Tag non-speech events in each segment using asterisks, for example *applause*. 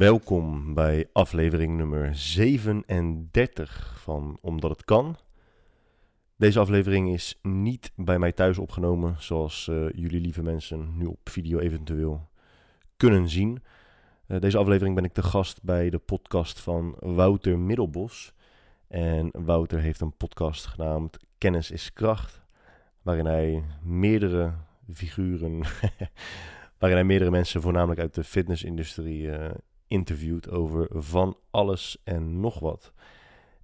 Welkom bij aflevering nummer 37 van Omdat het kan. Deze aflevering is niet bij mij thuis opgenomen, zoals uh, jullie lieve mensen nu op video eventueel kunnen zien. Uh, deze aflevering ben ik te gast bij de podcast van Wouter Middelbos. En Wouter heeft een podcast genaamd Kennis is Kracht, waarin hij meerdere figuren, *laughs* waarin hij meerdere mensen, voornamelijk uit de fitnessindustrie, uh, interviewt over van alles en nog wat.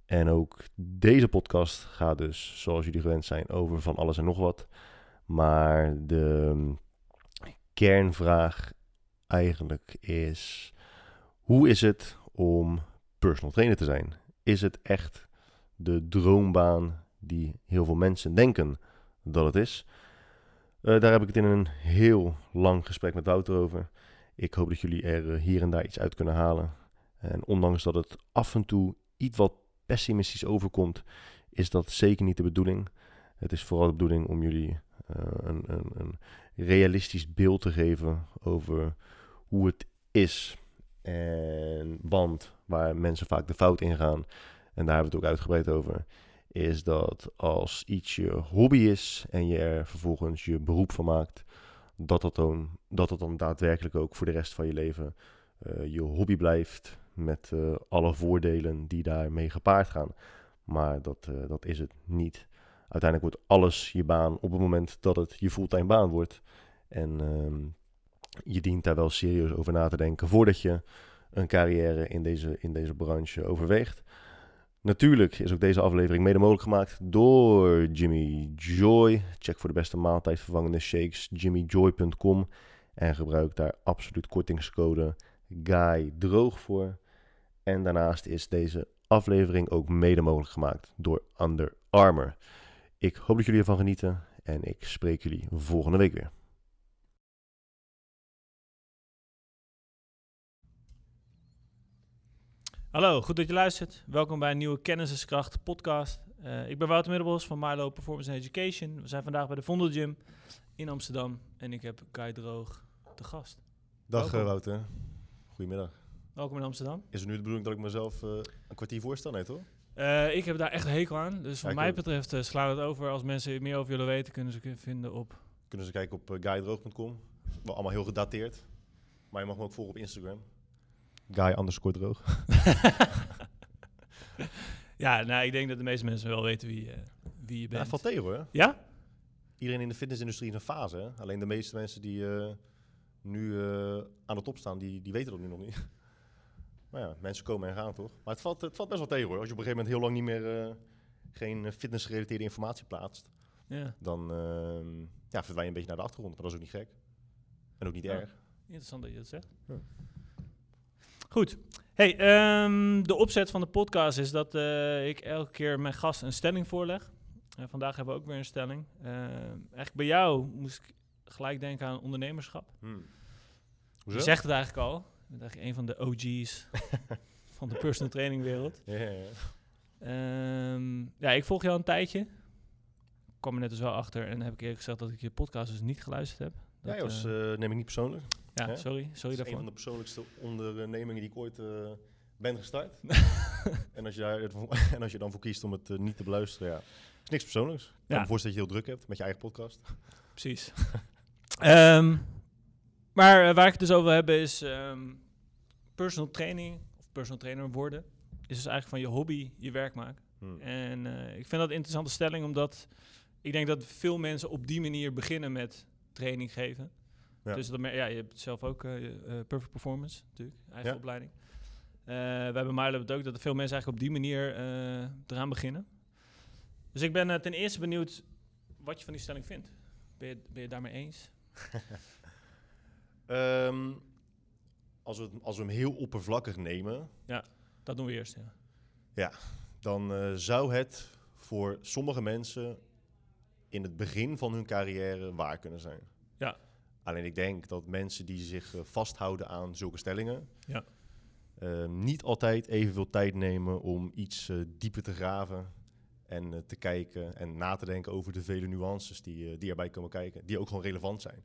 En ook deze podcast gaat dus, zoals jullie gewend zijn, over van alles en nog wat. Maar de kernvraag eigenlijk is: hoe is het om personal trainer te zijn? Is het echt de droombaan die heel veel mensen denken dat het is? Uh, daar heb ik het in een heel lang gesprek met Wouter over. Ik hoop dat jullie er eh, hier en daar iets uit kunnen halen. En ondanks dat het af en toe iets wat pessimistisch overkomt, is dat zeker niet de bedoeling. Het is vooral de bedoeling om jullie uh, een, een, een, realistisch beeld te geven over hoe het is. En want waar mensen vaak de fout in gaan, en daar hebben we het ook uitgebreid over, is dat als iets je hobby is en je er vervolgens je beroep van maakt, dat dat dan, dat dan daadwerkelijk ook voor de rest van je leven uh, je hobby blijft. Met uh, alle voordelen die daarmee gepaard gaan. Maar dat, uh, dat is het niet. Uiteindelijk wordt alles je baan op het moment dat het je fulltime baan wordt. En ehm, je dient daar wel serieus over na te denken voordat je een carrière in deze, in deze branche overweegt. Natuurlijk is ook deze aflevering mede mogelijk gemaakt door Jimmy Joy. Check voor de beste maaltijdvervangende shakes jimmyjoy.com en gebruik daar absoluut kortingscode Guy Droog voor. En daarnaast is deze aflevering ook mede mogelijk gemaakt door Under Armour. Ik hoop dat jullie ervan genieten en ik spreek jullie volgende week weer. Hallo, goed dat je luistert. Welkom bij een nieuwe Kenniskracht podcast. Uh, ik ben Wouter Middelbos van Milo Performance and Education. We zijn vandaag bij de Vondel Gym in Amsterdam en ik heb Guy Droog te gast. Dag Welkom. Wouter, goedemiddag. Welkom in Amsterdam. Is het nu de bedoeling dat ik mezelf uh, een kwartier voorstel, nee toch? Uh, ik heb daar echt hekel aan. Dus wat mij betreft uh, sla het over. Als mensen meer over willen weten, kunnen ze vinden op... Kunnen ze kijken op guydroog.com. Wel allemaal heel gedateerd. Maar je mag me ook volgen op Instagram. Guy underscore droog. *laughs* ja, nou, ik denk dat de meeste mensen wel weten wie, wie je bent. Ja, valt tegen hoor. Ja? Iedereen in de fitnessindustrie is een fase. Hè? Alleen de meeste mensen die nu aan de top staan, die, die weten dat nu nog niet. *laughs* Maar ja, mensen komen en gaan toch? Maar het valt, het valt best wel tegen hoor. Als je op een gegeven moment heel lang niet meer uh, geen fitnessgerelateerde informatie plaatst, ja. dan uh, ja, verdwijn je een beetje naar de achtergrond. Maar dat is ook niet gek. En ook niet ja. erg. Interessant dat je dat zegt. Ja. Goed. Hey, um, de opzet van de podcast is dat uh, ik elke keer mijn gast een stelling voorleg. En vandaag hebben we ook weer een stelling. eigenlijk bij jou moest ik gelijk denken aan ondernemerschap. Hmm. Je zegt het eigenlijk al. Ik ben een van de OG's *laughs* van de personal training wereld. Ja, ja, ja. Um, ja, ik volg jou een tijdje. Ik kwam er net dus wel achter en heb ik eerlijk gezegd dat ik je podcast dus niet geluisterd heb. Dat, ja, Jos, uh, neem ik niet persoonlijk. Ja, sorry. Sorry daarvoor. een van de persoonlijkste ondernemingen die ik ooit uh, ben gestart. *laughs* en, als je daar, *laughs* en als je dan voor kiest om het niet te beluisteren, ja, is niks persoonlijks. Ik kan me voorstellen dat je heel druk hebt met je eigen podcast. Precies. um, *laughs* maar waar ik het dus over heb is um, personal training of personal trainer worden. Is dus eigenlijk van je hobby je werk maken. Hmm. En uh, ik vind dat een interessante stelling, omdat ik denk dat veel mensen op die manier beginnen met training geven. Ja. Dus dat, ja, je hebt zelf ook uh, Perfect Performance, natuurlijk, eigen Ja. opleiding. we hebben het ook, dat er veel mensen eigenlijk op die manier eraan beginnen. Dus ik ben ten eerste benieuwd wat je van die stelling vindt. Ben je, ben je daarmee eens? Um, *laughs* als, we, het- als we hem heel oppervlakkig nemen, Dat doen we eerst, ja. ja, dan eh, zou het voor sommige mensen in het begin van hun carrière waar kunnen zijn. Ja. Alleen ik denk dat mensen die zich eh, vasthouden aan zulke stellingen, Ja. eh, niet altijd evenveel tijd nemen om iets eh, dieper te graven en eh, te kijken en na te denken over de vele nuances die, die erbij komen kijken, die ook gewoon relevant zijn.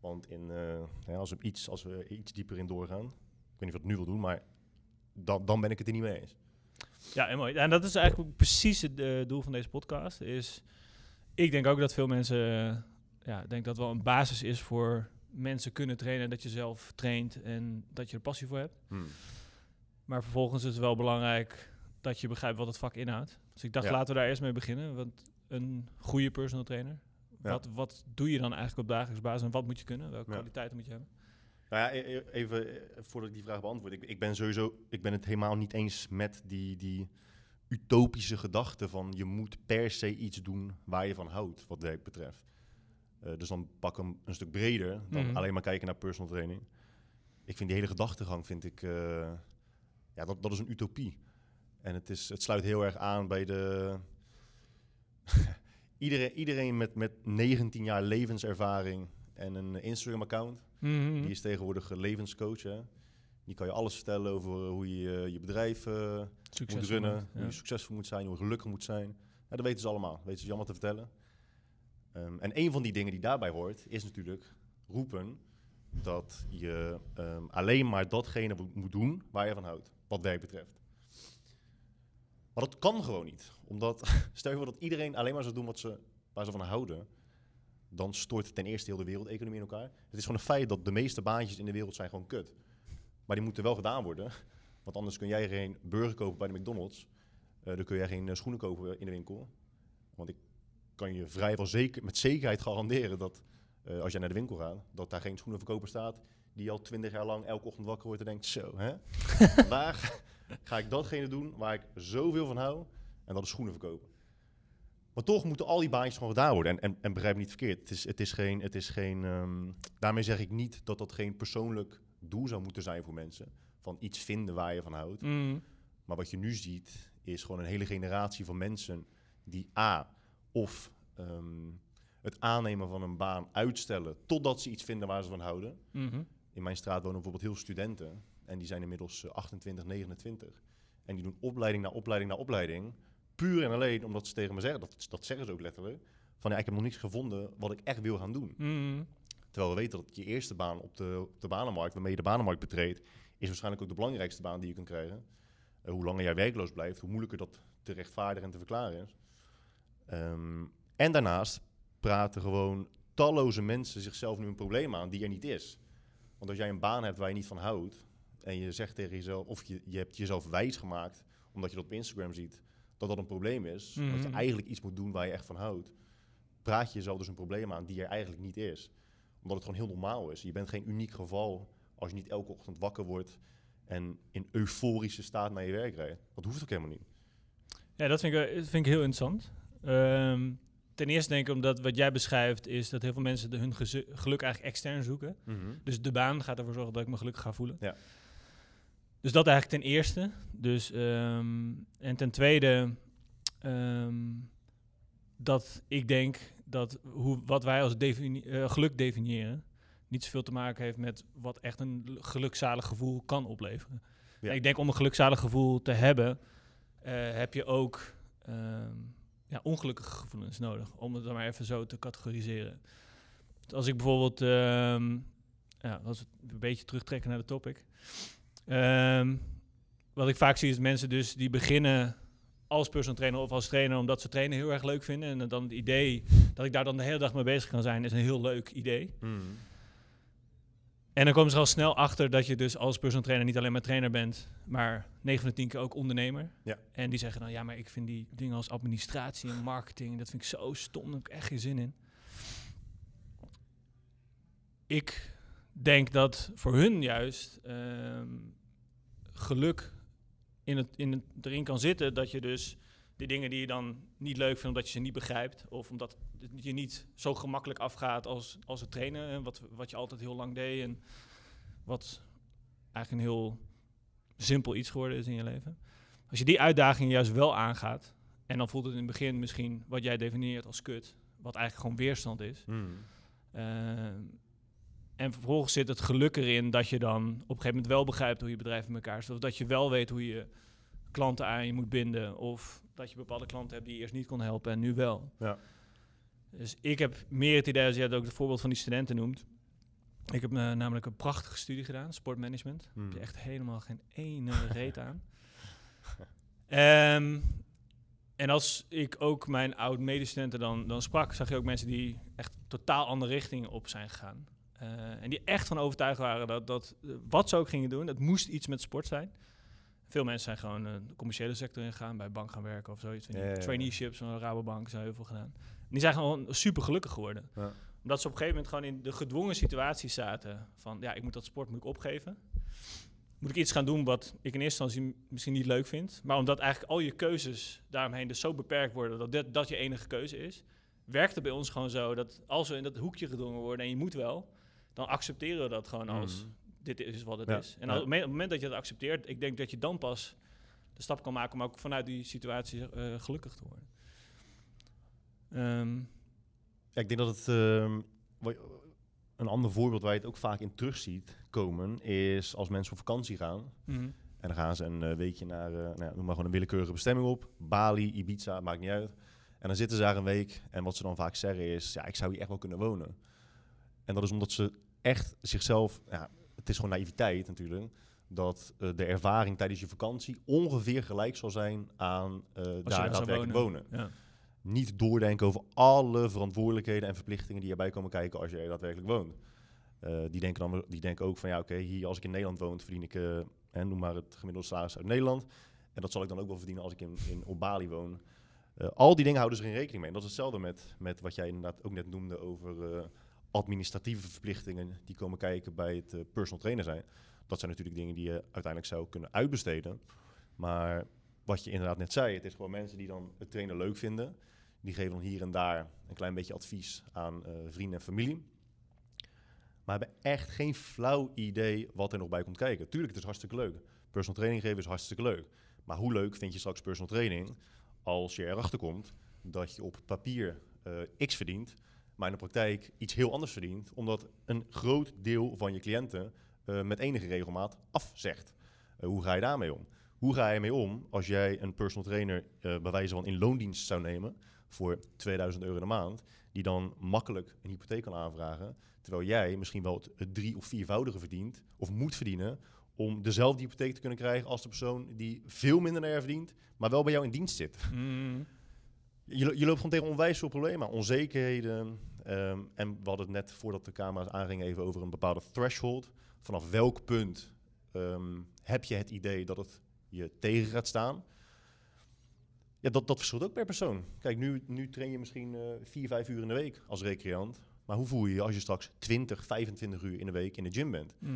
Want in, ja, als, we iets, als we iets dieper in doorgaan, weet niet of ik het nu wil doen, maar dan, dan ben ik het er niet mee eens. Ja, en mooi. En dat is eigenlijk precies het doel van deze podcast. Is, ik denk ook dat veel mensen, eh, ja, ik denk dat wel een basis is voor mensen kunnen trainen, dat je zelf traint en dat je er passie voor hebt. Hmm. Maar vervolgens is het wel belangrijk dat je begrijpt wat het vak inhoudt. Dus ik dacht, Ja. laten we daar eerst mee beginnen. Want een goede personal trainer, Ja. wat, wat doe je dan eigenlijk op dagelijks basis en wat moet je kunnen? Welke Ja. kwaliteiten moet je hebben? Nou ja, e- e- even eh, voordat ik die vraag beantwoord. Ik, ik ben sowieso, ik ben het helemaal niet eens met die, die utopische gedachte van je moet per se iets doen waar je van houdt, wat werk betreft. Eh, dus dan pak hem een stuk breder dan Mhm. alleen maar kijken naar personal training. Ik vind die hele gedachtegang, vind ik, eh, ja, dat, dat is een utopie. En het, is, het sluit heel erg aan bij de... *laughs* iedereen, iedereen met, met 19 jaar levenservaring en een Instagram-account, Mhm. die is tegenwoordig eh, levenscoach. Hè? Die kan je alles vertellen over eh, hoe je eh, je bedrijf eh, moet runnen, hoe je succesvol moet zijn, hoe je gelukkig moet zijn. Ja, dat weten ze allemaal. Dat weten ze allemaal te vertellen. Ehm, en een van die dingen die daarbij hoort, is natuurlijk roepen dat je ehm, alleen maar datgene mo- moet doen waar je van houdt, wat werk betreft. Maar dat kan gewoon niet. Omdat, *laughs* stel je voor dat iedereen alleen maar zou doen wat ze, waar ze van houden, dan stort ten eerste heel de wereldeconomie in elkaar. Het is gewoon een feit dat de meeste baantjes in de wereld zijn gewoon kut. Maar die moeten wel gedaan worden. Want anders kun jij geen burger kopen bij de McDonald's. Eh, dan kun jij geen eh, schoenen kopen in de winkel. Want ik kan je vrijwel zeker, met zekerheid garanderen dat eh, als jij naar de winkel gaat, dat daar geen schoenenverkoper staat die al twintig jaar lang elke ochtend wakker wordt en denkt, zo, hè? *laughs* vandaag ga ik datgene doen waar ik zoveel van hou en dat is schoenen verkopen. Maar toch moeten al die baantjes gewoon gedaan worden. En, en, en begrijp me niet verkeerd, het is, het is geen, het is geen ehm, daarmee zeg ik niet dat dat geen persoonlijk doel zou moeten zijn voor mensen. Van iets vinden waar je van houdt. Mhm. Maar wat je nu ziet, is gewoon een hele generatie van mensen die A, of ehm, het aannemen van een baan uitstellen totdat ze iets vinden waar ze van houden. Mhm. In mijn straat wonen bijvoorbeeld heel studenten en die zijn inmiddels eh, 28, 29. En die doen opleiding na opleiding na opleiding, puur en alleen omdat ze tegen me zeggen, dat, dat zeggen ze ook letterlijk, van ja, ik heb nog niets gevonden wat ik echt wil gaan doen. Mhm. Terwijl we weten dat je eerste baan op de, op de banenmarkt, waarmee je de banenmarkt betreedt, is waarschijnlijk ook de belangrijkste baan die je kunt krijgen. Eh, hoe langer jij werkloos blijft, hoe moeilijker dat te rechtvaardigen en te verklaren is. Ehm, en daarnaast praten gewoon talloze mensen zichzelf nu een probleem aan die er niet is. Want als jij een baan hebt waar je niet van houdt, en je zegt tegen jezelf, of je, je hebt jezelf wijs gemaakt, omdat je dat op Instagram ziet, dat dat een probleem is, dat je Mhm. eigenlijk iets moet doen waar je echt van houdt, praat je jezelf dus een probleem aan die er eigenlijk niet is omdat het gewoon heel normaal is. Je bent geen uniek geval als je niet elke ochtend wakker wordt en in euforische staat naar je werk rijdt. Dat hoeft ook helemaal niet. Ja, dat vind ik, dat vind ik heel interessant. Ehm, ten eerste denk ik omdat wat jij beschrijft is dat heel veel mensen de, hun geluk eigenlijk extern zoeken. Dus de baan gaat ervoor zorgen dat ik me gelukkig ga voelen. Ja. Dus dat eigenlijk ten eerste. Dus, ehm, en ten tweede, ehm, dat ik denk dat hoe, wat wij als defini- eh, geluk definiëren, niet zoveel te maken heeft met wat echt een gelukzalig gevoel kan opleveren. Ja. En ik denk om een gelukzalig gevoel te hebben, eh, heb je ook ehm, ja, ongelukkige gevoelens nodig, om het dan maar even zo te categoriseren. Als ik bijvoorbeeld, ehm, ja, als we een beetje terugtrekken naar de topic. Ehm, wat ik vaak zie is mensen dus die beginnen als personal trainer of als trainer omdat ze trainen heel erg leuk vinden. En dan het idee dat ik daar dan de hele dag mee bezig kan zijn is een heel leuk idee. En dan komen ze al snel achter dat je dus als personal trainer niet alleen maar trainer bent, maar 9 van de 10 keer ook ondernemer. Ja. En die zeggen dan, ja, maar ik vind die dingen als administratie en marketing, dat vind ik zo stom, daar heb ik echt geen zin in. Ik denk dat voor hun juist ehm, geluk in het, in het, erin kan zitten dat je dus die dingen die je dan niet leuk vindt omdat je ze niet begrijpt, of omdat het je niet zo gemakkelijk afgaat als, als het trainen, wat, wat je altijd heel lang deed en wat eigenlijk een heel simpel iets geworden is in je leven. Als je die uitdaging juist wel aangaat, en dan voelt het in het begin misschien wat jij definieert als kut, wat eigenlijk gewoon weerstand is. Eh, en vervolgens zit het geluk erin dat je dan op een gegeven moment wel begrijpt hoe je bedrijf in elkaar zit. Of dat je wel weet hoe je klanten aan je moet binden. Of dat je bepaalde klanten hebt die je eerst niet kon helpen en nu wel. Ja. Dus ik heb meer het idee, als jij het ook het voorbeeld van die studenten noemt. Ik heb eh, namelijk een prachtige studie gedaan, sportmanagement. Hmm. Heb je echt helemaal geen ene *laughs* reet aan. Ehm, en als ik ook mijn oud-medestudenten dan, dan sprak, zag je ook mensen die echt totaal andere richting op zijn gegaan. Eh, en die echt van overtuigd waren dat, dat eh, wat ze ook gingen doen, het moest iets met sport zijn. Veel mensen zijn gewoon eh, de commerciële sector ingegaan, bij bank gaan werken of zoiets. Ja, ja, ja. Traineeships van Rabobank zijn heel veel gedaan. En die zijn gewoon super gelukkig geworden. Ja. Omdat ze op een gegeven moment gewoon in de gedwongen situatie zaten van ja, ik moet dat sport moet ik opgeven. Moet ik iets gaan doen wat ik in eerste instantie misschien niet leuk vind. Maar omdat eigenlijk al je keuzes daaromheen dus zo beperkt worden dat dit, dat je enige keuze is, werkt het bij ons gewoon zo dat als we in dat hoekje gedwongen worden en je moet wel, dan accepteren we dat gewoon als Mhm. dit is wat het Ja, is. En als- op het moment dat je dat accepteert, ik denk dat je dan pas de stap kan maken om ook vanuit die situatie eh, gelukkig te worden. Ehm, Ja, ik denk dat het... ehm, een ander voorbeeld waar je het ook vaak in terug ziet komen... is als mensen op vakantie gaan... mhm. En dan gaan ze een eh, weekje naar, eh, nou ja, noem maar gewoon een willekeurige bestemming op. Bali, Ibiza, maakt niet uit. En dan zitten ze daar een week. En wat ze dan vaak zeggen is, ja, ik zou hier echt wel kunnen wonen. En dat is omdat ze echt zichzelf, ja, het is gewoon naïviteit natuurlijk, dat eh, de ervaring tijdens je vakantie ongeveer gelijk zal zijn aan eh, daar daadwerkelijk wonen. Ja. Niet doordenken over alle verantwoordelijkheden en verplichtingen die erbij komen kijken als je er daadwerkelijk woont. Eh, die, denken dan, die denken ook van ja, oké, hier als ik in Nederland woon, verdien ik, hè, noem maar het gemiddelde salaris uit Nederland. En dat zal ik dan ook wel verdienen als ik in, in, op Bali woon. Al die dingen houden ze in rekening mee. En dat is hetzelfde met, met wat jij inderdaad ook net noemde over administratieve verplichtingen die komen kijken bij het eh, personal trainer zijn. Dat zijn natuurlijk dingen die je uiteindelijk zou kunnen uitbesteden. Maar wat je inderdaad net zei, het is gewoon mensen die dan het trainen leuk vinden. Die geven dan hier en daar een klein beetje advies aan eh, vrienden en familie. Maar hebben echt geen flauw idee wat er nog bij komt kijken. Tuurlijk, het is hartstikke leuk. Personal training geven is hartstikke leuk. Maar hoe leuk vind je straks personal training als je erachter komt dat je op papier eh, X verdient, maar in de praktijk iets heel anders verdient, omdat een groot deel van je cliënten eh, met enige regelmaat afzegt. Eh, hoe ga je daarmee om? Hoe ga je mee om als jij een personal trainer eh bij wijze van in loondienst zou nemen voor 2000 euro in de maand, die dan makkelijk een hypotheek kan aanvragen, terwijl jij misschien wel het, drie- of viervoudige verdient of moet verdienen om dezelfde hypotheek te kunnen krijgen als de persoon die veel minder naar je verdient, maar wel bij jou in dienst zit. Mhm. Je, je loopt gewoon tegen onwijs veel problemen, onzekerheden. ehm, en we hadden het net voordat de camera's aangingen even over een bepaalde threshold. Vanaf welk punt ehm, heb je het idee dat het je tegen gaat staan? Ja, dat, dat verschilt ook per persoon. Kijk, nu, nu train je misschien eh, vier, vijf uur in de week als recreant. Maar hoe voel je je als je straks 20, 25 uur in de week in de gym bent? Mhm.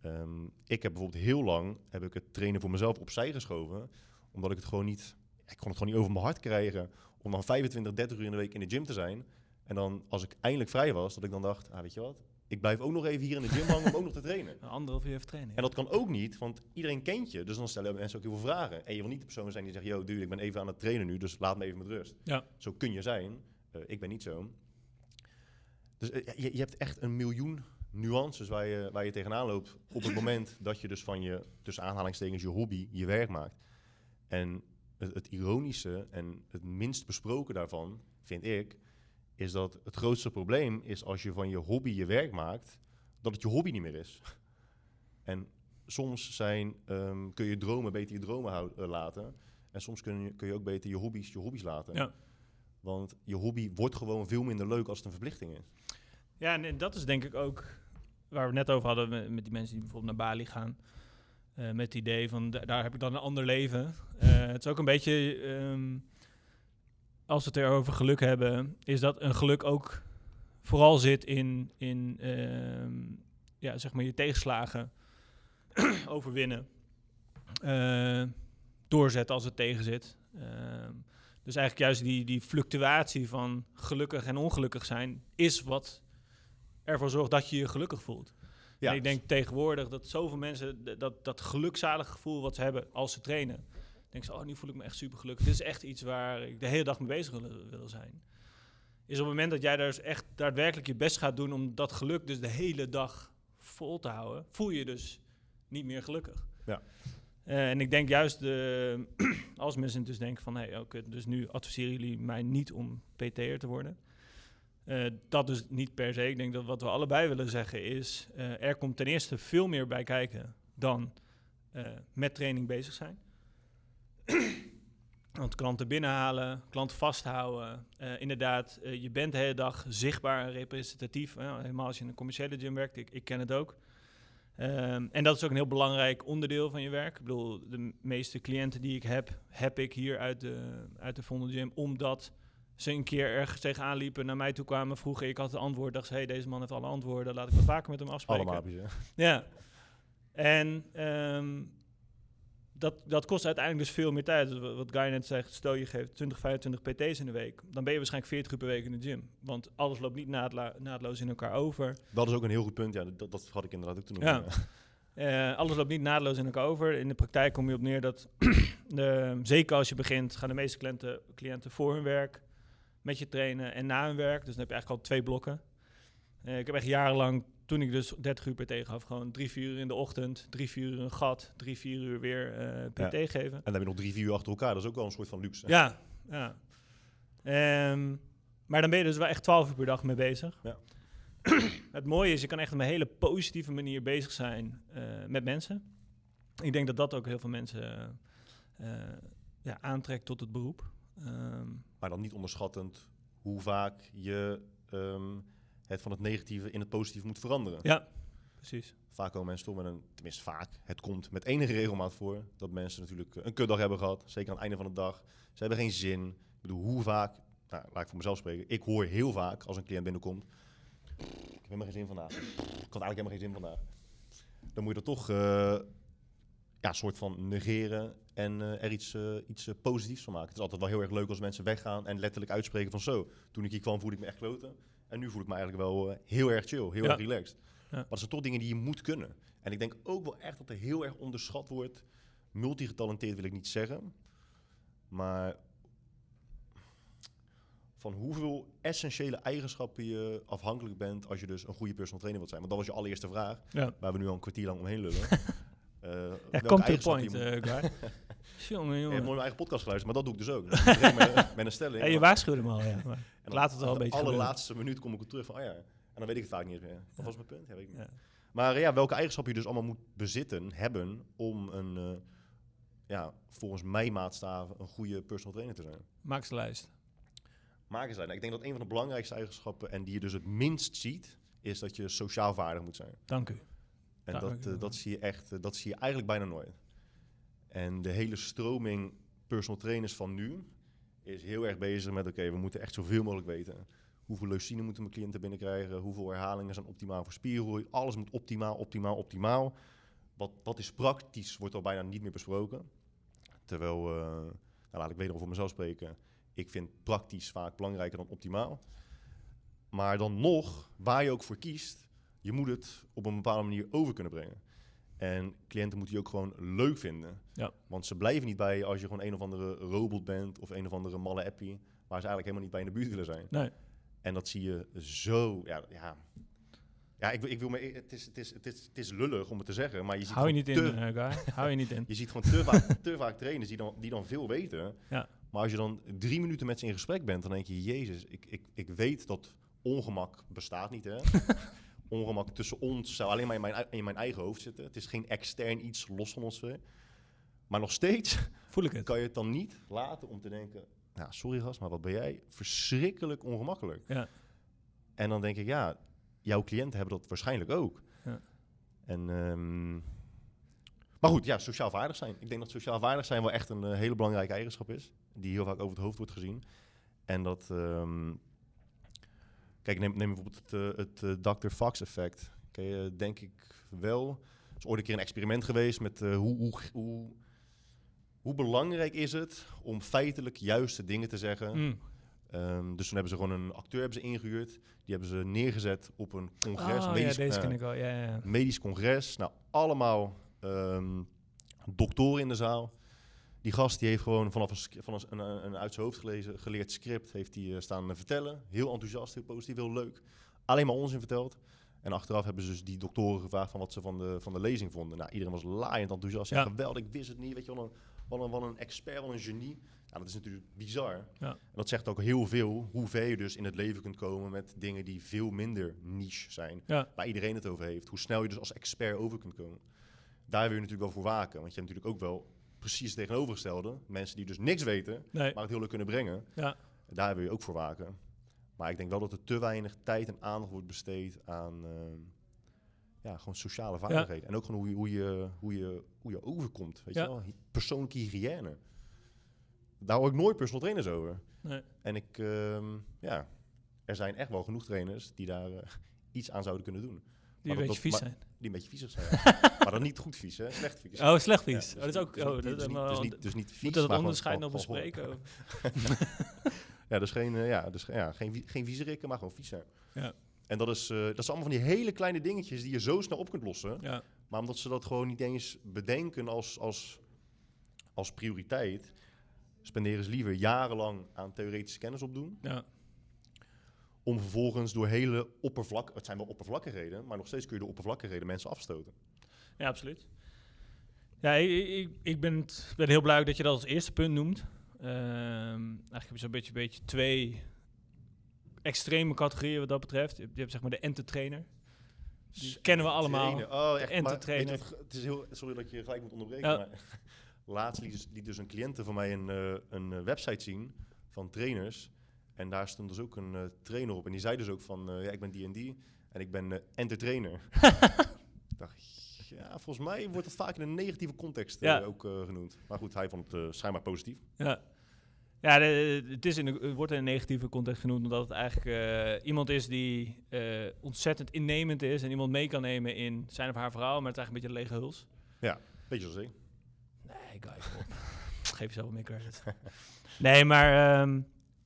Ehm, ik heb bijvoorbeeld heel lang heb ik het trainen voor mezelf opzij geschoven. Omdat ik het gewoon niet... Ik kon het gewoon niet over mijn hart krijgen om dan 25, 30 uur in de week in de gym te zijn. En dan als ik eindelijk vrij was, dat ik dan dacht, ah, weet je wat? Ik blijf ook nog even hier in de gym hangen om ook nog te trainen. Een *laughs* anderhalf uur even trainen. En dat kan ook niet, want iedereen kent je. Dus dan stellen mensen ook heel veel vragen. En je wil niet de persoon zijn die zegt, yo, dude, ik ben even aan het trainen nu, dus laat me even met rust. Ja. Zo kun je zijn. Eh, ik ben niet zo. Dus eh, je, je hebt echt een miljoen nuances waar je, waar je tegenaan loopt op het *laughs* moment dat je dus van je, tussen aanhalingstekens, je hobby, je werk maakt. En het, het ironische en het minst besproken daarvan, vind ik, is dat het grootste probleem is als je van je hobby je werk maakt, dat het je hobby niet meer is. En soms zijn, ehm, kun je dromen beter je dromen hou- eh, laten. En soms kun je, kun je ook beter je hobby's je hobby's laten. Ja. Want je hobby wordt gewoon veel minder leuk als het een verplichting is. Ja, en, dat is denk ik ook waar we net over hadden met die mensen die bijvoorbeeld naar Bali gaan. Eh, met het idee van da- daar heb ik dan een ander leven. Eh, het is ook een beetje, ehm, als we het erover geluk hebben, is dat een geluk ook vooral zit in, in ehm, ja, zeg maar je tegenslagen *clears throat* overwinnen. Eh, doorzetten als het tegenzit. Ehm, dus eigenlijk juist die, die fluctuatie van gelukkig en ongelukkig zijn, is wat ervoor zorgt dat je je gelukkig voelt. Ja, En ik denk tegenwoordig dat zoveel mensen dat, dat gelukzalige gevoel wat ze hebben als ze trainen, denken ze, oh, nu voel ik me echt super gelukkig. Dit is echt iets waar ik de hele dag mee bezig wil, wil zijn. Is op het moment dat jij daar dus echt daadwerkelijk je best gaat doen om dat geluk dus de hele dag vol te houden, voel je dus niet meer gelukkig. Ja. Eh, en ik denk juist, *clears throat* als mensen dus denken van, hey, oké, dus nu adviseren jullie mij niet om PT'er te worden. Eh, dat dus niet per se. Ik denk dat wat we allebei willen zeggen is... eh, er komt ten eerste veel meer bij kijken dan eh, met training bezig zijn. *clears throat* Want klanten binnenhalen, klanten vasthouden. inderdaad, je bent de hele dag zichtbaar en representatief. helemaal als je in een commerciële gym werkt. Ik, ik ken het ook. Ehm, en dat is ook een heel belangrijk onderdeel van je werk. Ik bedoel, de meeste cliënten die ik heb, heb ik hier uit de, uit de Gym. Omdat ze een keer ergens tegenaan liepen, naar mij toe kwamen, vroegen. Ik had het antwoord, dacht ze, hey, deze man heeft alle antwoorden. Laat ik wat vaker met hem afspreken. Allemaal. Ja. En ehm, dat, dat kost uiteindelijk dus veel meer tijd. Dus wa- wat Guy net zegt, stel je geeft 20, 25 PT's in de week. Dan ben je waarschijnlijk 40 uur per week in de gym. Want alles loopt niet naadla- naadloos in elkaar over. Dat is ook een heel goed punt. Ja, dat, dat had ik inderdaad ook te Ja. noemen. Eh, alles loopt niet naadloos in elkaar over. In de praktijk kom je op neer dat, *clears throat* de, zeker als je begint, gaan de meeste cliënten, cliënten voor hun werk met je trainen en na hun werk. Dus dan heb je eigenlijk al twee blokken. Eh, ik heb echt jarenlang, toen ik dus 30 uur PT gaf, gewoon drie, vier uur in de ochtend, drie, vier uur een gat, drie, vier uur weer eh, PT Ja. geven. En dan heb je nog drie, vier uur achter elkaar. Dat is ook wel een soort van luxe. Ja, ja. Ehm, maar dan ben je dus wel echt 12 uur per dag mee bezig. Ja. *clears throat* Het mooie is, je kan echt op een hele positieve manier bezig zijn eh, met mensen. Ik denk dat dat ook heel veel mensen ja, aantrekt tot het beroep. Ehm, Maar dan niet onderschattend hoe vaak je ehm, het van het negatieve in het positieve moet veranderen. ja, precies. Vaak komen mensen toch met een, tenminste vaak, het komt met enige regelmaat voor dat mensen natuurlijk eh, een kutdag hebben gehad. Zeker aan het einde van de dag. Ze hebben geen zin. Ik bedoel, hoe vaak, nou, laat ik voor mezelf spreken. Ik hoor heel vaak als een cliënt binnenkomt. Ik heb helemaal geen zin vandaag. Ik had eigenlijk helemaal geen zin vandaag. Dan moet je dat toch eh, ja, soort van negeren en eh, er iets, eh, iets eh, positiefs van maken. Het is altijd wel heel erg leuk als mensen weggaan en letterlijk uitspreken van zo. Toen ik hier kwam voelde ik me echt kloten. En nu voel ik me eigenlijk wel heel erg chill, heel Ja. erg relaxed. Ja. Maar dat zijn toch dingen die je moet kunnen. En ik denk ook wel echt dat er heel erg onderschat wordt. Multigetalenteerd wil ik niet zeggen. Maar van hoeveel essentiële eigenschappen je afhankelijk bent als je dus een goede personal trainer wilt zijn. Want dat was je allereerste vraag, Ja, waar we nu al een kwartier lang omheen lullen. *laughs* Eh, ja welke come to the eigenschappen point, eh Guy. *laughs* jongen, Ik heb jongen. nooit mijn eigen podcast geluisterd, maar dat doe ik dus ook. *laughs* Met, met een stelling. Ja, je waarschuwde hem al, ja. maar- *laughs* en dan laat het wel een op de beetje allerlaatste minuut kom ik op terug van, oh ja. En dan weet ik het vaak niet eens meer. Ja. was mijn punt? Ja, weet ik. Ja. Maar eh, ja, welke eigenschappen je dus allemaal moet bezitten, hebben om een, eh, ja, volgens mij maatstaven, een goede personal trainer te zijn. Maak eens de lijst. Maken zijn. Ik denk dat een van de belangrijkste eigenschappen, en die je dus het minst ziet, is dat je sociaal vaardig moet zijn. Dank u. En Ja, dat, eh, dat zie je echt, eh, dat zie je eigenlijk bijna nooit. En de hele stroming personal trainers van nu is heel erg bezig met, oké, we moeten echt zoveel mogelijk weten. Hoeveel leucine moeten mijn cliënten binnenkrijgen? Hoeveel herhalingen zijn optimaal voor spiergroei? Alles moet optimaal, optimaal, optimaal. Wat, wat is praktisch, wordt al bijna niet meer besproken. Terwijl, eh, nou, laat ik wederom voor mezelf spreken. Ik vind praktisch vaak belangrijker dan optimaal. Maar dan nog, waar je ook voor kiest, je moet het op een bepaalde manier over kunnen brengen. En cliënten moeten je ook gewoon leuk vinden. Ja. Want ze blijven niet bij je als je gewoon een of andere robot bent of een of andere malle appie, waar ze eigenlijk helemaal niet bij in de buurt willen zijn. Nee. En dat zie je zo, ja, ja. Ja, ik, wil- ik wil me, het is, het, is, het, is, het is lullig om het te zeggen, maar je ziet Hou je niet in, Guy. *laughs* Hou je niet in. je ziet gewoon te vaak, te vaak trainers die dan, die dan veel weten. Ja. Maar als je dan drie minuten met ze in gesprek bent, dan denk je, jezus, ik, ik, ik weet dat ongemak bestaat niet, hè. *laughs* ongemak tussen ons zou alleen maar in mijn, in mijn eigen hoofd zitten. Het is geen extern iets los van ons. Maar nog steeds *laughs* Voel ik het. kan je het dan niet laten om te denken... Nou, sorry gast, maar wat ben jij verschrikkelijk ongemakkelijk. Ja. En dan denk ik, ja, jouw cliënten hebben dat waarschijnlijk ook. Ja. En, ehm, maar goed, ja, sociaal vaardig zijn. Ik denk dat sociaal vaardig zijn wel echt een eh, hele belangrijke eigenschap is. Die heel vaak over het hoofd wordt gezien. En dat... ehm, kijk, neem, neem bijvoorbeeld het, eh, het eh, Dr. Fox effect. Je, denk ik wel. Er is ooit een keer een experiment geweest met eh, hoe, hoe, hoe, hoe belangrijk is het om feitelijk juiste dingen te zeggen. Mm. Ehm, dus toen hebben ze gewoon een acteur hebben ze ingehuurd. Die hebben ze neergezet op een congres. Oh, medisch, ja, deze eh, ken ik wel. Ja, ja, medisch congres. Nou, allemaal ehm doktoren in de zaal. Die gast die heeft gewoon vanaf een, van een, een, een uit zijn hoofd gelezen, geleerd script heeft hij eh, staan vertellen. Heel enthousiast, heel positief, heel leuk. Alleen maar onzin verteld. En achteraf hebben ze dus die doktoren gevraagd van wat ze van de, van de lezing vonden. Nou, iedereen was laaiend enthousiast. Ja. Geweldig, ik wist het niet. Weet je wat een, wat een expert, wat een genie. Ja, dat is natuurlijk bizar. Ja. En dat zegt ook heel veel hoe ver je dus in het leven kunt komen met dingen die veel minder niche zijn. Ja. Waar iedereen het over heeft. Hoe snel je dus als expert over kunt komen. Daar wil je natuurlijk wel voor waken. Want je hebt natuurlijk ook wel precies het tegenovergestelde. Mensen die dus niks weten, Nee. maar het heel leuk kunnen brengen. Ja. Daar wil je ook voor waken. Maar ik denk wel dat er te weinig tijd en aandacht wordt besteed aan ehm, ja, gewoon sociale vaardigheden. En ook gewoon hoe je, hoe je, hoe je, hoe je overkomt. Weet Ja. je wel? Persoonlijke hygiëne. Daar hoor ik nooit personal trainers over. Nee. En ik, ehm, ja, er zijn echt wel genoeg trainers die daar eh, *laughs* iets aan zouden kunnen doen. Die een beetje vies zijn. Die een beetje viezig zijn. maar dan niet goed vies, hè? Slecht vies. Oh, slecht Ja, vies. dus oh, dat is ook... dus Oh, dat dus niet- dus niet- dus niet vies, Moet dat maar onderscheid nog bespreken? *laughs* Ja, dus geen, eh, ja, dus, ja, geen, geen viezerikken, maar gewoon vies zijn. Ja. En dat is, eh, dat zijn allemaal van die hele kleine dingetjes die je zo snel op kunt lossen. Ja. Maar omdat ze dat gewoon niet eens bedenken als, als, als prioriteit, spenderen ze liever jarenlang aan theoretische kennis opdoen. Ja. Om vervolgens door hele oppervlak, het zijn wel oppervlakkigheden, maar nog steeds kun je door oppervlakkigheden mensen afstoten. Ja, absoluut. Ja, ik, ik, ik ben, het- ben heel blij dat je dat als eerste punt noemt. Ehm, eigenlijk heb je zo'n beetje, beetje twee extreme categorieën wat dat betreft. Je hebt, je hebt zeg maar de entertrainer. Die kennen we allemaal. Oh, echt. De maar entertrainer. wat, het is heel, sorry dat ik je gelijk moet onderbreken, Ja. maar *laughs* laatst liet, dus- liet dus een cliënte van mij een, eh, een eh, website zien van trainers. En daar stond dus ook een eh, trainer op. En die zei dus ook van, eh, ja, ik ben die en die. En ik ben eh entertrainer. *laughs* ik dacht, ja, volgens mij wordt het vaak in een negatieve context Ja. ook genoemd. Maar goed, hij vond het schijnbaar positief. Ja, ja het, is in de, het wordt in een negatieve context genoemd omdat het eigenlijk iemand is die ontzettend innemend is en iemand mee kan nemen in zijn of haar verhaal, maar het is eigenlijk een beetje een lege huls. Beetje zoals ik. Nee, guys, op. *laughs* Geef jezelf meer credit. nee, maar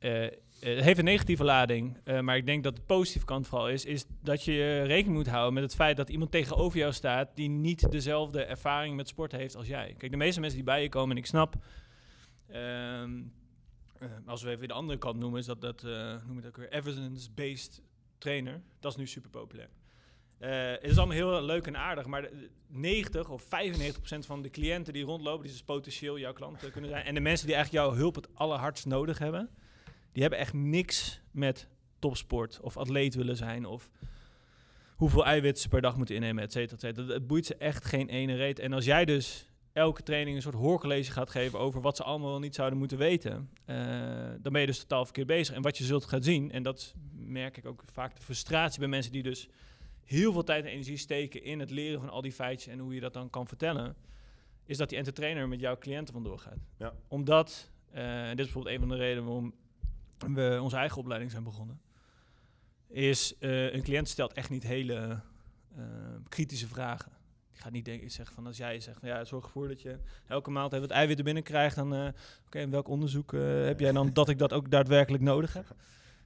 eh, het heeft een negatieve lading. eh, maar ik denk dat de positieve kant vooral is, is dat je eh, rekening moet houden met het feit dat iemand tegenover jou staat die niet dezelfde ervaring met sport heeft als jij. Kijk, de meeste mensen die bij je komen, en ik snap, ehm, eh, als we even de andere kant noemen, is dat, dat eh, noem het ook weer, evidence-based trainer. Dat is nu super populair. Eh, het is allemaal heel leuk en aardig, maar de- 90 of 95 procent van de cliënten die rondlopen, die dus potentieel jouw klant eh, kunnen zijn, en de mensen die eigenlijk jouw hulp het allerhardst nodig hebben, die hebben echt niks met topsport of atleet willen zijn of hoeveel eiwitten ze per dag moeten innemen, et cetera, et cetera. Dat- Het boeit ze echt geen ene reet. En als jij dus elke training een soort hoorcollege gaat geven over wat ze allemaal niet zouden moeten weten, eh, dan ben je dus totaal verkeerd bezig. En wat je zult gaan zien, en dat merk ik ook vaak de frustratie bij mensen die dus heel veel tijd en energie steken in het leren van al die feitjes en hoe je dat dan kan vertellen, is dat die entertainer met jouw cliënten vandoor gaat. Ja. Omdat, en dit is bijvoorbeeld een van de redenen waarom we onze eigen opleiding zijn begonnen, is eh, een cliënt stelt echt niet hele eh, kritische vragen. Die gaat niet denken, zeggen van als jij zegt, van, ja, zorg ervoor dat je elke maand even wat eiwitten binnenkrijgt, dan eh oké, en welk onderzoek heb jij dan dat ik dat ook daadwerkelijk nodig heb?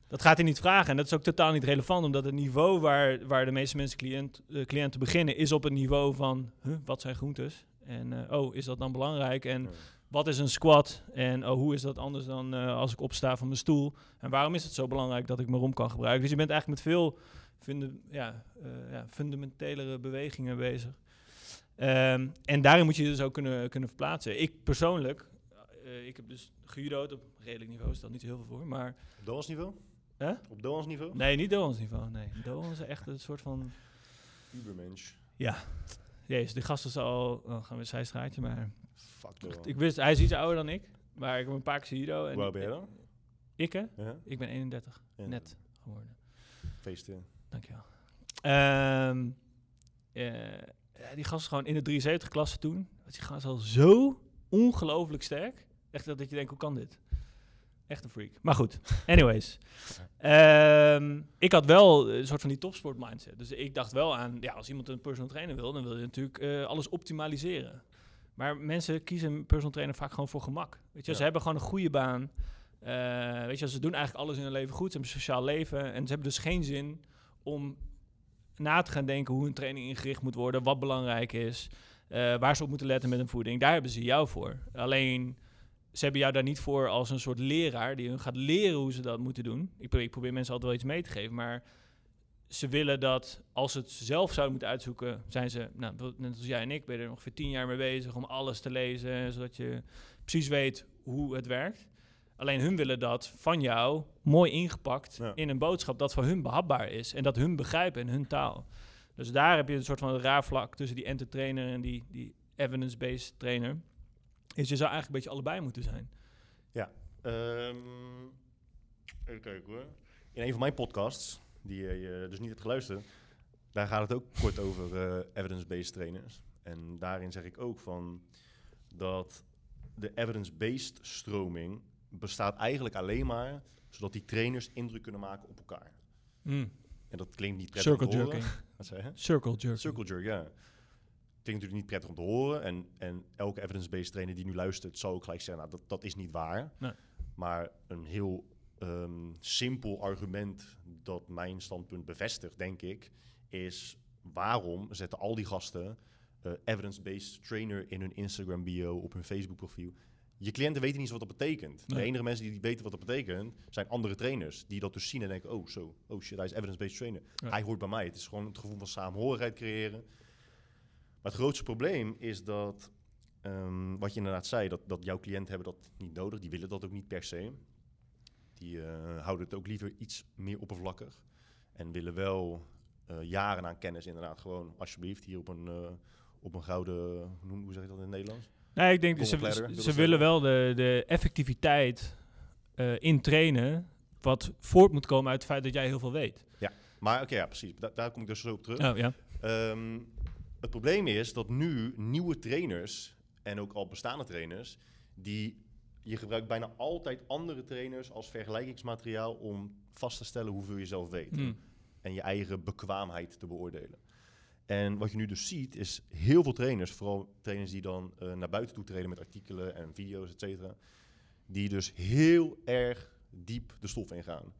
Dat gaat hij niet vragen en dat is ook totaal niet relevant, omdat het niveau waar, waar de meeste mensen cliënt, cliënten beginnen, is op het niveau van huh, wat zijn groentes? En oh, is dat dan belangrijk? En. Wat is een squat? En oh, hoe is dat anders dan eh, als ik opsta van mijn stoel? En waarom is het zo belangrijk dat ik mijn rom kan gebruiken? Dus je bent eigenlijk met veel funde, ja, eh, ja, fundamentelere bewegingen bezig. Ehm, en daarin moet je je dus ook kunnen, kunnen verplaatsen. Ik persoonlijk, eh, ik heb dus gejudo'd op redelijk niveau, stel niet heel veel voor, maar... Op Doans niveau? Hè? Op Doans niveau? Nee, niet Doans niveau, nee. Doans is echt een soort van... Ubermensch. Ja, jezus, de gast is al... Oh, gaan we een zijstraatje, maar... Fuck. Ik wist, hij is iets ouder dan ik, maar ik heb een paar keer Hoe oud ben je dan? Ik hè? Ja? Ik ben 31, Ja. net geworden. Feesten. Dankjewel. Ehm eh, die gast gewoon in de 73 klasse toen. Die gast al zo ongelooflijk sterk. Echt dat je denkt, hoe kan dit? Echt een freak. Maar goed, *laughs* anyways. Ehm, ik had wel een soort van die topsport mindset. Dus ik dacht wel aan, ja, als iemand een personal trainer wil, dan wil je natuurlijk eh, alles optimaliseren. Maar mensen kiezen een personal trainer vaak gewoon voor gemak. Weet je, Ja. ze hebben gewoon een goede baan. Eh, weet je, ze doen eigenlijk alles in hun leven goed. Ze hebben een sociaal leven. En ze hebben dus geen zin om na te gaan denken hoe een training ingericht moet worden, wat belangrijk is, eh, waar ze op moeten letten met hun voeding. Daar hebben ze jou voor. Alleen, ze hebben jou daar niet voor als een soort leraar die hun gaat leren hoe ze dat moeten doen. Ik probeer, ik probeer mensen altijd wel iets mee te geven, maar ze willen dat als ze het zelf zouden moeten uitzoeken, zijn ze, nou, net als jij en ik, ben je er ongeveer tien jaar mee bezig om alles te lezen, zodat je precies weet hoe het werkt. Alleen hun willen dat van jou mooi ingepakt Ja. in een boodschap dat voor hun behapbaar is en dat hun begrijpen in hun taal. Dus daar heb je een soort van raar vlak tussen die enter-trainer en die, die evidence-based trainer. Is je zou eigenlijk een beetje allebei moeten zijn. Ehm, even kijken hoor. In een van mijn podcasts, die je dus niet hebt geluisterd, daar gaat het ook kort over eh, evidence-based trainers. En daarin zeg ik ook van dat de evidence-based stroming bestaat eigenlijk alleen maar zodat die trainers indruk kunnen maken op elkaar. Mm. En dat klinkt niet prettig Circle om te horen. jerking. *laughs* Wat zei je? Circle jerking. Circle jerk, ja. Klinkt natuurlijk niet prettig om te horen. En, en elke evidence-based trainer die nu luistert, zal ook gelijk zeggen, nou, dat, dat is niet waar. Nee. Maar een heel ehm, simpel argument dat mijn standpunt bevestigt, denk ik, is waarom zetten al die gasten eh, evidence-based trainer in hun Instagram bio, op hun Facebook profiel. Je cliënten weten niet eens wat dat betekent. De enige mensen die weten wat dat betekent, zijn andere trainers. Die dat dus zien en denken, oh zo, oh shit, hij is evidence-based trainer. Ja. Hij hoort bij mij. Het is gewoon het gevoel van samenhorigheid creëren. Maar het grootste probleem is dat, ehm, wat je inderdaad zei, dat, dat jouw cliënten hebben dat niet nodig. Die willen dat ook niet per se. Die eh, houden het ook liever iets meer oppervlakkig. En willen wel eh, jaren aan kennis inderdaad gewoon, alsjeblieft, hier op een, eh, op een gouden, hoe noem- hoe zeg je dat in het Nederlands? Nee, ik denk, Golden ze, ze, willen ze wel de, de effectiviteit eh, in trainen, wat voort moet komen uit het feit dat jij heel veel weet. Maar oké, ja, precies. Da- daar kom ik dus zo op terug. Oh, ja. Ehm, het probleem is dat nu nieuwe trainers en ook al bestaande trainers, die je gebruikt bijna altijd andere trainers als vergelijkingsmateriaal om vast te stellen hoeveel je zelf weet Mm. en je eigen bekwaamheid te beoordelen. En wat je nu dus ziet, is heel veel trainers, vooral trainers die dan eh, naar buiten toe treden met artikelen en video's, et cetera, die dus heel erg diep de stof ingaan.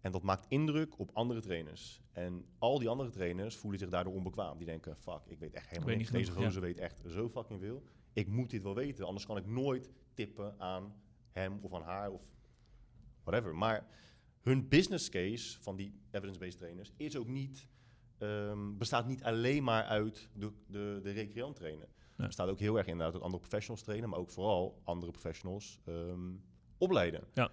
En dat maakt indruk op andere trainers. En al die andere trainers voelen zich daardoor onbekwaam. Die denken, fuck, ik weet echt helemaal weet niks. niet Deze gozer weet echt zo fucking veel. Ik moet dit wel weten, anders kan ik nooit tippen aan hem of aan haar of whatever. Maar hun business case van die evidence-based trainers is ook niet, ehm, bestaat niet alleen maar uit de, de, de recreant trainen. Het bestaat ook heel erg inderdaad uit andere professionals trainen, maar ook vooral andere professionals ehm, opleiden. Ja.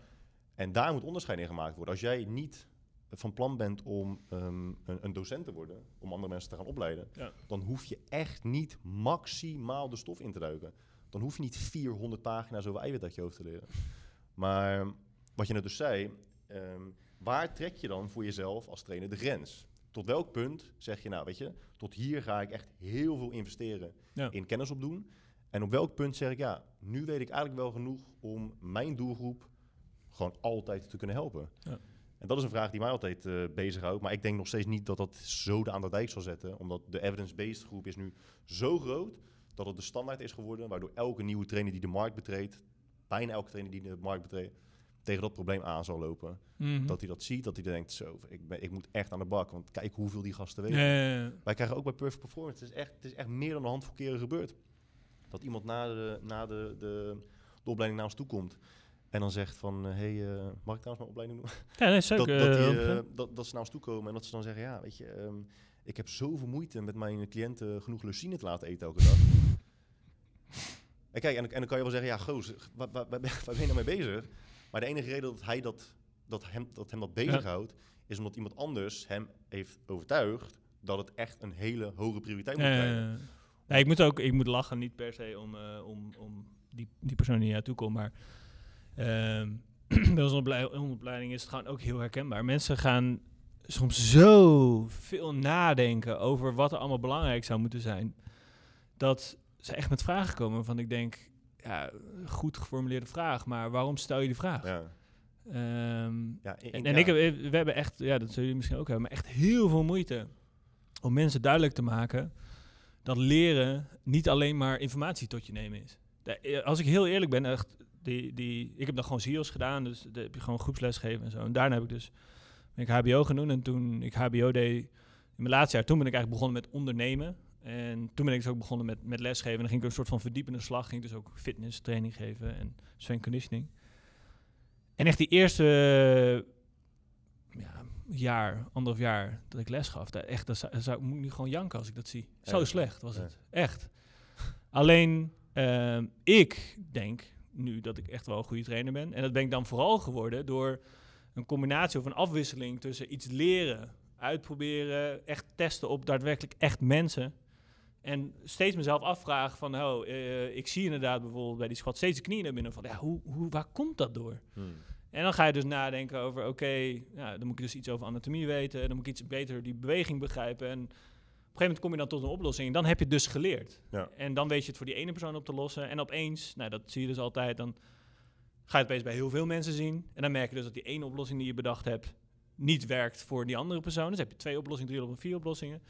En daar moet onderscheid in gemaakt worden. Als jij niet van plan bent om ehm, een, een docent te worden, om andere mensen te gaan opleiden, Ja. dan hoef je echt niet maximaal de stof in te duiken. Dan hoef je niet 400 pagina's over eiwit uit je hoofd te leren. Maar wat je net dus zei, ehm, waar trek je dan voor jezelf als trainer de grens? Tot welk punt zeg je, nou weet je, tot hier ga ik echt heel veel investeren Ja. in kennis opdoen. En op welk punt zeg ik, ja, nu weet ik eigenlijk wel genoeg om mijn doelgroep gewoon altijd te kunnen helpen. Ja. En dat is een vraag die mij altijd eh bezighoudt. Maar ik denk nog steeds niet dat dat zo de aan de dijk zal zetten. Omdat de evidence-based groep is nu zo groot dat het de standaard is geworden. Waardoor elke nieuwe trainer die de markt betreedt, bijna elke trainer die de markt betreedt, tegen dat probleem aan zal lopen. Mhm. Dat hij dat ziet, dat hij denkt, zo, ik, ben, ik moet echt aan de bak. Want kijk hoeveel die gasten weten. Ja, ja, ja. Wij krijgen ook bij Perfect Performance, het is echt, het is echt meer dan een handvol keren gebeurd. Dat iemand na de, na de, de, de opleiding naar ons toe komt en dan zegt van, hé, hey, eh, mag ik trouwens mijn opleiding doen? *laughs* Ja, nee, zeker. dat, dat, die, eh, eh, dat, dat ze naar ons toe komen en dat ze dan zeggen, ja, weet je, ehm, ik heb zoveel moeite met mijn cliënten genoeg leucine te laten eten elke dag. En kijk, en, en dan kan je wel zeggen, ja, goos, waar, waar, waar ben waar ben je nou mee bezig? Maar de enige reden dat, hij dat, dat, hem, dat hem dat bezighoudt, is omdat iemand anders hem heeft overtuigd dat het echt een hele hoge prioriteit moet krijgen. Nee, ik moet ook ik moet lachen, niet per se om, eh, om, om die, die persoon die naartoe komt, maar ehm *clears throat* bij onze oplei- opleiding is het gewoon ook heel herkenbaar. Mensen gaan soms zo veel nadenken over wat er allemaal belangrijk zou moeten zijn, dat ze echt met vragen komen waarvan ik denk, ja, goed geformuleerde vraag, maar waarom stel je die vraag? Ja. Ehm, Ja, ik- en, ja. ik, heb- we hebben echt, ja, dat zullen jullie misschien ook hebben, maar echt heel veel moeite om mensen duidelijk te maken dat leren niet alleen maar informatie tot je nemen is. De- eh, als ik heel eerlijk ben, echt, die, die, ik heb dan gewoon SEALS gedaan, dus daar heb je gewoon groepsles gegeven en zo. En daarna heb ik dus ben ik HBO genoemd en toen ik HBO deed in mijn laatste jaar, toen ben ik eigenlijk begonnen met ondernemen. En toen ben ik dus ook begonnen met, met lesgeven. En dan ging ik een soort van verdiepende slag, ging ik dus ook fitness training geven en strength conditioning. En echt die eerste ja, jaar, anderhalf jaar dat ik les gaf. Daar echt, dat zou, dat zou, moet ik nu gewoon janken als ik dat zie. Zo slecht was Ja. het. Echt. Alleen, ehm, ik denk nu dat ik echt wel een goede trainer ben. En dat ben ik dan vooral geworden door een combinatie of een afwisseling tussen iets leren, uitproberen, echt testen op daadwerkelijk echt mensen. En steeds mezelf afvragen van, oh, ik zie inderdaad bijvoorbeeld bij die squat steeds de knieën naar binnen. Van, ja, hoe, hoe, waar komt dat door? Hmm. En dan ga je dus nadenken over, oké, ja, dan moet ik dus iets over anatomie weten. Dan moet ik iets beter die beweging begrijpen. En op een gegeven moment kom je dan tot een oplossing. En dan heb je het dus geleerd. Ja. En dan weet je het voor die ene persoon op te lossen. En opeens, nou dat zie je dus altijd, dan ga je het opeens bij heel veel mensen zien. En dan merk je dus dat die ene oplossing die je bedacht hebt, niet werkt voor die andere persoon. Dus heb je twee oplossingen, drie oplossingen, vier oplossingen.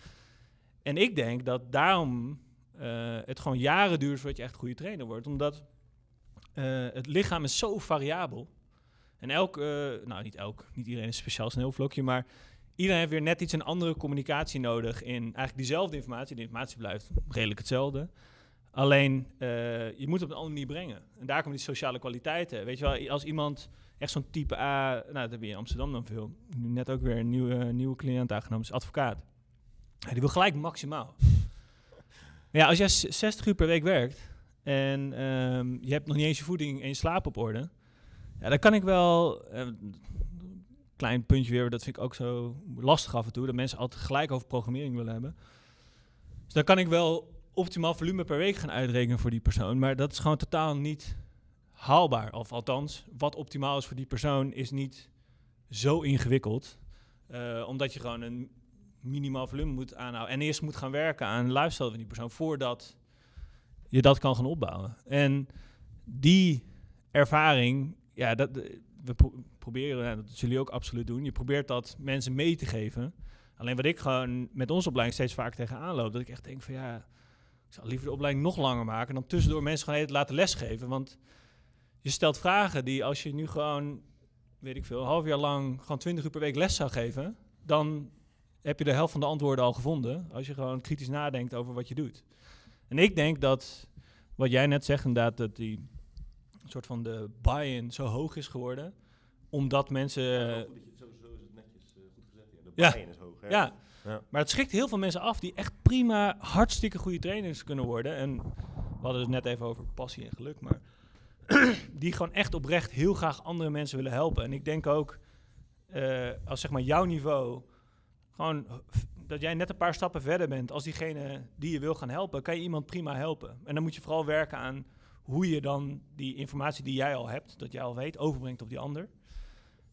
En ik denk dat daarom eh, het gewoon jaren duurt voordat je echt goede trainer wordt. Omdat eh, het lichaam is zo variabel. En elk, eh, nou niet elk, niet iedereen is speciaal sneeuwvlokje, maar iedereen heeft weer net iets een andere communicatie nodig in eigenlijk diezelfde informatie. De informatie blijft redelijk hetzelfde. Alleen, je moet het op een andere manier brengen. En daar komen die sociale kwaliteiten. Weet je wel, als iemand echt zo'n type A... Nou, dat heb je in Amsterdam dan veel. Nu net ook weer een nieuwe, nieuwe cliënt aangenomen, is advocaat. Ja, die wil gelijk maximaal. Ja, als jij z- 60 uur per week werkt... en ehm, je hebt nog niet eens je voeding en je slaap op orde... Ja, dan kan ik wel... eh, klein puntje weer, dat vind ik ook zo lastig af en toe... dat mensen altijd gelijk over programmering willen hebben. Dus dan kan ik wel optimaal volume per week gaan uitrekenen voor die persoon. Maar dat is gewoon totaal niet haalbaar. Of althans, wat optimaal is voor die persoon is niet zo ingewikkeld. Eh, omdat je gewoon een minimaal volume moet aanhouden. En eerst moet gaan werken aan de van die persoon voordat je dat kan gaan opbouwen. En die ervaring, ja, dat, we pro- proberen, en dat zullen jullie ook absoluut doen. Je probeert dat mensen mee te geven. Alleen wat ik gewoon met onze opleiding steeds vaak tegenaan loop, dat ik echt denk van ja, ik zou liever de opleiding nog langer maken dan tussendoor mensen gewoon even laten lesgeven. Want je stelt vragen die als je nu gewoon, weet ik veel, een half jaar lang gewoon 20 uur per week les zou geven, dan heb je de helft van de antwoorden al gevonden. Als je gewoon kritisch nadenkt over wat je doet. En ik denk dat wat jij net zegt, inderdaad, dat die soort van de buy-in zo hoog is geworden, omdat mensen. Sowieso is het netjes goed gezet. De Ja. buy-in is hoog. hè? Ja. Ja. maar het schrikt heel veel mensen af die echt prima, hartstikke goede trainers kunnen worden. En we hadden het net even over passie en geluk, maar *clears throat* die gewoon echt oprecht heel graag andere mensen willen helpen. En ik denk ook, eh, als zeg maar jouw niveau, gewoon f- dat jij net een paar stappen verder bent als diegene die je wil gaan helpen, kan je iemand prima helpen. En dan moet je vooral werken aan hoe je dan die informatie die jij al hebt, dat jij al weet, overbrengt op die ander.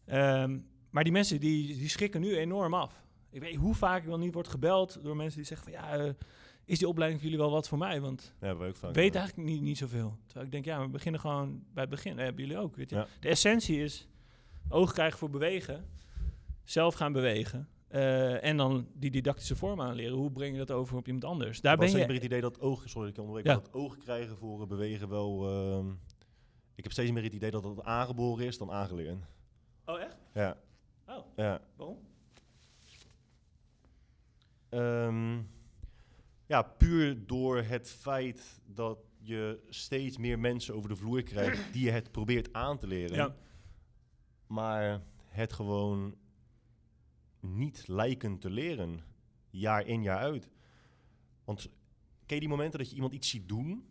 Ehm, maar die mensen die, die schrikken nu enorm af. Ik weet hoe vaak ik wel niet word gebeld door mensen die zeggen van ja, eh, is die opleiding voor jullie wel wat voor mij? Want Ja, ik weet eigenlijk niet, niet zoveel. Terwijl ik denk, ja, we beginnen gewoon bij het begin. Dat hebben jullie ook, weet je. Ja. De essentie is oog krijgen voor bewegen, zelf gaan bewegen. Eh, en dan die didactische vorm aanleren. Hoe breng je dat over op iemand anders? Daar Ik ben je... meer het idee dat oog, sorry dat ik je onderbreek, Ja. dat oog krijgen voor bewegen wel... ehm, ik heb steeds meer het idee dat het aangeboren is dan aangeleerd. Oh, echt? Ja. Oh, Ja. waarom? Ehm, ja, puur door het feit dat je steeds meer mensen over de vloer krijgt die je het probeert aan te leren. Ja. Maar het gewoon niet lijken te leren, jaar in jaar uit. Want ken je die momenten dat je iemand iets ziet doen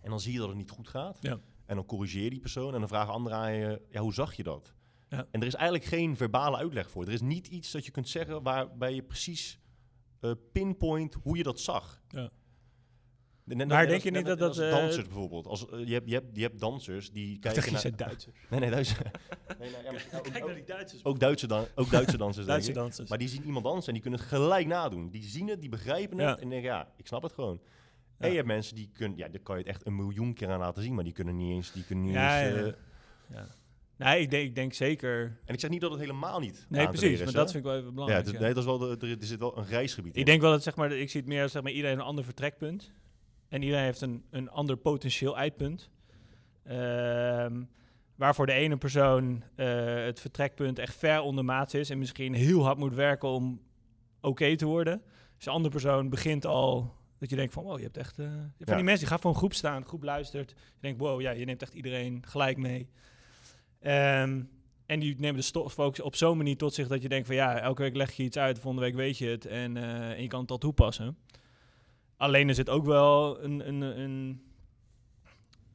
en dan zie je dat het niet goed gaat? Ja. En dan corrigeer je die persoon en dan vragen anderen aan je, ja, hoe zag je dat? Ja. En er is eigenlijk geen verbale uitleg voor. Er is niet iets dat je kunt zeggen waarbij je precies eh, pinpoint hoe je dat zag. Ja. Net- Maar denk als- je niet dat dat, eh, dansers bijvoorbeeld. Als, eh, je, hebt, je, hebt, je hebt dansers die kijken naar... Duitsers. *laughs* Nee, nee, Duitsers. *laughs* nee, nee, ja, maar- ook, Kijk ook- naar die Duitsers. ook Duitse, dan, ook Duitse dansers, Duitse denk ik. dansers. Maar die zien iemand dansen en die kunnen het gelijk nadoen. Die zien het, die begrijpen het Ja. en denken, ja, ik snap het gewoon. Ja. En je hebt mensen die kunnen, ja, daar kan je het echt een miljoen keer aan laten zien, maar die kunnen niet eens, die kunnen niet Ja, eens... ja, eh, ja. Nee, ik denk, ik denk zeker... en ik zeg niet dat het helemaal niet Nee, precies. Maar dat vind ik wel even Ja, belangrijk. het, ja. nee, dat is wel de, er, er zit wel een reisgebied in. Ik denk wel dat zeg maar, ik zie het meer als zeg maar, iedereen een ander vertrekpunt. En iedereen heeft een, een ander potentieel eindpunt. Ehm, waarvoor de ene persoon eh, het vertrekpunt echt ver onder maat is. En misschien heel hard moet werken om oké te worden. Dus de andere persoon begint al dat je denkt van wow, je hebt echt... eh, van Ja. die mensen die gaan voor een groep staan, groep luistert. Je denkt wow, ja, je neemt echt iedereen gelijk mee. Ehm, en die nemen de stof ook op zo'n manier tot zich dat je denkt van ja, elke week leg je iets uit, volgende week weet je het en, eh, en je kan het al toepassen. Alleen er zit ook wel een, een, een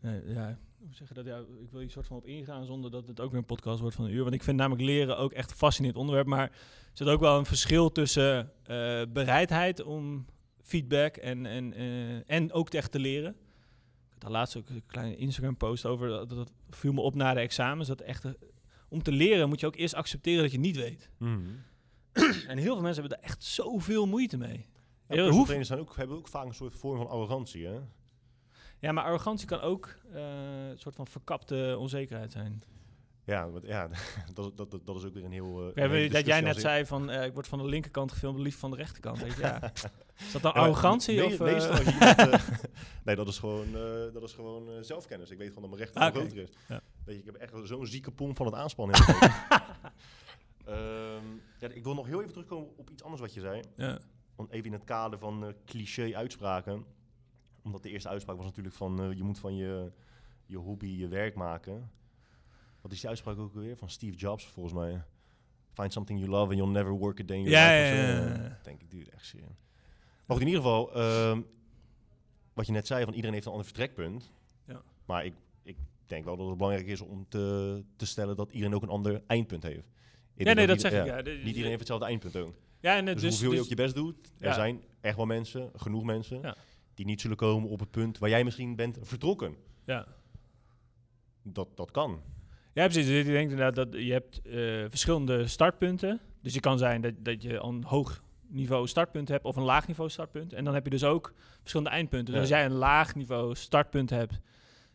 eh, ja, hoe zeg je dat? Ja, ik wil hier soort van op ingaan zonder dat het ook weer een podcast wordt van een uur. Want ik vind namelijk leren ook echt een fascinerend onderwerp. Maar er zit ook wel een verschil tussen eh, bereidheid om feedback en, en, eh, en ook echt te leren. Ik had daar laatst ook een kleine Instagram post over. Dat, dat viel me op na de examens. Dat echt, om te leren moet je ook eerst accepteren dat je niet weet. Mhm. En heel veel mensen hebben daar echt zoveel moeite mee. Personal hoe- trainers zijn ook, hebben ook vaak een soort vorm van arrogantie, hè? Ja, maar arrogantie kan ook eh, een soort van verkapte onzekerheid zijn. Ja, want, ja *laughs* dat, dat, dat, dat is ook weer een heel... eh, Ja, een je, dat jij net zei van eh, ik word van de linkerkant gefilmd, liefst van de rechterkant. Weet je, ja. *laughs* Is dat dan Ja, arrogantie? me- of, eh? meestal als je *laughs* iemand, eh, nee, dat is gewoon, eh, dat is gewoon eh, zelfkennis. Ik weet gewoon dat mijn rechter Ah, veel groter is. Ja. Weet je, ik heb echt zo'n zieke pomp van het aanspannen. Ehm, ja, ik wil nog heel even terugkomen op iets anders wat je zei. ja. Want even in het kader van eh, cliché-uitspraken. Omdat de eerste uitspraak was natuurlijk van... eh, je moet van je, je hobby je werk maken. Wat is die uitspraak ook alweer? Van Steve Jobs, volgens mij. Find something you love and you'll never work a day in your Ja, life. ja, ja. Denk ik, dude, echt serieus. Maar goed, in ieder geval... ehm, wat je net zei, van iedereen heeft een ander vertrekpunt. Ja. Maar ik, ik denk wel dat het belangrijk is om te, te stellen... dat iedereen ook een ander eindpunt heeft. Ik ja, denk nee, dat ieder- zeg ik. ja, Niet iedereen heeft hetzelfde eindpunt ook. Ja, en, Dus, dus, hoeveel je dus- ook je best doet, er Ja. zijn echt wel mensen, genoeg mensen, Ja. die niet zullen komen op het punt waar jij misschien bent vertrokken. ja. Dat, dat kan. ja, precies. Dus ik denk inderdaad dat je hebt eh, verschillende startpunten. Dus je kan zijn dat, dat je een hoog niveau startpunt hebt of een laag niveau startpunt. En dan heb je dus ook verschillende eindpunten. Dus Ja. als jij een laag niveau startpunt hebt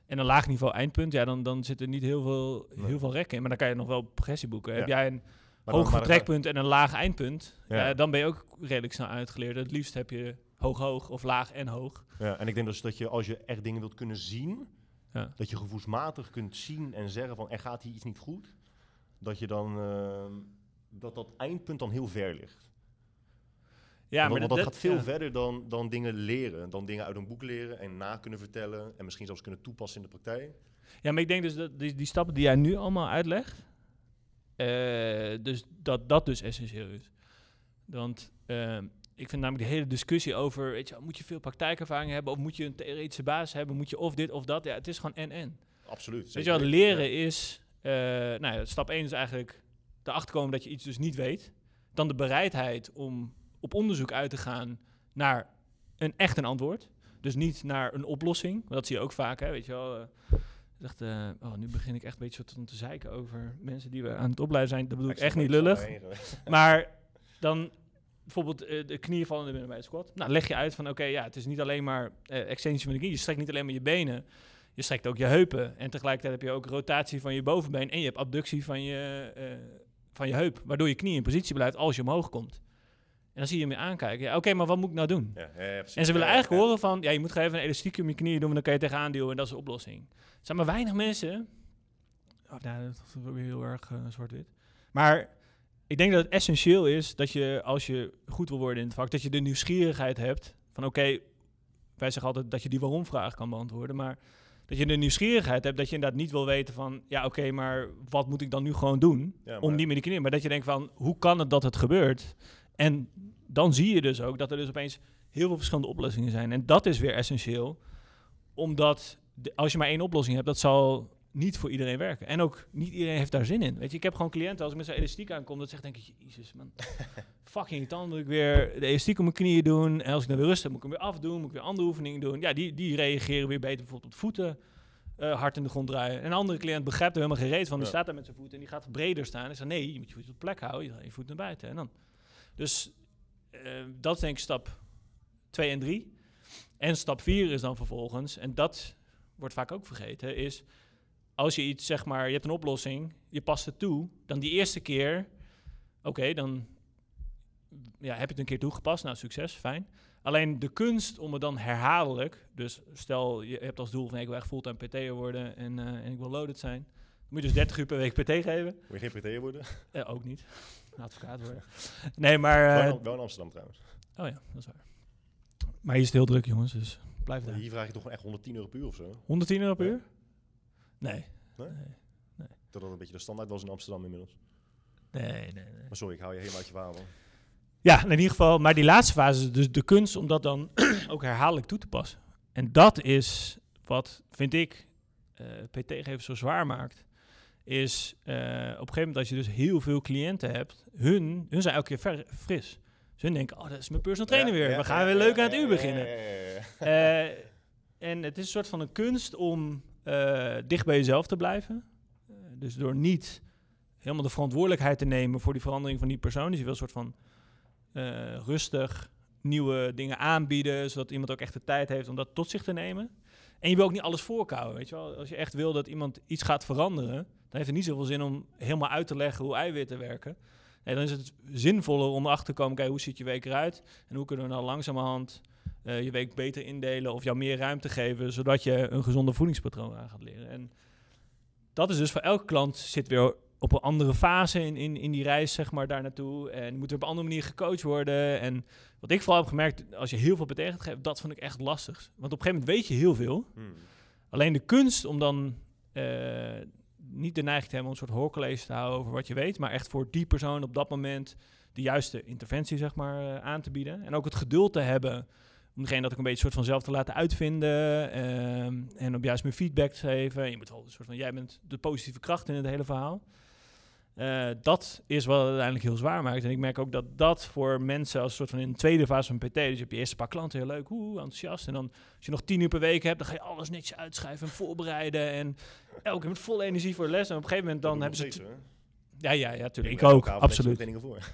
en een laag niveau eindpunt, ja, dan, dan zit er niet heel veel, Nee. heel veel rekken in. Maar dan kan je nog wel progressie boeken. Ja. Heb jij een Maar hoog maar vertrekpunt en een laag eindpunt, Ja. ja. dan ben je ook redelijk snel uitgeleerd. Het liefst heb je hoog-hoog of laag en hoog. Ja, en ik denk dus dat je als je echt dingen wilt kunnen zien, Ja. dat je gevoelsmatig kunt zien en zeggen van er gaat hier iets niet goed, dat je dan ehm, dat dat eindpunt dan heel ver ligt. Ja, want, want dat, gaat veel ja. verder dan, dan dingen leren, dan dingen uit een boek leren en na kunnen vertellen en misschien zelfs kunnen toepassen in de praktijk. Ja, maar ik denk dus dat die, die stappen die jij nu allemaal uitlegt, eh, dus dat dat dus essentieel is. Want eh, ik vind namelijk de hele discussie over, weet je, moet je veel praktijkervaring hebben of moet je een theoretische basis hebben, moet je of dit of dat. Ja, het is gewoon en-en. Absoluut. Weet je wel, weten. leren is, eh, nou ja, stap 1 is eigenlijk erachter komen dat je iets dus niet weet. Dan de bereidheid om op onderzoek uit te gaan naar een echt een antwoord. Dus niet naar een oplossing. Dat zie je ook vaak, hè, weet je wel. eh, Zegt, eh, oh, nu begin ik echt een beetje te zeiken over mensen die we aan het opleiden zijn. Dat bedoel ik echt niet lullig. *laughs* *laughs* Maar dan bijvoorbeeld eh, de knieën vallen er binnen bij de squat. Nou, leg je uit van oké, ja, het is niet alleen maar eh, extensie van de knie. Je strekt niet alleen maar je benen. Je strekt ook je heupen. En tegelijkertijd heb je ook rotatie van je bovenbeen. En je hebt abductie van je, van je heup. Waardoor je knie in positie blijft als je omhoog komt. En dan zie je hem weer aankijken. Ja, oké, maar wat moet ik nou doen? Ja. En ze willen eigenlijk horen van, ja, je moet gewoon even een elastiekje om je knieën doen, en dan kan je tegenaan duwen en dat is de oplossing. Er zijn maar weinig mensen, oh, nou, dat is ook weer heel erg eh, zwart-wit. Maar ik denk dat het essentieel is dat je, als je goed wil worden in het vak, dat je de nieuwsgierigheid hebt van, oké, wij zeggen altijd dat je die waarom-vraag kan beantwoorden, maar dat je de nieuwsgierigheid hebt dat je inderdaad niet wil weten van, ja, oké, maar wat moet ik dan nu gewoon doen? Ja, om maar- niet meer die knieën. Maar dat je denkt van, hoe kan het dat het gebeurt? En dan zie je dus ook dat er dus opeens heel veel verschillende oplossingen zijn. En dat is weer essentieel, omdat de- als je maar één oplossing hebt, dat zal niet voor iedereen werken. En ook niet iedereen heeft daar zin in. Weet je, ik heb gewoon cliënten, als ik met zo'n elastiek aankom, dat zegt denk ik, jezus man, *laughs* fucking irritant, moet ik weer de elastiek op mijn knieën doen. En als ik dan weer rust heb, moet ik hem weer afdoen, moet ik weer andere oefeningen doen. Ja, die, die reageren weer beter bijvoorbeeld op voeten. eh, hard in de grond draaien. En een andere cliënt begrijpt er helemaal geen reet van. Die Ja. staat daar met zijn voeten en die gaat breder staan. Ik zeg, nee, je moet je voet op plek houden. Je je voet naar buiten. En dan. Dus eh, dat is denk ik stap 2 en 3. En stap 4 is dan vervolgens, en dat wordt vaak ook vergeten, is als je iets, zeg maar, je hebt een oplossing, je past het toe, dan die eerste keer, oké, dan ja, heb je het een keer toegepast, nou succes, fijn. Alleen de kunst om het dan herhaaldelijk, dus stel je hebt als doel van ik wil echt fulltime PT'er worden en, eh, en ik wil loaded zijn, moet je dus 30 uur per week PT geven. Wil je geen PT worden? *laughs* Eh, ook niet. Advocaat worden. Nee, maar... eh, wel, wel in Amsterdam trouwens. oh ja, dat is waar. Maar hier is het heel druk, jongens, dus blijf daar. Hier vraag je toch echt 110 euro per uur of zo? 110 euro per uur? Nee. Nee? Nee. dat dat een beetje de standaard was in Amsterdam inmiddels. Nee, nee, nee. Maar sorry, ik hou je helemaal uit je verhaal. Ja, in ieder geval. Maar die laatste fase is dus de kunst om dat dan *clears throat* ook herhaaldelijk toe te passen. En dat is wat, vind ik, eh PT-geven zo zwaar maakt. Is eh, op een gegeven moment als je dus heel veel cliënten hebt, hun, hun zijn elke keer ver- fris. Dus hun denken, oh, dat is mijn personal trainer Ja, weer. ja, We gaan weer leuk aan het uur ja, beginnen. *laughs* Eh, en het is een soort van een kunst om eh, dicht bij jezelf te blijven. Eh, dus door niet helemaal de verantwoordelijkheid te nemen voor die verandering van die persoon. Dus je wil een soort van rustig nieuwe dingen aanbieden, zodat iemand ook echt de tijd heeft om dat tot zich te nemen. En je wil ook niet alles voorkouwen, weet je wel. Als je echt wil dat iemand iets gaat veranderen, dan heeft het niet zoveel zin om helemaal uit te leggen hoe eiwitten werken. Nee, dan is het zinvoller om erachter te komen, kijk, hoe ziet je week eruit? En hoe kunnen we nou langzamerhand eh, je week beter indelen of jou meer ruimte geven, zodat je een gezonde voedingspatroon aan gaat leren. En dat is dus voor elke klant zit weer op een andere fase in, in, in die reis, zeg maar, daar naartoe. En moet er op een andere manier gecoacht worden. En wat ik vooral heb gemerkt, als je heel veel betekent geeft, dat vond ik echt lastig. Want op een gegeven moment weet je heel veel. Hmm. Alleen de kunst om dan eh, niet de neiging te hebben om een soort hoorcollege te houden over wat je weet, maar echt voor die persoon op dat moment de juiste interventie zeg maar, eh, aan te bieden. En ook het geduld te hebben om degene dat ook een beetje soort van zelf te laten uitvinden ehm, en op juist meer feedback te geven. Je moet wel een soort van, jij bent de positieve kracht in het hele verhaal. Eh, dat is wat het uiteindelijk heel zwaar maakt. En ik merk ook dat dat voor mensen als een soort van in de tweede fase van PT, dus je hebt je eerste paar klanten heel leuk, oeh, enthousiast. En dan als je nog tien uur per week hebt, dan ga je alles netjes uitschrijven en voorbereiden. En elke keer met volle energie voor de les. En op een gegeven moment dan hebben ze... ik. Ja, ja, ja, tuurlijk. Ik elke ook, absoluut. voor. *laughs*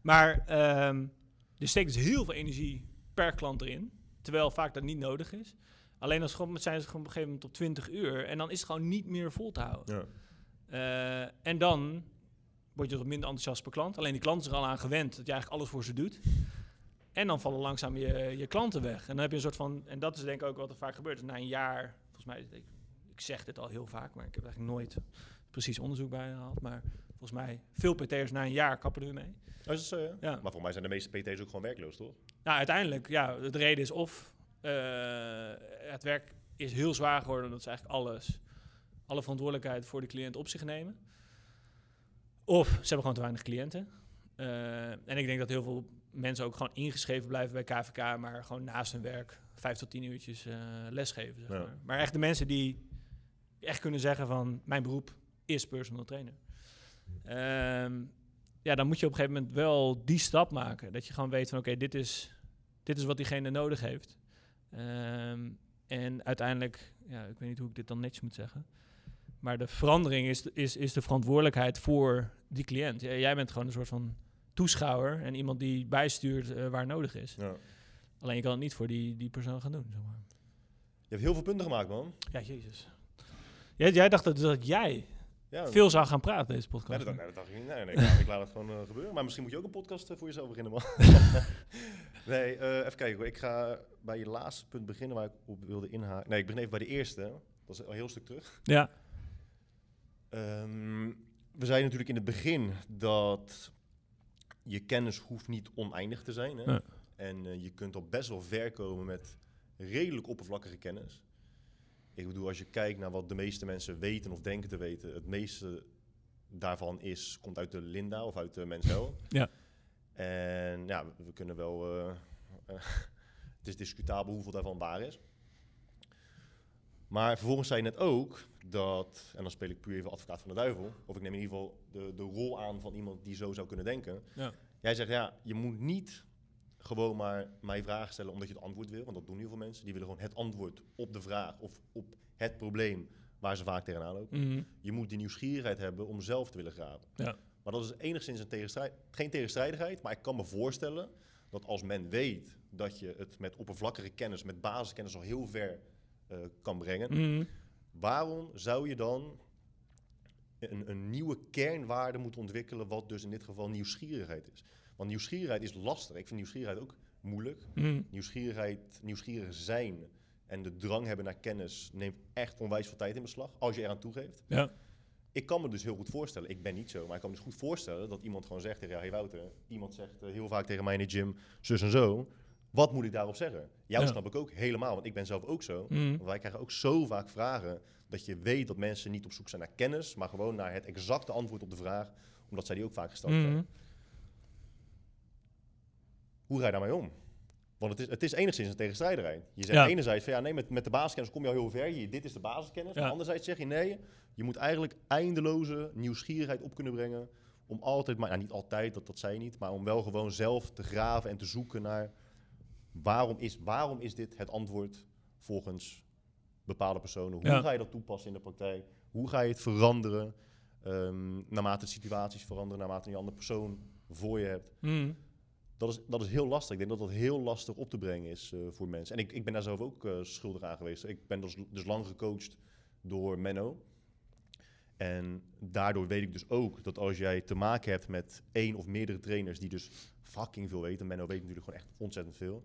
Maar ehm er steekt dus heel veel energie per klant erin. Terwijl vaak dat niet nodig is. Alleen als gewoon, zijn ze gewoon op een gegeven moment op 20 uur. En dan is het gewoon niet meer vol te houden. Ja. Eh, en dan word je wat minder enthousiast per klant. Alleen die klant is er al aan gewend dat je eigenlijk alles voor ze doet. En dan vallen langzaam je, je klanten weg. En dan heb je een soort van... En dat is denk ik ook wat er vaak gebeurt. Na een jaar, volgens mij... Ik, ik zeg dit al heel vaak, maar ik heb eigenlijk nooit precies onderzoek bij gehaald. Maar volgens mij, veel PT'ers na een jaar kappen er weer mee. Oh, is dat zo, ja? Ja. Maar voor mij zijn de meeste PT's ook gewoon werkloos, toch? Nou, uiteindelijk, ja, de reden is of eh, het werk is heel zwaar geworden, dat ze eigenlijk alles, alle verantwoordelijkheid voor de cliënt op zich nemen. Of ze hebben gewoon te weinig cliënten. Eh, en ik denk dat heel veel mensen ook gewoon ingeschreven blijven bij KVK, maar gewoon naast hun werk vijf tot tien uurtjes eh, lesgeven. Zeg Ja. maar. maar echt de mensen die echt kunnen zeggen van mijn beroep is personal trainer. Ehm, ja, dan moet je op een gegeven moment wel die stap maken. Dat je gewoon weet van oké, dit, is, dit is wat diegene nodig heeft. Ehm, en uiteindelijk, ja, ik weet niet hoe ik dit dan netjes moet zeggen. Maar de verandering is, is, is de verantwoordelijkheid voor die cliënt. Jij bent gewoon een soort van toeschouwer en iemand die bijstuurt eh, waar nodig is. Ja. Alleen je kan het niet voor die, die persoon gaan doen. Zeg maar. Je hebt heel veel punten gemaakt, man. Ja, jezus. Jij, jij dacht dat, dat jij Ja, veel zou gaan praten deze Nee, podcast. dat, nee, dat dacht ik niet. Nee, nee, ik, laat, ik laat het gewoon eh, gebeuren. Maar misschien moet je ook een podcast eh, voor jezelf beginnen, man. *laughs* nee, even kijken hoor. Ik ga bij je laatste punt beginnen waar ik op wilde inhaken. Nee, ik begin even bij de eerste. Dat is al een heel stuk terug. Ja, Ehm, we zeiden natuurlijk in het begin dat je kennis hoeft niet oneindig te zijn. Hè? En eh, je kunt al best wel ver komen met redelijk oppervlakkige kennis. Ik bedoel, als je kijkt naar wat de meeste mensen weten of denken te weten, het meeste daarvan is, komt uit de Linda of uit de Mensel. Ja. En ja, we, kunnen wel. eh, *laughs* het is discutabel hoeveel daarvan waar is. Maar vervolgens zei je net ook dat, en dan speel ik puur even advocaat van de duivel, of ik neem in ieder geval de, de rol aan van iemand die zo zou kunnen denken. ja. Jij zegt ja, je moet niet gewoon maar mij vragen stellen omdat je het antwoord wil, want dat doen heel veel mensen. Die willen gewoon het antwoord op de vraag of op het probleem waar ze vaak tegenaan lopen. Mhm. Je moet die nieuwsgierigheid hebben om zelf te willen graven. Ja. Maar dat is enigszins een tegenstrijd, geen tegenstrijdigheid, maar ik kan me voorstellen dat als men weet dat je het met oppervlakkige kennis, met basiskennis al heel ver eh, kan brengen, Mhm. waarom zou je dan een, een nieuwe kernwaarde moeten ontwikkelen, wat dus in dit geval nieuwsgierigheid is? Want nieuwsgierigheid is lastig. Ik vind nieuwsgierigheid ook moeilijk. Mhm. Nieuwsgierigheid, nieuwsgierig zijn en de drang hebben naar kennis neemt echt onwijs veel tijd in beslag, als je eraan toegeeft. Ja. Ik kan me dus heel goed voorstellen, ik ben niet zo, maar ik kan me dus goed voorstellen dat iemand gewoon zegt tegen jou, hey Wouter, iemand zegt eh, heel vaak tegen mij in de gym, zus en zo, Wat moet ik daarop zeggen? Jou Ja. snap ik ook helemaal, want ik ben zelf ook zo. Mhm. Want Wij krijgen ook zo vaak vragen dat je weet dat mensen niet op zoek zijn naar kennis, maar gewoon naar het exacte antwoord op de vraag, omdat zij die ook vaak gesteld Mhm. krijgen. Hoe ga je daarmee om? Want het is, het is enigszins een tegenstrijderij. Je zegt Ja. enerzijds van ja, nee, met, met de basiskennis kom je al heel ver. Je, dit is de basiskennis. Ja. Maar anderzijds zeg je nee, je moet eigenlijk eindeloze nieuwsgierigheid op kunnen brengen. Om altijd, maar niet altijd, dat, dat zei je niet. Maar om wel gewoon zelf te graven en te zoeken naar waarom is, waarom is dit het antwoord volgens bepaalde personen. Hoe Ja. ga je dat toepassen in de praktijk? Hoe ga je het veranderen? ehm, naarmate de situaties veranderen, naarmate je een andere persoon voor je hebt. Mhm. Dat is, dat is heel lastig. Ik denk dat dat heel lastig op te brengen is eh, voor mensen. En ik, ik ben daar zelf ook eh, schuldig aan geweest. Ik ben dus, dus lang gecoacht door Menno. En daardoor weet ik dus ook dat als jij te maken hebt met één of meerdere trainers die dus fucking veel weten. Menno weet natuurlijk gewoon echt ontzettend veel.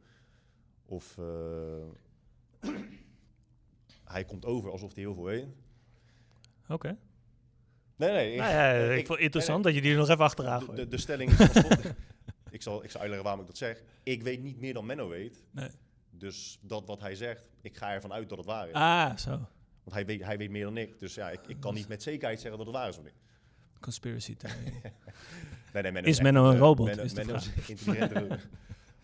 Of eh, hij komt over alsof hij heel veel weet. Oké. Nee, nee. Nou ja, eh, ik, vond het interessant dat je die er nog even achteraan de, de, de stelling is... *laughs* ik, zal, ik zal uitleggen waarom ik dat zeg. Ik weet niet meer dan Menno weet. Nee. Dus dat wat hij zegt, ik ga ervan uit dat het waar is. Ah, zo. Want hij weet, hij weet meer dan ik. Dus ja, ik, ik kan niet met zekerheid zeggen dat het waar is of niet. Conspiracy theory. *laughs* Nee, nee, Menno Is Menno een eh, robot, Menno, is Menno is *laughs*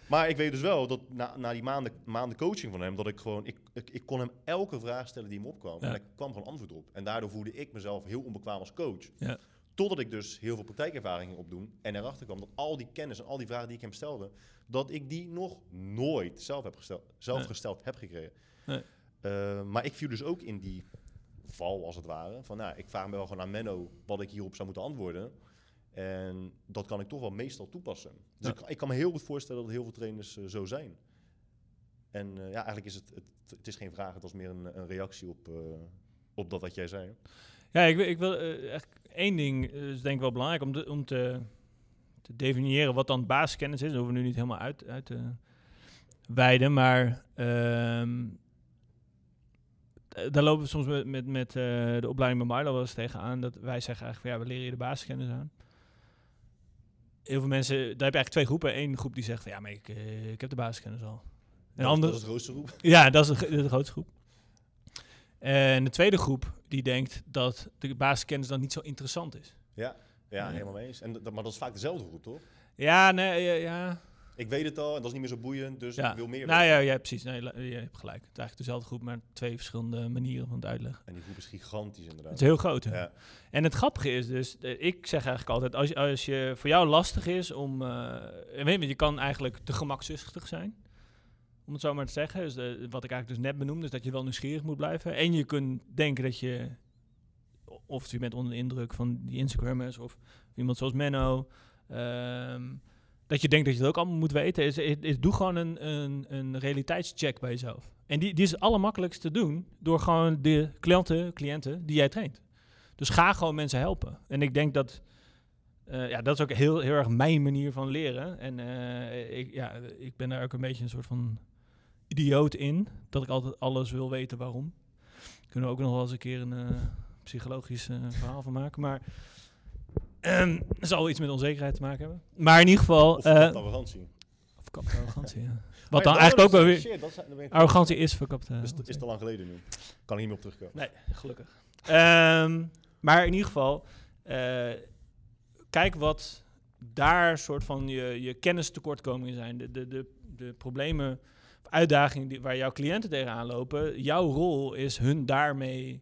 Maar ik weet dus wel dat na, na die maanden, maanden coaching van hem, dat ik gewoon, ik, ik, ik kon hem elke vraag stellen die hem opkwam. Ja. En ik kwam gewoon antwoord op. En daardoor voelde ik mezelf heel onbekwaam als coach. Ja. Totdat ik dus heel veel praktijkervaring ging opdoen. En erachter kwam dat al die kennis en al die vragen die ik hem stelde, dat ik die nog nooit zelf, heb gesteld, zelf Nee. gesteld heb gekregen. Nee. Eh, maar ik viel dus ook in die val, als het ware. Van nou, ik vraag me wel gewoon aan Menno wat ik hierop zou moeten antwoorden. En dat kan ik toch wel meestal toepassen. Dus Ja. ik, ik kan me heel goed voorstellen dat heel veel trainers eh, zo zijn. En eh, ja, eigenlijk is het, het, het is geen vraag, het was meer een, een reactie op, eh, op dat wat jij zei. Ja, ik, wil- ik wil echt één ding is denk ik wel belangrijk om, te, om te, te definiëren wat dan basiskennis is. Dat hoeven we nu niet helemaal uit, uit te wijden, maar ehm, eh, daar lopen we soms met, met, met de opleiding bij Marlo wel eens tegenaan. Dat wij zeggen eigenlijk van ja, we leren je de basiskennis aan. Heel veel mensen, daar heb je eigenlijk twee groepen. Eén groep die zegt van ja, maar ik, eh, ik heb de basiskennis al. En dat, andere, dat is het grootste groep. ja, dat is de, de grootste groep. En de tweede groep die denkt dat de basiskennis dan niet zo interessant is. Ja, ja, helemaal mee eens. En, dat- maar dat is vaak dezelfde groep, toch? Ja, nee, ja, ja. Ik weet het al en dat is niet meer zo boeiend, dus ja. ik wil meer Nou weten. ja, ja, precies. Nee, je hebt gelijk. Het is eigenlijk dezelfde groep, maar twee verschillende manieren van het uitleggen. En die groep is gigantisch inderdaad. Het is heel groot. hè? Ja. En het grappige is dus, eh, ik zeg eigenlijk altijd, als, je- als je voor jou lastig is om, en weet je, je kan eigenlijk te gemakzuchtig zijn, om het zo maar te zeggen. Dus, eh, wat ik eigenlijk dus net benoemde, is dat je wel nieuwsgierig moet blijven. En je kunt denken dat je, of je bent onder de indruk van die Instagrammers of iemand zoals Menno, ehm, dat je denkt dat je het ook allemaal moet weten. Is, is, doe gewoon een, een, een realiteitscheck bij jezelf. En die, die is het allermakkelijkst te doen door gewoon de klanten, cliënten die jij traint. Dus ga gewoon mensen helpen. En ik denk dat, eh, ja, dat is ook heel, heel erg mijn manier van leren. En eh, ik, ja, ik ben daar ook een beetje een soort van idioot in. Dat ik altijd alles wil weten waarom. Kunnen ook nog wel eens een keer een eh, psychologisch verhaal van maken. Maar ehm het zal iets met onzekerheid te maken hebben. Maar in ieder geval... Of eh, verkapte arrogantie. verkapte arrogantie, ja. *laughs* Wat dan eigenlijk ook is- wel weer... Shit, dat zijn- Arrogantie is verkapte Is, arrogantie. is te lang geleden nu. Kan ik niet meer op terugkomen. Nee, gelukkig. Ehm, maar in ieder geval, eh, kijk wat daar soort van je, je kennistekortkomingen zijn. De, de, de, de problemen of uitdagingen die, waar jouw cliënten tegenaan lopen. Jouw rol is hun daarmee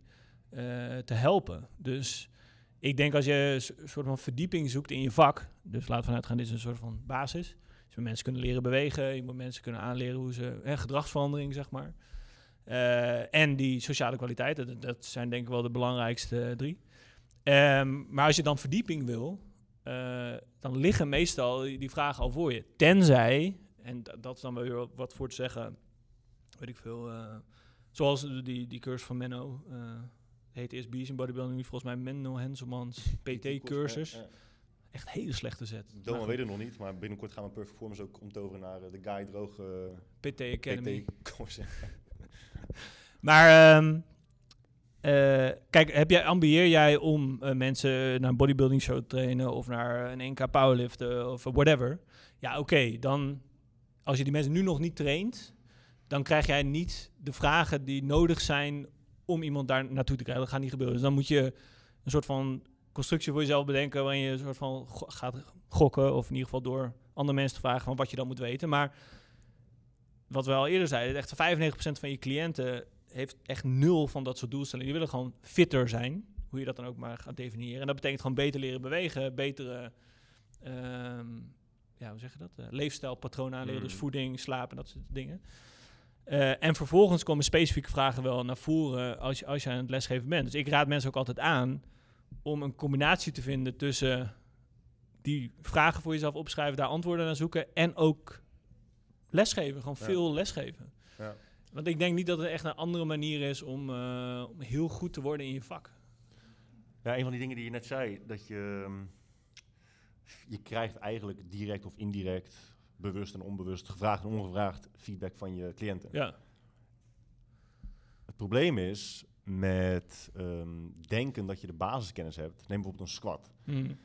eh, te helpen. Dus ik denk als je een soort van verdieping zoekt in je vak. Dus laten we vanuit gaan, dit is een soort van basis. Dus mensen kunnen leren bewegen. Je moet mensen kunnen aanleren hoe ze... Hè, gedragsverandering, zeg maar. Eh, en die sociale kwaliteiten, dat, zijn denk ik wel de belangrijkste drie. Ehm, maar als je dan verdieping wil, eh, dan liggen meestal die, vragen al voor je. Tenzij, en da- dat is dan wel weer wat voor te zeggen, weet ik veel, eh, zoals die, die cursus van Menno, heet eerst Bees in Bodybuilding, nu volgens mij Menno Henselmans *laughs* PT-cursus. Echt hele slechte zet. Doma Maar weet het nog niet, maar binnenkort gaan we Perfect Performance ook omtoveren naar eh, de Guy Droog eh, PT Academy. PT-course. *laughs* Maar ehm, eh, kijk, heb jij, ambieer jij om eh, mensen naar een bodybuilding show te trainen of naar een NK powerliften of whatever? Ja, oké, dan als je die mensen nu nog niet traint, dan krijg jij niet de vragen die nodig zijn om iemand daar naartoe te krijgen. Dat gaat niet gebeuren. Dus dan moet je een soort van constructie voor jezelf bedenken waarin je een soort van go- gaat gokken of in ieder geval door andere mensen te vragen van wat je dan moet weten. Maar wat we al eerder zeiden, echt 95% van je cliënten heeft echt nul van dat soort doelstellingen. Die willen gewoon fitter zijn, hoe je dat dan ook maar gaat definiëren. En dat betekent gewoon beter leren bewegen, betere, ehm, ja, hoe zeg je dat? Eh, leefstijlpatronen aanleren, dus Mm. voeding, slapen, dat soort dingen. Eh, en vervolgens komen specifieke vragen wel naar voren als je, als je aan het lesgeven bent. Dus ik raad mensen ook altijd aan om een combinatie te vinden tussen die vragen voor jezelf opschrijven, daar antwoorden naar zoeken en ook lesgeven, gewoon Ja. veel lesgeven. Ja. Want ik denk niet dat het echt een andere manier is om, eh, om heel goed te worden in je vak. Ja, een van die dingen die je net zei, dat je, ehm, je krijgt eigenlijk direct of indirect, bewust en onbewust, gevraagd en ongevraagd feedback van je cliënten. Ja, Het probleem is met ehm, denken dat je de basiskennis hebt. Neem bijvoorbeeld een squat. Mm.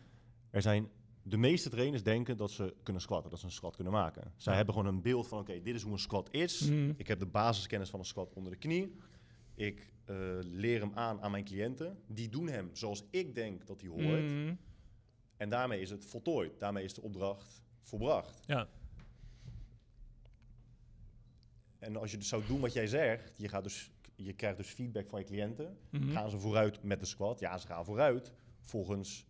Er zijn de meeste trainers denken dat ze kunnen squatten, dat ze een squat kunnen maken. Zij Ja. hebben gewoon een beeld van, oké, dit is hoe een squat is. Mm. Ik heb de basiskennis van een squat onder de knie. Ik eh, leer hem aan aan mijn cliënten. Die doen hem zoals ik denk dat hij hoort. Mm. En daarmee is het voltooid. Daarmee is de opdracht volbracht. Ja. En als je dus zou doen wat jij zegt, je, gaat dus, je krijgt dus feedback van je cliënten. Mhm. Gaan ze vooruit met de squat? Ja, ze gaan vooruit volgens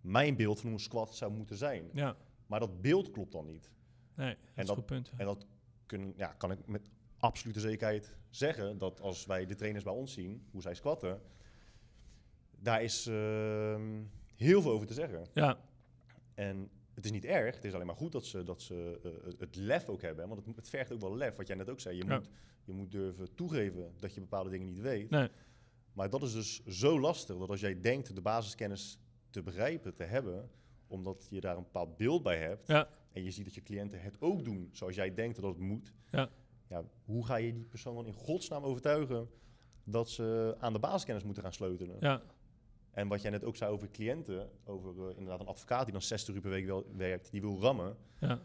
mijn beeld van hoe een squat zou moeten zijn. Ja, Maar dat beeld klopt dan niet. nee, dat is dat- goed punt. ja. En dat kunnen, ja, kan ik met absolute zekerheid zeggen, dat als wij de trainers bij ons zien, hoe zij squatten, daar is ehm, heel veel over te zeggen. Ja, En het is niet erg, het is alleen maar goed dat ze, dat ze eh, het lef ook hebben. Want het, het vergt ook wel lef, wat jij net ook zei. Je, Ja. moet, je moet durven toegeven dat je bepaalde dingen niet weet. nee. Maar dat is dus zo lastig, dat als jij denkt de basiskennis te begrijpen, te hebben, omdat je daar een bepaald beeld bij hebt, Ja. en je ziet dat je cliënten het ook doen zoals jij denkt dat het moet, Ja. ja, hoe ga je die persoon dan in godsnaam overtuigen dat ze aan de basiskennis moeten gaan sleutelen? Ja, En wat jij net ook zei over cliënten, over eh, inderdaad een advocaat die dan 60 uur per week wel, werkt, die wil rammen. ja,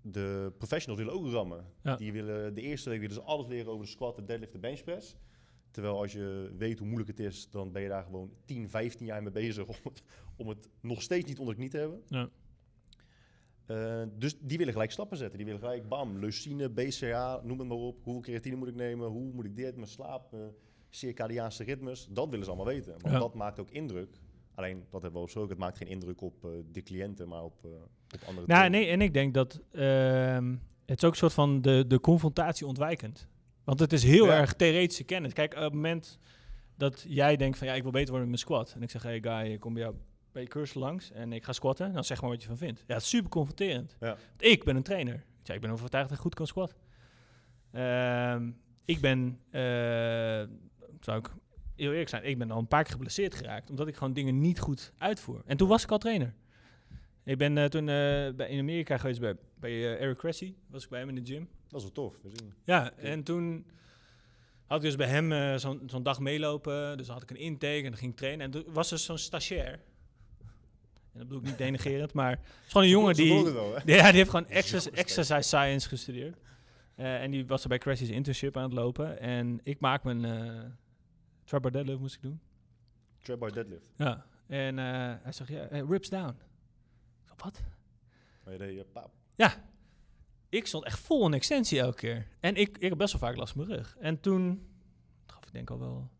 De professionals willen ook rammen. Ja. Die willen de eerste week willen ze alles leren over de squat, de deadlift, de benchpress. Terwijl als je weet hoe moeilijk het is, dan ben je daar gewoon 10, 15 jaar mee bezig om het, om het nog steeds niet onder de knie te hebben. ja. Eh, dus die willen gelijk stappen zetten. Die willen gelijk, bam, leucine, BCA, noem het maar op. Hoeveel creatine moet ik nemen? Hoe moet ik dit? Mijn slaap, mijn circadiaanse ritmes. Dat willen ze allemaal weten. Want Ja. dat maakt ook indruk. Alleen, dat hebben we al besproken, het maakt geen indruk op eh, de cliënten, maar op, eh, op andere Nou, nee, en ik denk dat ehm, het is ook een soort van de, de confrontatie ontwijkend. Want het is heel Ja. erg theoretische kennis. Kijk, op het moment dat jij denkt van ja, ik wil beter worden met mijn squat. En ik zeg, hey guy, ik kom bij jou bij je cursus langs en ik ga squatten. Dan zeg maar wat je van vindt. Ja, het is super confronterend. Ja. Ik ben een trainer. Ja, ik ben overtuigd dat ik goed kan squat. Ehm, ik ben, eh, zou ik heel eerlijk zijn, ik ben al een paar keer geblesseerd geraakt. Omdat ik gewoon dingen niet goed uitvoer. En toen was ik al trainer. Ik ben eh, toen eh, bij, in Amerika geweest bij, bij eh, Eric Cressy. Was ik bij hem in de gym. Dat is wel tof. We zien- Ja, en toen had ik dus bij hem zo'n zo'n dag meelopen. Dus dan had ik een intake en dan ging ik trainen. En toen was er zo'n stagiair. En dat bedoel ik niet denigerend, maar het is gewoon een *laughs* jongen die... wel? Ja, die heeft gewoon *laughs* exercise, exercise science gestudeerd. En die was er bij Cressy's internship aan het lopen. En ik maak mijn uh, trap bar deadlift moest ik doen. Bar deadlift. Ja. En eh, hij zegt, ja, rips down. Ik wat? Maar je deed, pap. Ja. Ik stond echt vol in extensie elke keer. En ik, ik heb best wel vaak last van mijn rug. En toen, dat gaf ik denk al wel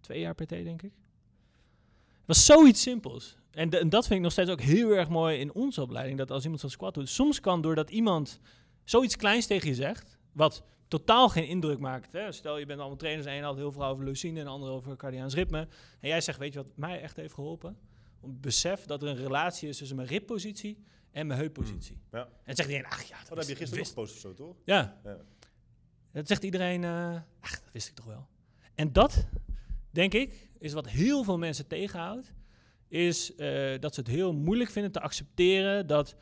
twee jaar PT, denk ik. Het was zoiets simpels. En, de- en dat vind ik nog steeds ook heel erg mooi in onze opleiding. Dat als iemand zo'n squat doet, soms kan doordat iemand zoiets kleins tegen je zegt, wat totaal geen indruk maakt. Hè? Stel, je bent allemaal trainers en een had heel veel over leucine en de andere over cardiaans ritme. En jij zegt, weet je wat mij echt heeft geholpen? Om het besef dat er een relatie is tussen mijn ribpositie en mijn heuppositie. Ja. En dan zegt iedereen, ach ja, dat, Oh, dat heb je gisteren nog gepost of zo, toch? Ja. Ja. Dat zegt iedereen, eh, ach, dat wist ik toch wel. En dat, denk ik, is wat heel veel mensen tegenhoudt. Is eh, dat ze het heel moeilijk vinden te accepteren dat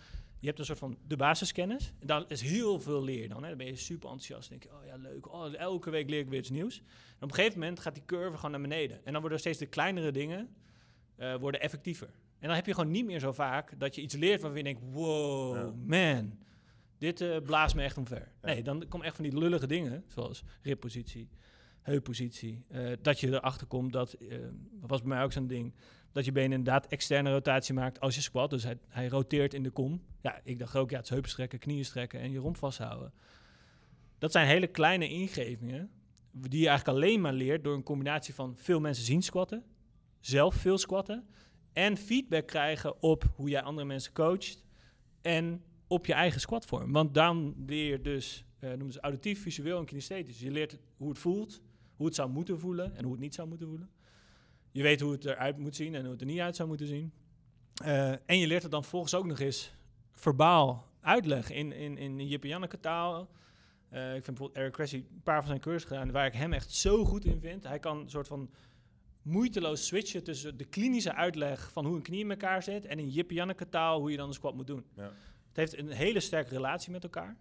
je hebt een soort van de basiskennis. En daar is heel veel leer dan. Hè. Dan ben je super enthousiast. Dan denk je, oh ja, leuk. Oh, elke week leer ik weer iets nieuws. En op een gegeven moment gaat die curve gewoon naar beneden. En dan worden steeds de kleinere dingen eh, worden effectiever. En dan heb je gewoon niet meer zo vaak dat je iets leert waarvan je denkt, wow, Ja. man. Dit eh, blaast me echt omver. Ja. Nee, dan komen echt van die lullige dingen, zoals ribpositie, heuppositie. eh, dat je erachter komt dat, dat was bij mij ook zo'n ding, dat je been inderdaad externe rotatie maakt als je squat. Dus hij, hij roteert in de kom. Ja, ik dacht ook, ja, het is heupen knieën strekken en je romp vasthouden. Dat zijn hele kleine ingevingen die je eigenlijk alleen maar leert door een combinatie van veel mensen zien squatten, zelf veel squatten en feedback krijgen op hoe jij andere mensen coacht en op je eigen squatvorm. Want dan leer je dus, eh noemen ze auditief, visueel en kinesthetisch. Je leert hoe het voelt, hoe het zou moeten voelen en hoe het niet zou moeten voelen. Je weet hoe het eruit moet zien en hoe het er niet uit zou moeten zien. Eh, en je leert het dan volgens ook nog eens verbaal uitleggen in, in, in Jip en Janneke taal. Eh, ik vind bijvoorbeeld Eric Cressy een paar van zijn cursussen gedaan waar ik hem echt zo goed in vind. Hij kan een soort van moeiteloos switchen tussen de klinische uitleg van hoe een knie in elkaar zit en in Jip en Janneke taal hoe je dan een squat moet doen. Ja. Het heeft een hele sterke relatie met elkaar.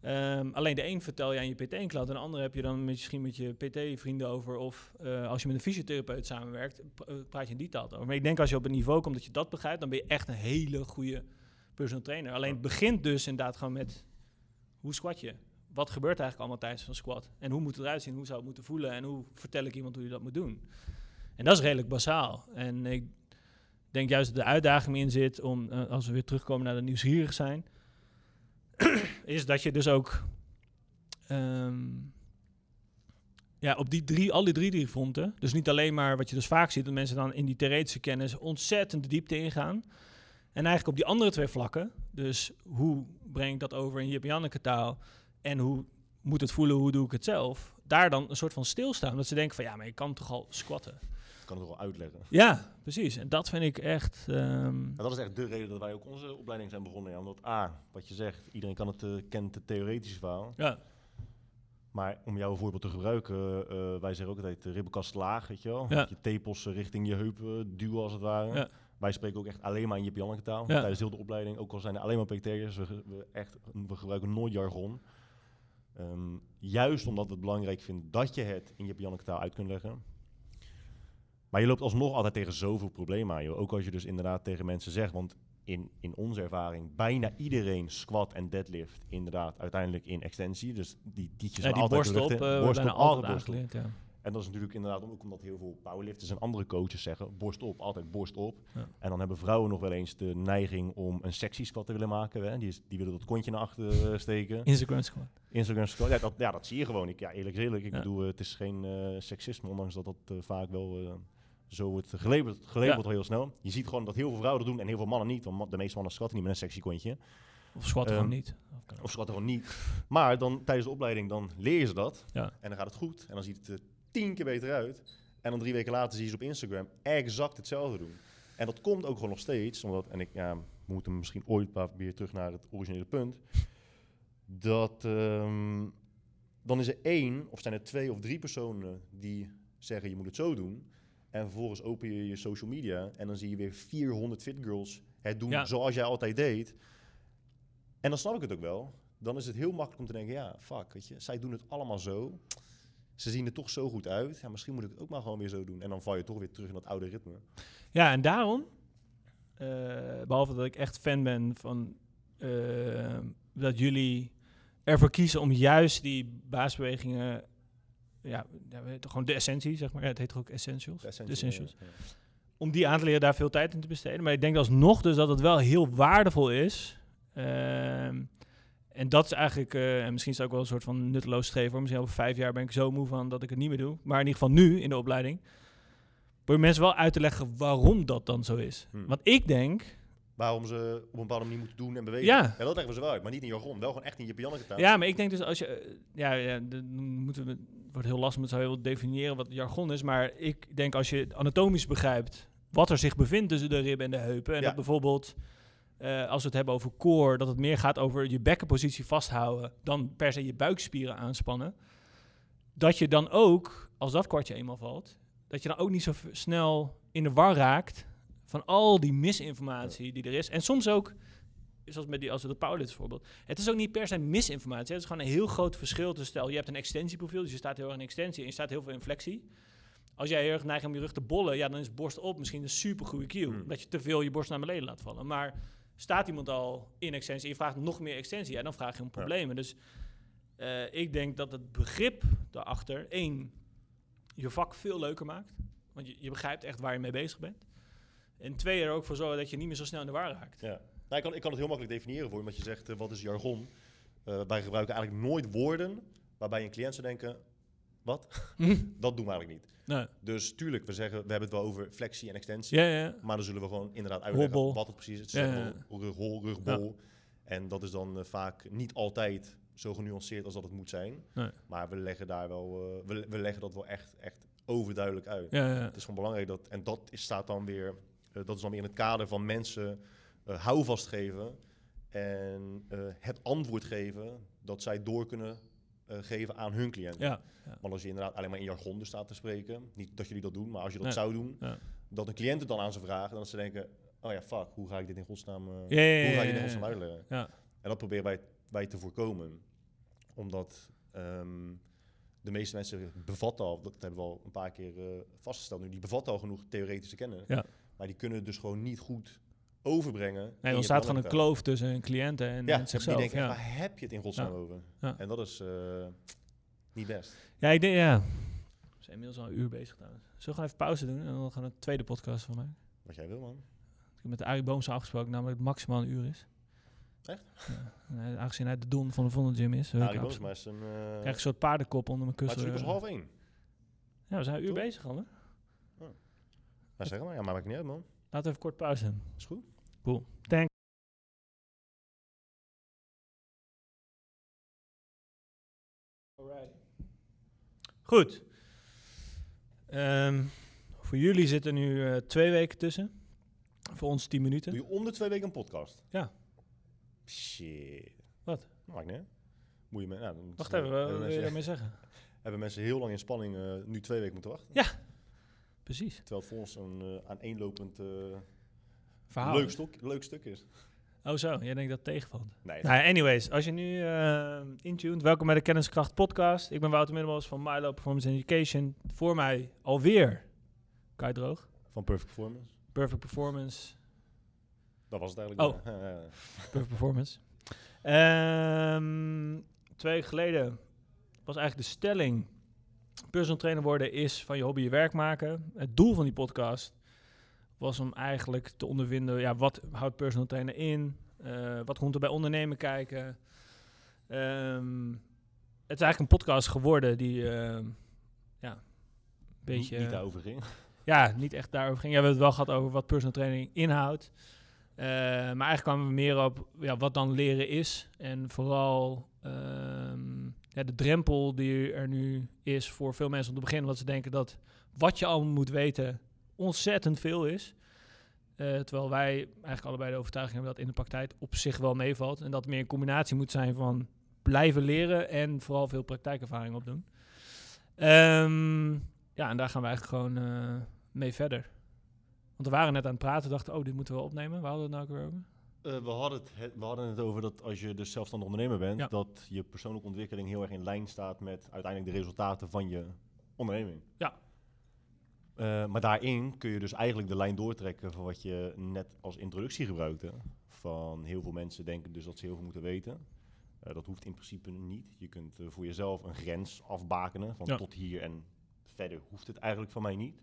Ehm, alleen de een vertel je aan je PT-klant en de andere heb je dan misschien met je PT-vrienden over. Of eh, als je met een fysiotherapeut samenwerkt, eh, praat je in die taal over. Maar ik denk als je op een niveau komt dat je dat begrijpt, dan ben je echt een hele goede personal trainer. Alleen het begint dus inderdaad gewoon met hoe squat je? Wat gebeurt eigenlijk allemaal tijdens een squat? En hoe moet het eruit zien? Hoe zou het moeten voelen? En hoe vertel ik iemand hoe je dat moet doen? En dat is redelijk basaal. En ik denk juist dat de uitdaging in zit om, eh, als we weer terugkomen naar de nieuwsgierig zijn, is dat je dus ook ehm, ja, op die drie, al die drie, drie fronten, dus niet alleen maar wat je dus vaak ziet, dat mensen dan in die theoretische kennis ontzettend de diepte ingaan. En eigenlijk op die andere twee vlakken, dus hoe breng ik dat over in Jip Janneke taal en hoe moet het voelen, hoe doe ik het zelf, daar dan een soort van stilstaan. Dat ze denken van ja, maar je kan toch al squatten. Kan het wel uitleggen. Ja, precies. En dat vind ik echt... ehm, dat is echt de reden dat wij ook onze opleiding zijn begonnen. Ja, omdat A, wat je zegt, iedereen kan het, eh, kent het theoretische verhaal. ja, Maar om jouw voorbeeld te gebruiken, eh, wij zeggen ook altijd de ribbenkast laag, weet je wel. Ja. Dat Je tepels eh, richting je heupen duwen als het ware. Ja. Wij spreken ook echt alleen maar in je Janneke taal. Ja. Tijdens heel de opleiding, ook al zijn er alleen maar PT'ers, we, we, echt, we gebruiken nooit jargon. Ehm, juist omdat we het belangrijk vinden dat je het in je Janneke taal uit kunt leggen. Maar je loopt alsnog altijd tegen zoveel problemen aan, joh. Ook als je dus inderdaad tegen mensen zegt, want in, in onze ervaring, bijna iedereen squat en deadlift inderdaad uiteindelijk in extensie. Dus die tietjes ja die altijd borst op, eh Borst op, altijd borst op. aangeleerd, ja. En dat is natuurlijk inderdaad ook omdat heel veel powerlifters en andere coaches zeggen, borst op, altijd borst op. Ja. En dan hebben vrouwen nog wel eens de neiging om een sexy squat te willen maken. Hè? Die, is, die willen dat kontje naar achter eh, steken. Instagram squat. Instagram squat, ja dat, ja, dat zie je gewoon. Ik, ja, eerlijk is eerlijk. Ik bedoel, eh, het is geen seksisme, ondanks dat dat vaak wel zo wordt gelabeld, gelabeld Ja. heel snel. Je ziet gewoon dat heel veel vrouwen dat doen en heel veel mannen niet. Want de meeste mannen squatten niet met een sexy kontje. Of Ehm, gewoon niet. Of squatten gewoon niet. Maar dan tijdens de opleiding dan leer je ze dat. Ja. En dan gaat het goed. En dan ziet het er tien keer beter uit. En dan drie weken later zie je ze op Instagram exact hetzelfde doen. En dat komt ook gewoon nog steeds. Omdat, en ik, ja, we moeten misschien ooit weer terug naar het originele punt. Dat ehm, dan is er één, of zijn er twee of drie personen die zeggen je moet het zo doen. En vervolgens open je je social media en dan zie je weer 400 fit girls het doen Ja. zoals jij altijd deed. En dan snap ik het ook wel. Dan is het heel makkelijk om te denken, ja, fuck, weet je, zij doen het allemaal zo. Ze zien er toch zo goed uit. Ja, misschien moet ik het ook maar gewoon weer zo doen. En dan val je toch weer terug in dat oude ritme. Ja, en daarom, eh, behalve dat ik echt fan ben van eh, dat jullie ervoor kiezen om juist die baasbewegingen, ja, gewoon de essentie, zeg maar. Ja, het heet ook essentials? Essentials. ja, ja. Om die aan te leren, daar veel tijd in te besteden. Maar ik denk alsnog dus dat het wel heel waardevol is. Ehm, en dat is eigenlijk, eh, en misschien is het ook wel een soort van nutteloos streven. Misschien over vijf jaar ben ik zo moe van dat ik het niet meer doe. Maar in ieder geval nu in de opleiding. Probeer mensen wel uit te leggen waarom dat dan zo is. Hmm. Want ik denk, Waarom ze op een bepaalde manier moeten doen en bewegen. Ja. dat leggen we ze wel uit. Maar niet in jargon. Wel gewoon echt in je Janneke taal. ja, maar ik denk dus als je, eh, ja, dan moeten we, het wordt heel lastig met zo heel definiëren wat jargon is. Maar ik denk als je anatomisch begrijpt wat er zich bevindt tussen de ribben en de heupen. En Ja. dat bijvoorbeeld, eh, als we het hebben over core, dat het meer gaat over je bekkenpositie vasthouden dan per se je buikspieren aanspannen. Dat je dan ook, als dat kwartje eenmaal valt, dat je dan ook niet zo snel in de war raakt van al die misinformatie die er is. En soms ook, zoals met die, als we de powerlift voorbeeld, het is ook niet per se misinformatie. Het is gewoon een heel groot verschil tussen, stel, je hebt een extensieprofiel, dus je staat heel erg in extensie en je staat heel veel in flexie. Als jij heel erg neigt om je rug te bollen, ja, dan is borst op misschien een super goede cue. Hmm. Dat je te veel je borst naar beneden laat vallen. Maar staat iemand al in extensie en je vraagt nog meer extensie, ja, dan vraag je om problemen. Dus eh, ik denk dat het begrip daarachter, één, je vak veel leuker maakt. Want je, je begrijpt echt waar je mee bezig bent. En twee, er ook voor zorgen dat je niet meer zo snel in de war raakt. Ja. Nou, ik, kan, ik kan het heel makkelijk definiëren voor je, omdat je zegt, eh, wat is jargon? Eh, wij gebruiken eigenlijk nooit woorden waarbij een cliënt zou denken, wat? *laughs* dat doen we eigenlijk niet. Nee. Dus tuurlijk, we zeggen, we hebben het wel over flexie en extensie. Ja, ja. Maar dan zullen we gewoon inderdaad uitleggen Hobbel. wat het precies is. Het Ja, rughol, rugbol. En dat is dan eh, vaak niet altijd zo genuanceerd als dat het moet zijn. Nee. Maar we leggen daar wel, we, we leggen dat wel echt, echt overduidelijk uit. Ja, ja. Het is gewoon belangrijk dat, en dat is, staat dan weer, dat is dan weer in het kader van mensen eh houvast geven en eh, het antwoord geven dat zij door kunnen eh, geven aan hun cliënten. ja. ja. Want als je inderdaad alleen maar in jargon dus staat te spreken, niet dat jullie dat doen, maar als je dat Nee. zou doen, Ja. dat een cliënt het dan aan ze vragen, dan ze denken, oh ja, fuck, hoe ga ik dit in godsnaam, eh, hoe ga ik ja, dit in godsnaam uitleggen? Ja. En dat proberen wij, wij te voorkomen. Omdat ehm, de meeste mensen bevatten al, dat hebben we al een paar keer eh, vastgesteld nu, die bevatten al genoeg theoretische kennis. Maar die kunnen het dus gewoon niet goed overbrengen. Nee, dan staat gewoon een kloof tussen een cliënten en, Ja, en die zichzelf. denken, ja. waar heb je het in godsnaam Ja. over? En dat is eh, niet best. ja, ik denk, ja. We zijn inmiddels al een uur bezig trouwens. Zullen we gewoon even pauze doen en dan gaan we een tweede podcast van mij. Wat jij wil, man. Ik heb met Arie Boomse afgesproken, namelijk dat het maximaal een uur is. Echt? Ja. Aangezien hij de don van de Vondel Gym is. Arie Boomsma is een... eh, krijg een soort paardenkop onder mijn maar het kussen. is nu pas half één. Ja, we zijn een uur Toch? bezig al, hè? Maar zeg maar, ja, maar maakt niet uit, man. Laten we even kort pauze. Is goed. Cool. Thanks. Goed. Ehm, voor jullie zitten nu eh, twee weken tussen. Voor ons tien minuten. Doe je om de twee weken een podcast? Ja. Shit. Wat? Maakt niet uit. Moet je me, nou, Wacht even, wat wil je daarmee zeggen? *laughs* hebben mensen heel lang in spanning eh, nu twee weken moeten wachten. Precies. Terwijl het voor ons een uh, aaneenlopend eh, Verhaal. leuk, stok, leuk stuk is. Oh zo, jij denkt dat het tegenvalt. Nee, Nou, anyways, als je nu eh intuned, welkom bij de Kenniskracht podcast. Ik ben Wouter Middelbos van Milo Performance Education. Voor mij alweer Kai Droog, van Perfect Performance. Perfect Performance, Dat was het eigenlijk. Oh. *laughs* Perfect Performance. Ehm, twee weken geleden was eigenlijk de stelling: personal trainer worden is van je hobby je werk maken. Het doel van die podcast was om eigenlijk te ondervinden: ja, wat houdt personal trainer in? Eh, wat komt er bij ondernemen kijken? Ehm, het is eigenlijk een podcast geworden die, ehm, ja, een beetje. Niet, niet daarover ging. Ja, niet echt daarover ging. Ja, we hebben het wel gehad over wat personal training inhoudt. Eh, maar eigenlijk kwamen we meer op ja, wat dan leren is. En vooral ehm, ja, de drempel die er nu is voor veel mensen om te beginnen. Want ze denken dat wat je allemaal moet weten ontzettend veel is. Eh, terwijl wij eigenlijk allebei de overtuiging hebben dat in de praktijk op zich wel meevalt. En dat meer een combinatie moet zijn van blijven leren en vooral veel praktijkervaring opdoen. Ehm, ja, en daar gaan we eigenlijk gewoon eh, mee verder. Want we waren net aan het praten, dachten, oh, dit moeten we opnemen. Waar hadden we het nou ook weer over? Eh, we, hadden het, het- we hadden het over dat als je dus zelfstandig ondernemer bent, Ja. dat je persoonlijke ontwikkeling heel erg in lijn staat met uiteindelijk de resultaten van je onderneming. Ja. Eh, maar daarin kun je dus eigenlijk de lijn doortrekken van wat je net als introductie gebruikte. Van heel veel mensen denken dus dat ze heel veel moeten weten. Eh, dat hoeft in principe niet. Je kunt voor jezelf een grens afbakenen van Ja. tot hier en verder hoeft het eigenlijk van mij niet.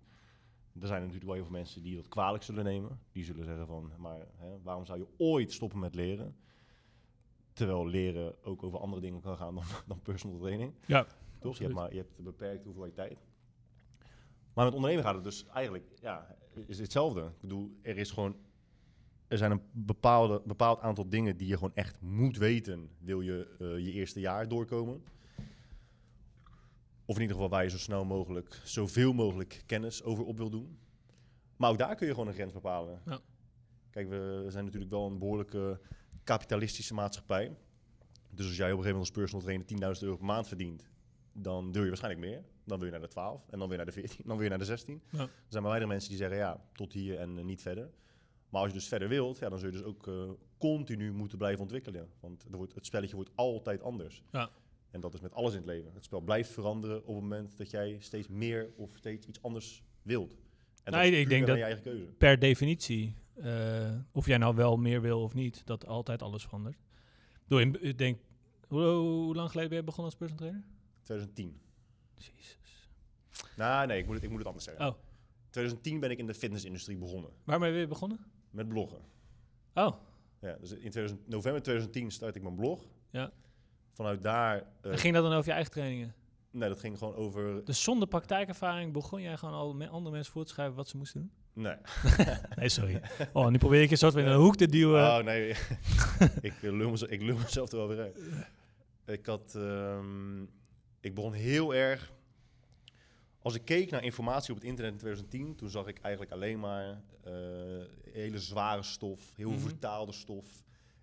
Er zijn natuurlijk wel heel veel mensen die dat kwalijk zullen nemen. Die zullen zeggen van, maar hè, waarom zou je ooit stoppen met leren? Terwijl leren ook over andere dingen kan gaan dan, *laughs* dan personal training. Ja, Toch? Je hebt, maar, je hebt een beperkte hoeveelheid tijd. Maar met ondernemen gaat het dus eigenlijk, ja, is hetzelfde. Ik bedoel, er is gewoon, er zijn een bepaalde, bepaald aantal dingen die je gewoon echt moet weten, wil je eh, je eerste jaar doorkomen. Of in ieder geval waar je zo snel mogelijk, zoveel mogelijk kennis over op wil doen. Maar ook daar kun je gewoon een grens bepalen. Ja. Kijk, we zijn natuurlijk wel een behoorlijke kapitalistische maatschappij. Dus als jij op een gegeven moment als personal trainer 10.000 euro per maand verdient, dan wil je waarschijnlijk meer. Dan wil je naar de 12 en dan weer naar de 14, dan weer naar de 16. Ja. Er zijn maar weinig mensen die zeggen ja, tot hier en eh, niet verder. Maar als je dus verder wilt, ja, dan zul je dus ook eh, continu moeten blijven ontwikkelen. Want er wordt, het spelletje wordt altijd anders. Ja. En dat is met alles in het leven. Het spel blijft veranderen op het moment dat jij steeds meer of steeds iets anders wilt. En Nee, dat ik denk dat- je eigen keuze. per definitie eh, of jij nou wel meer wil of niet, dat altijd alles verandert. Door in, ik denk, hoe, hoe lang geleden ben je begonnen als personal trainer? 2010. Jezus. Nou, nee, ik moet het, ik moet het anders zeggen. Oh, 2010 ben ik in de fitnessindustrie begonnen. waarmee ben je begonnen? Met bloggen. Oh, Ja, dus in 2000, november 2010 startte ik mijn blog. Ja. Vanuit daar... eh, en ging dat dan over je eigen trainingen? nee, dat ging gewoon over... Dus zonder praktijkervaring begon jij gewoon al met andere mensen voor te schrijven wat ze moesten doen? Nee. *laughs* Nee, sorry. Oh, nu probeer ik je soort van in een hoek te duwen. Oh, nee. *laughs* ik, eh, lul mezelf, ik lul mezelf er wel weer uit. Ik had... ehm, ik begon heel erg... Als ik keek naar informatie op het internet in 2010, toen zag ik eigenlijk alleen maar eh, hele zware stof, heel Mhm. vertaalde stof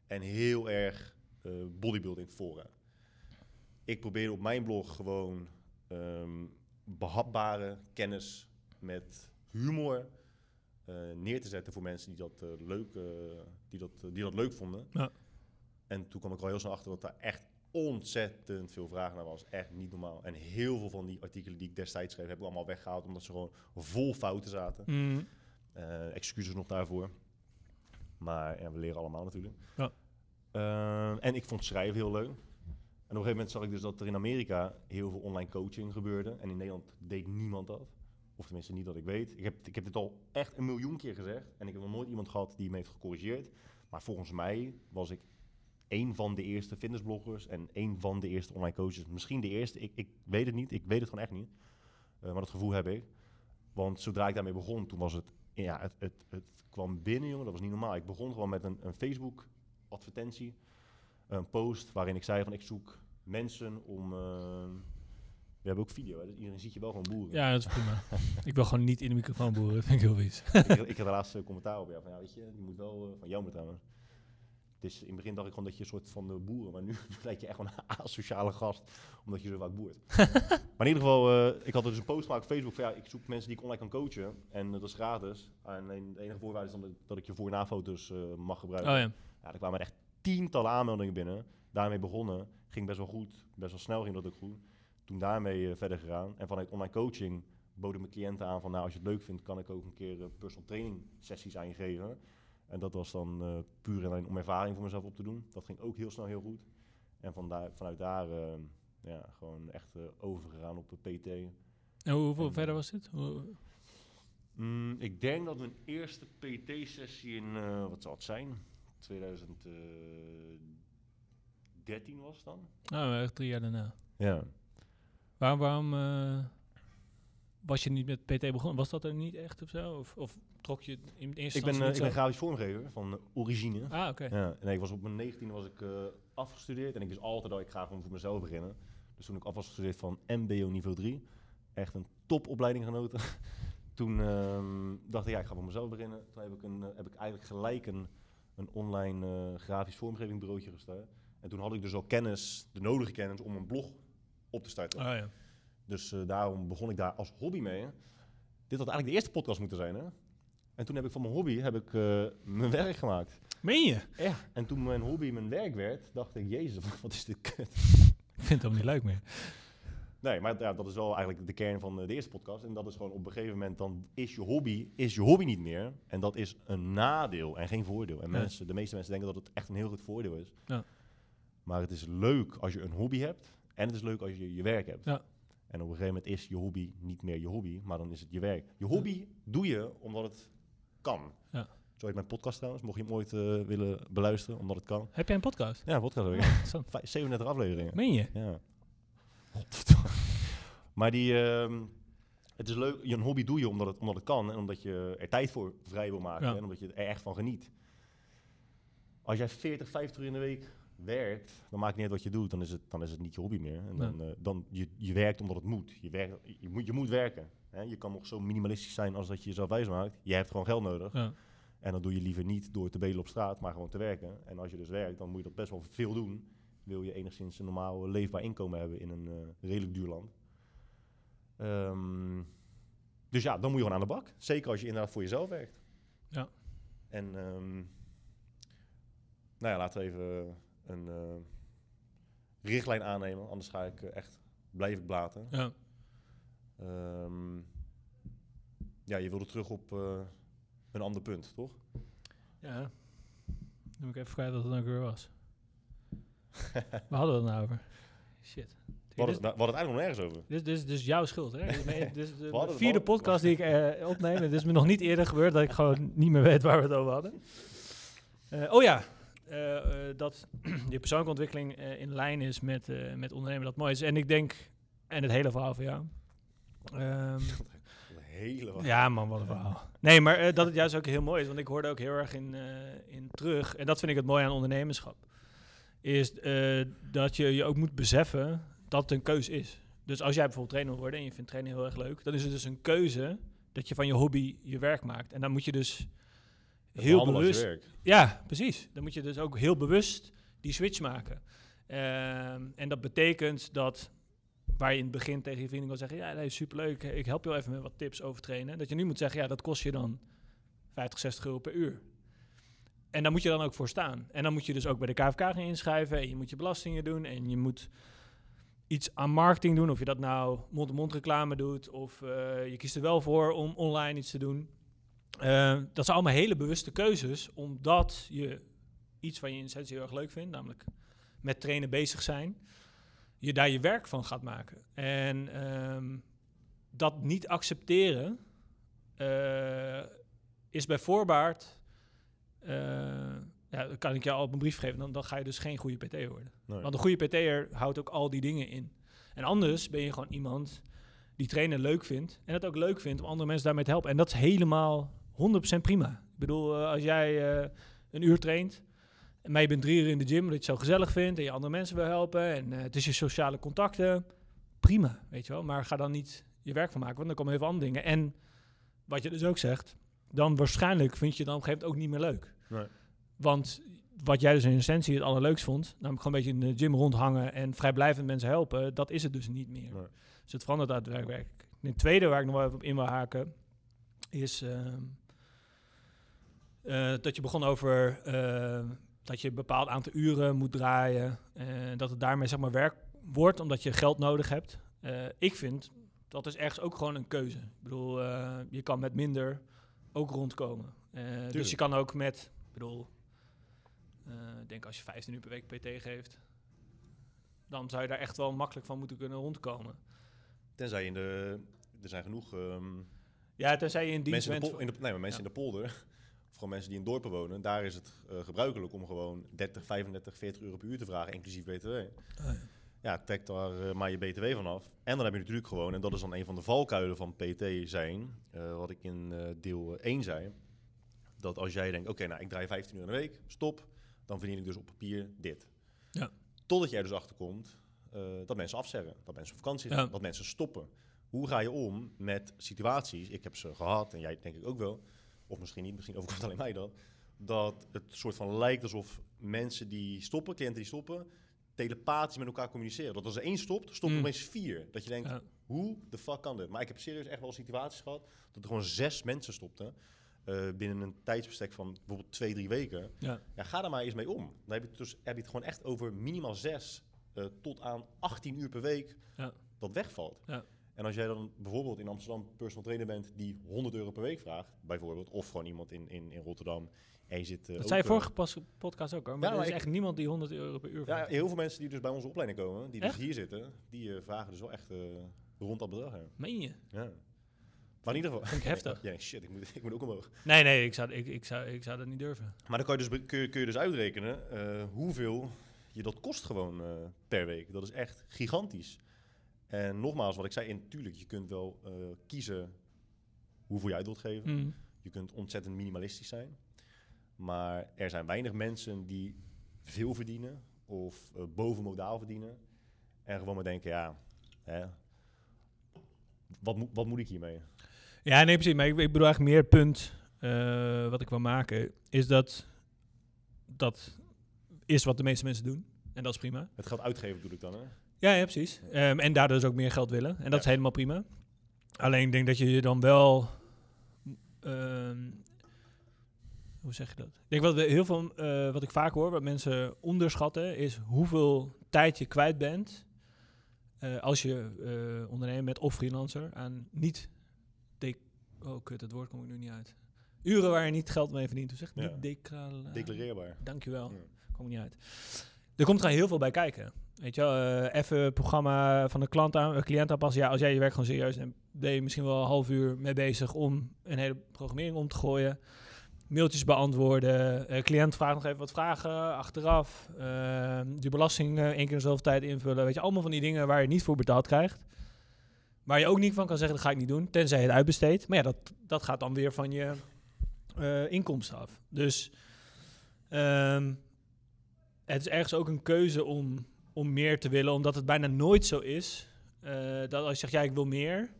en heel erg eh, bodybuilding fora. Ik probeerde op mijn blog gewoon ehm, behapbare kennis met humor eh, neer te zetten voor mensen die dat, eh, leuk, eh, die dat, die dat leuk vonden. Ja. En toen kwam ik al heel snel achter dat daar echt ontzettend veel vraag naar was. Echt niet normaal. En heel veel van die artikelen die ik destijds schreef, heb ik allemaal weggehaald omdat ze gewoon vol fouten zaten. Mm. Excuses nog daarvoor. Maar ja, we leren allemaal natuurlijk. Ja. Eh, en ik vond schrijven heel leuk. Een gegeven moment zag ik dus dat er in Amerika heel veel online coaching gebeurde. En in Nederland deed niemand dat. Of tenminste niet dat ik weet. Ik heb, ik heb dit al echt een miljoen keer gezegd. En ik heb nog nooit iemand gehad die me heeft gecorrigeerd. Maar volgens mij was ik één van de eerste fitnessbloggers. En één van de eerste online coaches. Misschien de eerste. Ik, ik weet het niet. Ik weet het gewoon echt niet. Eh, maar dat gevoel heb ik. Want zodra ik daarmee begon, toen was het... Ja, het, het, het kwam binnen, jongen. Dat was niet normaal. Ik begon gewoon met een, een Facebook-advertentie. Een post waarin ik zei van ik zoek mensen om... eh, we hebben ook video, hè, dus iedereen ziet je wel gewoon boeren. Ja, dat is prima. *laughs* ik wil gewoon niet in de microfoon boeren. Dat vind ik heel vies. ik, ik had de laatste commentaar op jou van ja, weet je, die moet wel eh, van jou met trouwens. Dus in het begin dacht ik gewoon dat je een soort van de boeren, maar *laughs* nu, lijkt je echt gewoon een asociale gast, omdat je zo vaak boert. *laughs* maar in ieder geval, eh, ik had dus een post gemaakt op Facebook van ja, ik zoek mensen die ik online kan coachen en eh, dat is gratis. En de enige voorwaarde is dan dat, dat ik je voor- en nafoto's eh mag gebruiken. Oh ja. Ja, er kwamen echt tientallen aanmeldingen binnen. Daarmee begonnen. Ging best wel goed. Best wel snel ging dat ook goed. Toen daarmee eh, verder gegaan. En vanuit online coaching boden mijn cliënten aan van... nou, als je het leuk vindt, kan ik ook een keer eh, personal training sessies aan je geven. En dat was dan eh, puur en alleen om ervaring voor mezelf op te doen. Dat ging ook heel snel heel goed. En vandaar, vanuit daar eh, ja, gewoon echt overgegaan op de PT. En hoe- hoeveel En, verder was dit? Hoe- Mm, ik denk dat mijn eerste PT-sessie in, eh, wat zal het zijn? 2013 was het dan? Oh, echt drie jaar daarna. Ja. Waarom, waarom eh, was je niet met PT begonnen? Was dat er niet echt of zo? Of, of trok je in eerste Ik ben, eh, ik ben grafisch vormgever van eh, origine. Ah, oké. Ja, nee, ik was op mijn 19e was ik afgestudeerd en ik wist altijd dat ik graag gewoon voor mezelf beginnen. Dus toen ik af was gestudeerd van MBO niveau 3, echt een topopleiding genoten. *laughs* toen ehm, dacht ik, ja, ik ga voor mezelf beginnen. Toen heb ik, een, heb ik eigenlijk gelijk een, een online grafisch vormgeving bureautje gestart. En toen had ik dus al kennis, de nodige kennis, om een blog op te starten. Oh ja. Dus eh, daarom begon ik daar als hobby mee. Dit had eigenlijk de eerste podcast moeten zijn, hè? En toen heb ik van mijn hobby heb ik, eh, mijn werk gemaakt. Meen je? Ja. En toen mijn hobby mijn werk werd, dacht ik, jezus, *laughs* wat is dit kut. Ik vind het ook niet leuk meer. Nee, maar ja, dat is wel eigenlijk de kern van eh, de eerste podcast. En dat is gewoon op een gegeven moment, dan is je hobby, is je hobby niet meer. En dat is een nadeel en geen voordeel. En mensen, de meeste mensen denken dat het echt een heel goed voordeel is. Ja. Maar het is leuk als je een hobby hebt. En het is leuk als je je werk hebt. Ja. En op een gegeven moment is je hobby niet meer je hobby, maar dan is het je werk. Je hobby doe je omdat het kan. Ja. Zo heet mijn podcast trouwens, mocht je hem ooit eh, willen beluisteren, omdat het kan. Heb jij een podcast? Ja, podcast heb ik. *laughs* Interessant. Vijf- 37 afleveringen. Meen je? Ja. *laughs* maar die, ehm, het is leuk, je een hobby doe je omdat het, omdat het kan en omdat je er tijd voor vrij wil maken Ja. en omdat je er echt van geniet. Als jij 40, 50 uur in de week werkt, dan maakt niet uit wat je doet, dan is het, dan is het niet je hobby meer. En dan, eh, dan je, je werkt omdat het moet. Je, werkt, je, moet, je moet werken. Hè? Je kan nog zo minimalistisch zijn als dat je jezelf wijs maakt. Je hebt gewoon geld nodig. Ja. En dat doe je liever niet door te bedelen op straat, maar gewoon te werken. En als je dus werkt, dan moet je dat best wel veel doen. Wil je enigszins een normaal leefbaar inkomen hebben in een eh, redelijk duur land. Ehm, dus ja, dan moet je gewoon aan de bak. Zeker als je inderdaad voor jezelf werkt. Ja. En ehm, nou ja, laten we even een eh, richtlijn aannemen. Anders ga ik eh, echt, blijf ik blaten. Ja. Ehm, ja, je wilde terug op eh, een ander punt, toch? Ja. Dan moet ik even kwijt wat het ook weer was. *laughs* Waar hadden we het nou over? Shit. We hadden, Dit, we hadden het eigenlijk nog nergens over. dit, dit is dus jouw schuld, hè? *laughs* Is de We hadden- we vierde podcast die ik opneem. Het is me nog niet eerder gebeurd dat ik gewoon niet meer weet waar we het over hadden. Oh ja, dat *clears throat* je persoonlijke ontwikkeling eh, in lijn is met, eh, met ondernemen, dat mooi is. En ik denk, en het hele verhaal van jou. *laughs* Een hele wat. ja, man, wat een verhaal. Nee, maar eh, dat het juist ook heel mooi is. Want ik hoorde ook heel erg in, eh, in terug. En dat vind ik het mooie aan ondernemerschap. Is eh, dat je je ook moet beseffen dat het een keuze is. Dus als jij bijvoorbeeld trainer wil worden en je vindt trainen heel erg leuk, dan is het dus een keuze dat je van je hobby je werk maakt. En dan moet je dus heel bewust. werk. Ja, precies. Dan moet je dus ook heel bewust die switch maken. Ehm, en dat betekent dat waar je in het begin tegen je vrienden kan zeggen: Ja, nee, superleuk, ik help je wel even met wat tips over trainen. Dat je nu moet zeggen: Ja, dat kost je dan 50, 60 euro per uur. En daar moet je dan ook voor staan. En dan moet je dus ook bij de KVK gaan inschrijven. En je moet je belastingen doen. En je moet iets aan marketing doen. Of je dat nou mond-to-mond reclame doet. Of eh, je kiest er wel voor om online iets te doen. Eh, dat zijn allemaal hele bewuste keuzes. Omdat je iets van je in essentie heel erg leuk vindt. Namelijk met trainen bezig zijn. Je daar je werk van gaat maken. En ehm, dat niet accepteren eh, is bij voorbaat. eh, ja, dan kan ik jou al op een brief geven. Dan, dan ga je dus geen goede PT worden. Nee. Want een goede PT'er houdt ook al die dingen in. En anders ben je gewoon iemand die trainen leuk vindt. En het ook leuk vindt om andere mensen daarmee te helpen. En dat is helemaal 100% prima. Ik bedoel, eh, als jij eh, een uur traint. Maar je bent drie uur in de gym omdat je het zo gezellig vindt. En je andere mensen wil helpen. En eh, het is je sociale contacten. Prima, weet je wel. Maar ga dan niet je werk van maken. Want dan komen heel veel andere dingen. En wat je dus ook zegt. Dan waarschijnlijk vind je dan op een gegeven moment ook niet meer leuk. Nee. Want wat jij dus in essentie het allerleukst vond, namelijk gewoon een beetje in de gym rondhangen en vrijblijvend mensen helpen, dat is het dus niet meer. Nee. Dus het verandert daadwerkelijk. En het tweede waar ik nog wel even op in wil haken, is ehm, eh, dat je begon over eh, dat je een bepaald aantal uren moet draaien. en dat het daarmee zeg maar werk wordt, omdat je geld nodig hebt. Eh, ik vind dat is ergens ook gewoon een keuze. Ik bedoel, je kan met minder ook rondkomen. Dus je kan ook met, ik bedoel, ik denk als je 15 uur per week PT geeft, dan zou je daar echt wel makkelijk van moeten kunnen rondkomen. Tenzij je in de... Er zijn genoeg ehm, Ja, tenzij je in dienst mensen, in de, bent. pol- in de, nee, maar mensen Ja. in de polder, gewoon mensen die in dorpen wonen, daar is het eh, gebruikelijk om gewoon 30, 35, 40 euro per uur te vragen, inclusief BTW. Oh, ja. Ja, trek daar eh, maar je BTW vanaf. En dan heb je natuurlijk gewoon, en dat is dan een van de valkuilen van PT zijn, eh, wat ik in deel 1 zei, dat als jij denkt, oké, nou ik draai 15 uur in de week, stop, dan verdien ik dus op papier dit. Ja. Totdat jij dus achterkomt dat mensen afzeggen, dat mensen op vakantie gaan, Ja. dat mensen stoppen. Hoe ga je om met situaties, ik heb ze gehad en jij denk ik ook wel, of misschien niet, misschien overkomt alleen mij dat, dat het soort van lijkt alsof mensen die stoppen, cliënten die stoppen, telepathisch met elkaar communiceren. Dat als er één stopt, stoppen Mm. opeens vier. Dat je denkt, Ja. hoe de fuck kan dit? Maar ik heb serieus echt wel situaties gehad dat er gewoon zes mensen stopten. eh, binnen een tijdsbestek van bijvoorbeeld twee, drie weken. Ja. Ja, ga daar maar eens mee om. Dan heb je het, dus, heb je het gewoon echt over minimaal zes eh, tot aan 18 uur per week Ja. dat wegvalt. Ja. En als jij dan bijvoorbeeld in Amsterdam personal trainer bent die 100 euro per week vraagt, bijvoorbeeld, of gewoon iemand in, in, in Rotterdam en je zit... eh, Dat zei je eh, vorige pas- podcast ook hoor. Maar Ja, er is ik- echt niemand die 100 euro per uur Ja, vraagt. heel veel mensen die dus bij onze opleiding komen, die dus hier zitten, die eh, vragen dus wel echt rond dat bedrag. Ja. Meen je? ja. Maar in ieder geval... Vind ik heftig. *laughs* Ja, shit, ik moet, ik moet ook omhoog. Nee, nee, ik zou, ik, ik, zou, ik zou dat niet durven. Maar dan kan je dus, kun je, kun je dus uitrekenen hoeveel je dat kost gewoon per week. Dat is echt gigantisch. En nogmaals, wat ik zei, natuurlijk, je kunt wel eh, kiezen hoeveel je uit wilt geven. Mm. Je kunt ontzettend minimalistisch zijn. Maar er zijn weinig mensen die veel verdienen of eh, boven modaal verdienen. En gewoon maar denken, ja, hè, wat, moet wat moet ik hiermee? Ja, nee, precies. Maar ik, ik bedoel eigenlijk meer het punt eh, wat ik wil maken, is dat dat is wat de meeste mensen doen. En dat is prima. Het geld uitgeven bedoel ik dan, hè? Ja, ja precies. Ehm, en daardoor dus ook meer geld willen. En dat Ja. is helemaal prima. Alleen ik denk dat je je dan wel... ehm, hoe zeg je dat? Ik denk wat we heel veel, eh, wat ik vaak hoor, wat mensen onderschatten, is hoeveel tijd je kwijt bent eh, als je eh ondernemer bent of freelancer aan niet... oh kut, het woord kom ik nu niet uit. Uren waar je niet geld mee verdient. Hoe zeg je? Ja. Declareerbaar. Dankjewel. Ja. Komt niet uit. Er komt gewoon heel veel bij kijken. Weet je wel, eh, even het programma van de klant aan, cliënt aanpassen. Ja, als jij je werk gewoon serieus neemt, ben je misschien wel een half uur mee bezig om een hele programmering om te gooien. Mailtjes beantwoorden. Eh cliënt vraagt nog even wat vragen achteraf. Eh, die belasting één keer in zoveel tijd invullen. Weet je, allemaal van die dingen waar je niet voor betaald krijgt. Waar je ook niet van kan zeggen, dat ga ik niet doen. Tenzij je het uitbesteedt. Maar ja, dat, dat gaat dan weer van je inkomsten af. Dus ehm, het is ergens ook een keuze om, om meer te willen. Omdat het bijna nooit zo is. eh, dat als je zegt, ja, ik wil meer.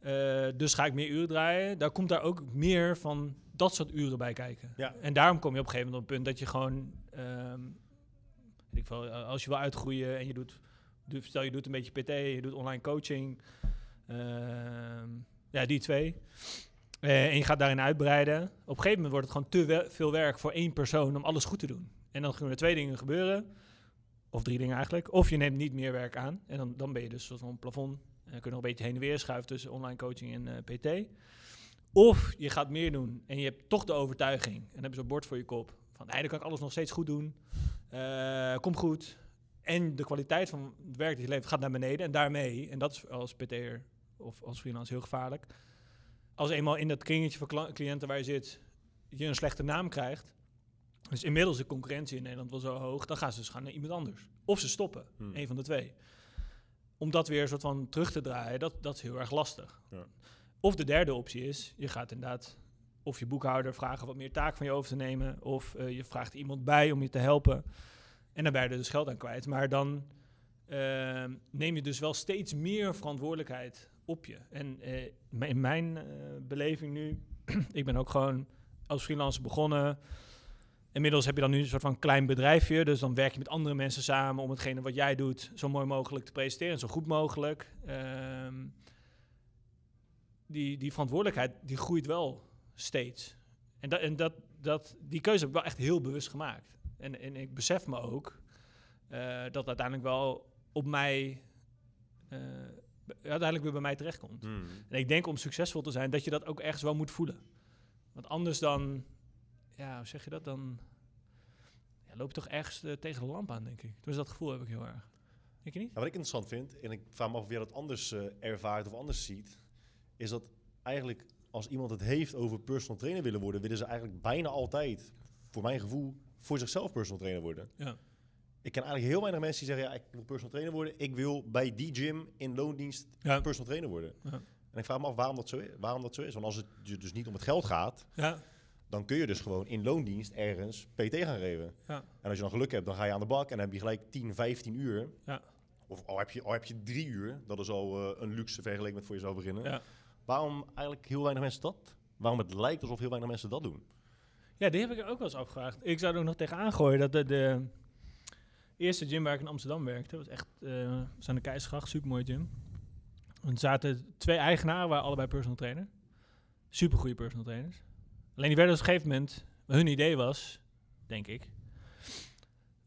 eh, dus ga ik meer uren draaien. Daar komt daar ook meer van dat soort uren bij kijken. Ja. En daarom kom je op een gegeven moment op het punt dat je gewoon... ehm, weet ik veel, als je wil uitgroeien en je doet... doe- Stel, je doet een beetje PT, je doet online coaching. ehm, ja, die twee. Eh, en je gaat daarin uitbreiden. Op een gegeven moment wordt het gewoon te veel werk voor één persoon om alles goed te doen. En dan kunnen er twee dingen gebeuren. Of drie dingen eigenlijk. Of je neemt niet meer werk aan. En dan, dan ben je dus soort een plafond. En dan kun je nog een beetje heen en weer schuiven tussen online coaching en eh, PT. Of je gaat meer doen en je hebt toch de overtuiging. En dan heb je zo'n bord voor je kop. Van, nee, dan kan ik alles nog steeds goed doen. Eh kom goed. En de kwaliteit van het werk dat je levert gaat naar beneden. En daarmee, en dat is als PT'er of als freelance heel gevaarlijk. Als eenmaal in dat kringetje van cliënten waar je zit, je een slechte naam krijgt. Dus inmiddels de concurrentie in Nederland wel zo hoog, dan gaan ze dus gaan naar iemand anders. Of ze stoppen, Hmm. een van de twee. Om dat weer een soort van terug te draaien, dat, dat is heel erg lastig. Ja. Of de derde optie is, je gaat inderdaad of je boekhouder vragen wat meer taak van je over te nemen, of eh, je vraagt iemand bij om je te helpen. En dan ben je er dus geld aan kwijt. Maar dan ehm, neem je dus wel steeds meer verantwoordelijkheid op je. En eh, in mijn eh, beleving nu, *clears throat* ik ben ook gewoon als freelancer begonnen. Inmiddels heb je dan nu een soort van klein bedrijfje. Dus dan werk je met andere mensen samen om hetgene wat jij doet zo mooi mogelijk te presenteren. en Zo goed mogelijk. Ehm, die, die verantwoordelijkheid die groeit wel steeds. En, dat, en dat, dat, die keuze heb ik wel echt heel bewust gemaakt. En, en ik besef me ook eh, dat uiteindelijk wel op mij... eh, uiteindelijk weer bij mij terechtkomt. Hmm. En ik denk om succesvol te zijn, dat je dat ook ergens wel moet voelen. Want anders dan, ja, hoe zeg je dat? Dan ja, loop je toch ergens eh, tegen de lamp aan, denk ik. Dus dat gevoel heb ik heel erg. Denk je niet? Wat ik interessant vind, en ik vraag me af of jij dat anders eh, ervaart of anders ziet, is dat eigenlijk als iemand het heeft over personal trainer willen worden, willen ze eigenlijk bijna altijd, voor mijn gevoel, voor zichzelf personal trainer worden. Ja. Ik ken eigenlijk heel weinig mensen die zeggen, ja, ik wil personal trainer worden. Ik wil bij die gym in loondienst Ja. personal trainer worden. Ja. En ik vraag me af waarom dat, zo is, waarom dat zo is. Want als het dus niet om het geld gaat, Ja. Dan kun je dus gewoon in loondienst ergens PT gaan geven. Ja. En als je dan geluk hebt, dan ga je aan de bak en dan heb je gelijk 10, 15 uur. Ja. Of al heb, je, al heb je drie uur, dat is al eh, een luxe vergeleken met voor jezelf beginnen. Ja. Waarom eigenlijk heel weinig mensen dat? Waarom het lijkt alsof heel weinig mensen dat doen? Ja, die heb ik ook wel eens afgevraagd. Ik zou er ook nog tegenaan gooien dat de, de eerste gym waar ik in Amsterdam werkte, was echt, eh we zijn de Keizersgracht, supermooi gym. En er zaten twee eigenaren, waren allebei personal trainer. Supergoeie personal trainers. Alleen die werden op een gegeven moment, hun idee was, denk ik,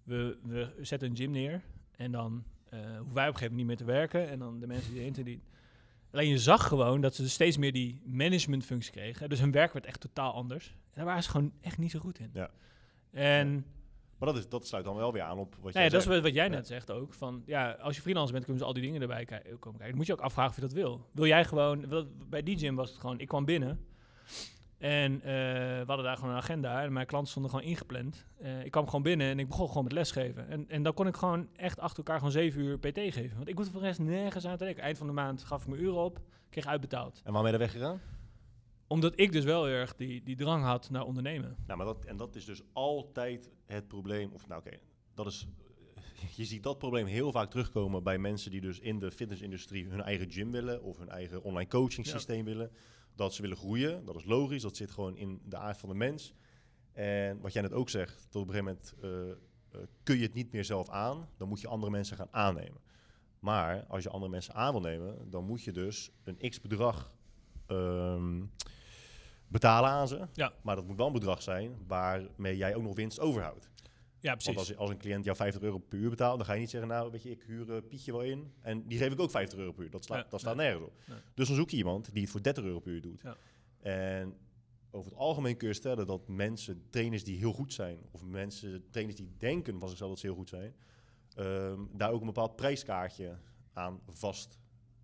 we, we zetten een gym neer en dan eh hoeven wij op een gegeven moment niet meer te werken en dan de mensen die erin die Alleen je zag gewoon dat ze dus steeds meer die managementfunctie kregen. Dus hun werk werd echt totaal anders. En daar waren ze gewoon echt niet zo goed in. Ja. En Maar dat, is, dat sluit dan wel weer aan op wat nee, jij dat is wat jij Ja. net zegt ook. Van, ja, als je freelancer bent, kunnen ze al die dingen erbij komen kijken. Dan moet je ook afvragen of je dat wil. Wil jij gewoon... Bij die gym was het gewoon... Ik kwam binnen. En eh, we hadden daar gewoon een agenda. En mijn klanten stonden gewoon ingepland. Eh, ik kwam gewoon binnen en ik begon gewoon met lesgeven. En, en dan kon ik gewoon echt achter elkaar gewoon zeven uur PT geven. Want ik hoefde voor de rest nergens aan te denken. Eind van de maand gaf ik mijn uren op. Kreeg uitbetaald. En waarom ben je er weggegaan? Omdat ik dus wel heel erg die, die drang had naar ondernemen. Nou, maar dat, en dat is dus altijd het probleem. Of nou, oké, dat is. Je ziet dat probleem heel vaak terugkomen bij mensen die dus in de fitnessindustrie hun eigen gym willen of hun eigen online coaching Ja. systeem willen. Dat ze willen groeien, dat is logisch, dat zit gewoon in de aard van de mens. En wat jij net ook zegt, dat op een gegeven moment eh, eh, kun je het niet meer zelf aan, dan moet je andere mensen gaan aannemen. Maar als je andere mensen aan wil nemen, dan moet je dus een x bedrag ehm, betalen aan ze. Ja. Maar dat moet wel een bedrag zijn waarmee jij ook nog winst overhoudt. Ja, Want precies. als, als een cliënt jou 50 euro per uur betaalt, dan ga je niet zeggen, nou weet je, ik huur eh, Pietje wel in. En die geef ik ook 50 euro per uur. Dat, sla, Ja, dat staat nee. nergens op. Nee. Dus dan zoek je iemand die het voor 30 euro per uur doet. Ja. En over het algemeen kun je stellen dat mensen, trainers die heel goed zijn, of mensen, trainers die denken van zichzelf dat ze heel goed zijn, ehm, daar ook een bepaald prijskaartje aan vast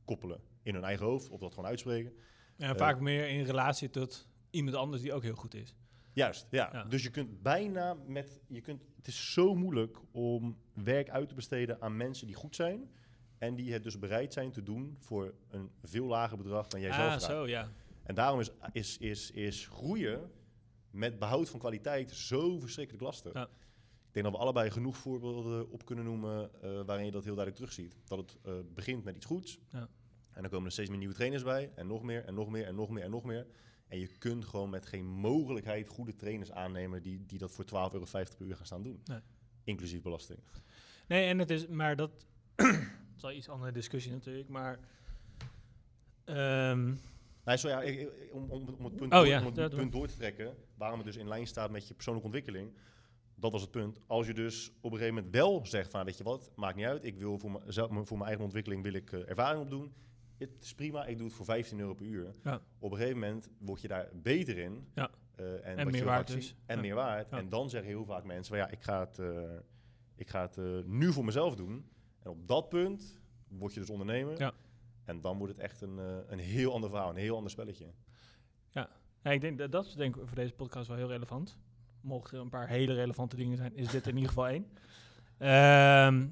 koppelen. In hun eigen hoofd, of dat gewoon uitspreken. En Eh, vaak meer in relatie tot iemand anders die ook heel goed is. Juist, ja. Ja. Dus je kunt bijna met, je kunt, het is zo moeilijk om werk uit te besteden aan mensen die goed zijn. En die het dus bereid zijn te doen voor een veel lager bedrag dan jij zelf ah, vraagt. zo, ja. En daarom is, is, is, is groeien met behoud van kwaliteit zo verschrikkelijk lastig. Ja. Ik denk dat we allebei genoeg voorbeelden op kunnen noemen eh, waarin je dat heel duidelijk terugziet. Dat het eh, begint met iets goeds. Ja. En dan komen er steeds meer nieuwe trainers bij. En nog meer, en nog meer, en nog meer, en nog meer. En je kunt gewoon met geen mogelijkheid goede trainers aannemen die, die dat voor 12,50 euro per uur gaan staan doen. Nee. Inclusief belasting. Nee, en het is, maar dat *clears throat* is iets andere discussie natuurlijk, maar ehm, Nee, zo ja, om, om, om het punt, Oh door, ja, om het punt door te trekken, waarom het dus in lijn staat met je persoonlijke ontwikkeling, dat was het punt. Als je dus op een gegeven moment wel zegt van, weet je wat, maakt niet uit, ik wil voor, mezelf, voor mijn eigen ontwikkeling wil ik eh, ervaring opdoen. Het is prima, ik doe het voor 15 euro per uur. Ja. Op een gegeven moment word je daar beter in. Ja. eh, en je meer waard dus. En Ja. meer waard. Ja. En dan zeggen heel vaak mensen, ja, ik ga het, eh, ik ga het eh, nu voor mezelf doen. En op dat punt word je dus ondernemer. Ja. En dan wordt het echt een, een heel ander verhaal, een heel ander spelletje. ja, ik denk dat dat is denk ik voor deze podcast wel heel relevant. Mochten er een paar hele relevante dingen zijn, is dit in ieder geval één. *laughs* Ehm,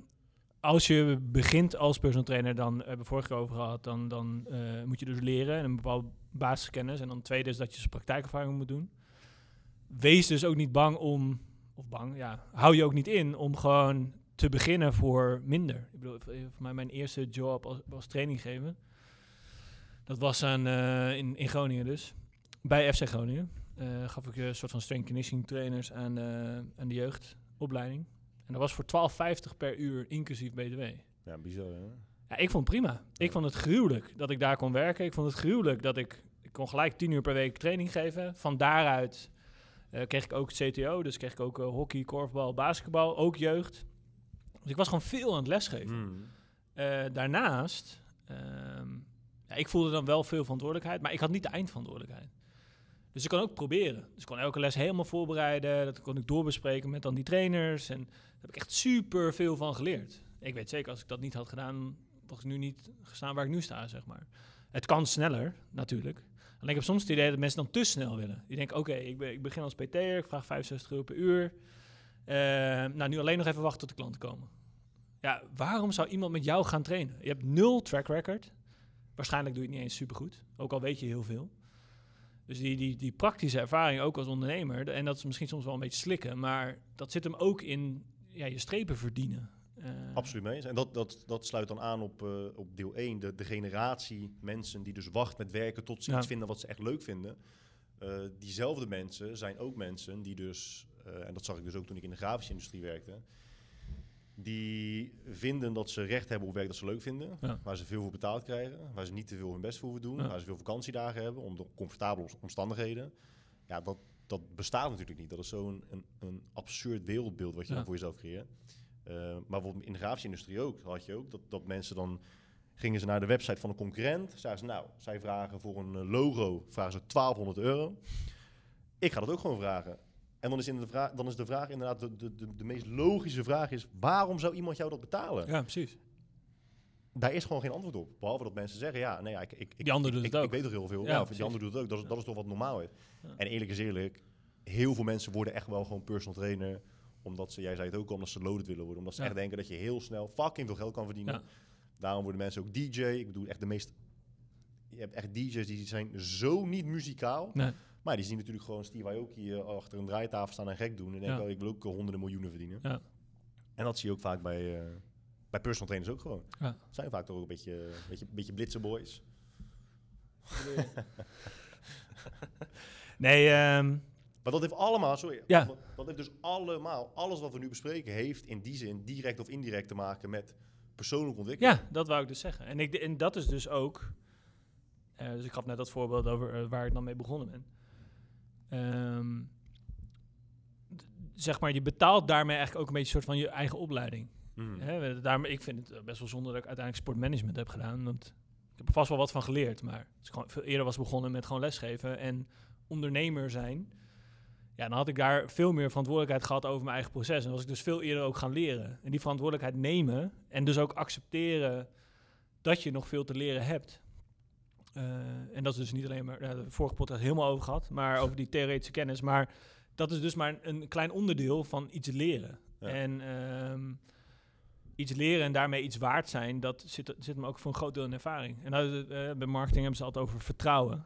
als je begint als personal trainer, dan eh, hebben we vorige keer over gehad, dan, dan eh, moet je dus leren en een bepaalde basiskennis. En dan tweede is dat je praktijkervaring moet doen. Wees dus ook niet bang om, of bang, ja, hou je ook niet in om gewoon te beginnen voor minder. Ik bedoel, voor mij mijn eerste job als, was training geven. Dat was aan, eh, in, in Groningen dus, bij FC Groningen. Eh, gaf ik een soort van strength conditioning trainers aan, aan de jeugdopleiding. En dat was voor 12,50 per uur, inclusief BTW. Ja, bizar hè? Ja, ik vond het prima. Ik vond het gruwelijk dat ik daar kon werken. Ik vond het gruwelijk dat ik, ik kon gelijk 10 uur per week training geven. Van daaruit eh, kreeg ik ook CTO, dus kreeg ik ook eh, hockey, korfbal, basketbal, ook jeugd. Dus ik was gewoon veel aan het lesgeven. Mm. Eh, daarnaast, ehm, ja, ik voelde dan wel veel verantwoordelijkheid, maar ik had niet de eindverantwoordelijkheid. Dus ik kon ook proberen. Dus ik kon elke les helemaal voorbereiden. Dat kon ik doorbespreken met dan die trainers. En daar heb ik echt super veel van geleerd. Ik weet zeker, als ik dat niet had gedaan, was ik nu niet gestaan waar ik nu sta, zeg maar. Het kan sneller, natuurlijk. Alleen ik heb soms het idee dat mensen dan te snel willen. Die denken, oké, ik begin als PT'er, ik vraag 65 euro per uur. Eh, nou, nu alleen nog even wachten tot de klanten komen. Ja, waarom zou iemand met jou gaan trainen? Je hebt nul track record. Waarschijnlijk doe je het niet eens supergoed. Ook al weet je heel veel. Dus die, die, die praktische ervaring ook als ondernemer, de- en dat is misschien soms wel een beetje slikken, maar dat zit hem ook in ja, je strepen verdienen. Eh, Absoluut mee eens. En dat, dat, dat sluit dan aan op, eh, op deel 1. De, de generatie mensen die dus wacht met werken tot ze Ja. iets vinden wat ze echt leuk vinden. Eh, diezelfde mensen zijn ook mensen die dus, en dat zag ik dus ook toen ik in de grafische industrie werkte, die vinden dat ze recht hebben op werk dat ze leuk vinden, Ja. waar ze veel voor betaald krijgen, waar ze niet te veel hun best voor hoeven doen, Ja. waar ze veel vakantiedagen hebben onder comfortabele omstandigheden. Ja, dat, dat bestaat natuurlijk niet. Dat is zo'n een, een absurd wereldbeeld wat je Ja. dan voor jezelf creëert. Eh, maar bijvoorbeeld in de grafische industrie ook, had je ook dat, dat mensen dan gingen ze naar de website van een concurrent, zeiden ze nou, zij vragen voor een eh, logo vragen ze 1200 euro. Ik ga dat ook gewoon vragen. En dan is, in de vraag, dan is de vraag inderdaad, de, de, de, de meest logische vraag is, waarom zou iemand jou dat betalen? Ja, precies. Daar is gewoon geen antwoord op. Behalve dat mensen zeggen, ja, nee, ja, ik, ik, ik, Die ander doet ik, het ook. ik weet toch heel veel. Ja, Ja, of die ander doet het ook. Dat is, dat is toch wat normaal is. En eerlijk is eerlijk, heel veel mensen worden echt wel gewoon personal trainer. Omdat ze, jij zei het ook, al, omdat ze loaded willen worden. Omdat ze echt denken dat je heel snel fucking veel geld kan verdienen. Daarom worden mensen ook DJ. Ik bedoel, echt de meest... Je hebt echt DJ's die zijn zo niet muzikaal. Nee. Maar die zien natuurlijk gewoon Steve Aoki eh, achter een draaitafel staan en gek doen. En denken, Ja. oh, ik wil ook eh, honderden miljoenen verdienen. Ja. En dat zie je ook vaak bij, eh, bij personal trainers ook gewoon. Ja. Zijn vaak toch ook een beetje, een beetje, een beetje blitse boys. *laughs* Nee, ehm, Maar dat heeft allemaal, sorry, Ja. dat, heeft dus allemaal, alles wat we nu bespreken, heeft in die zin direct of indirect te maken met persoonlijke ontwikkeling. ja, dat wou ik dus zeggen. En, ik, en dat is dus ook... eh, dus ik gaf net dat voorbeeld over eh, waar ik dan mee begonnen ben. Ehm, zeg maar, je betaalt daarmee eigenlijk ook een beetje een soort van je eigen opleiding. Daarom, ik vind het best wel zonde dat ik uiteindelijk sportmanagement heb gedaan. Want ik heb er vast wel wat van geleerd. Maar als ik gewoon veel eerder was begonnen met gewoon lesgeven. En ondernemer zijn, ja, dan had ik daar veel meer verantwoordelijkheid gehad over mijn eigen proces. En was ik dus veel eerder ook gaan leren. En die verantwoordelijkheid nemen en dus ook accepteren dat je nog veel te leren hebt. Uh, en dat is dus niet alleen maar, de vorige podcast helemaal over gehad, maar over die theoretische kennis. Maar dat is dus maar een, klein onderdeel van iets leren. Ja. En um, iets leren en daarmee iets waard zijn, dat zit, zit me ook voor een groot deel in ervaring. En nou, uh, bij marketing hebben ze altijd over vertrouwen.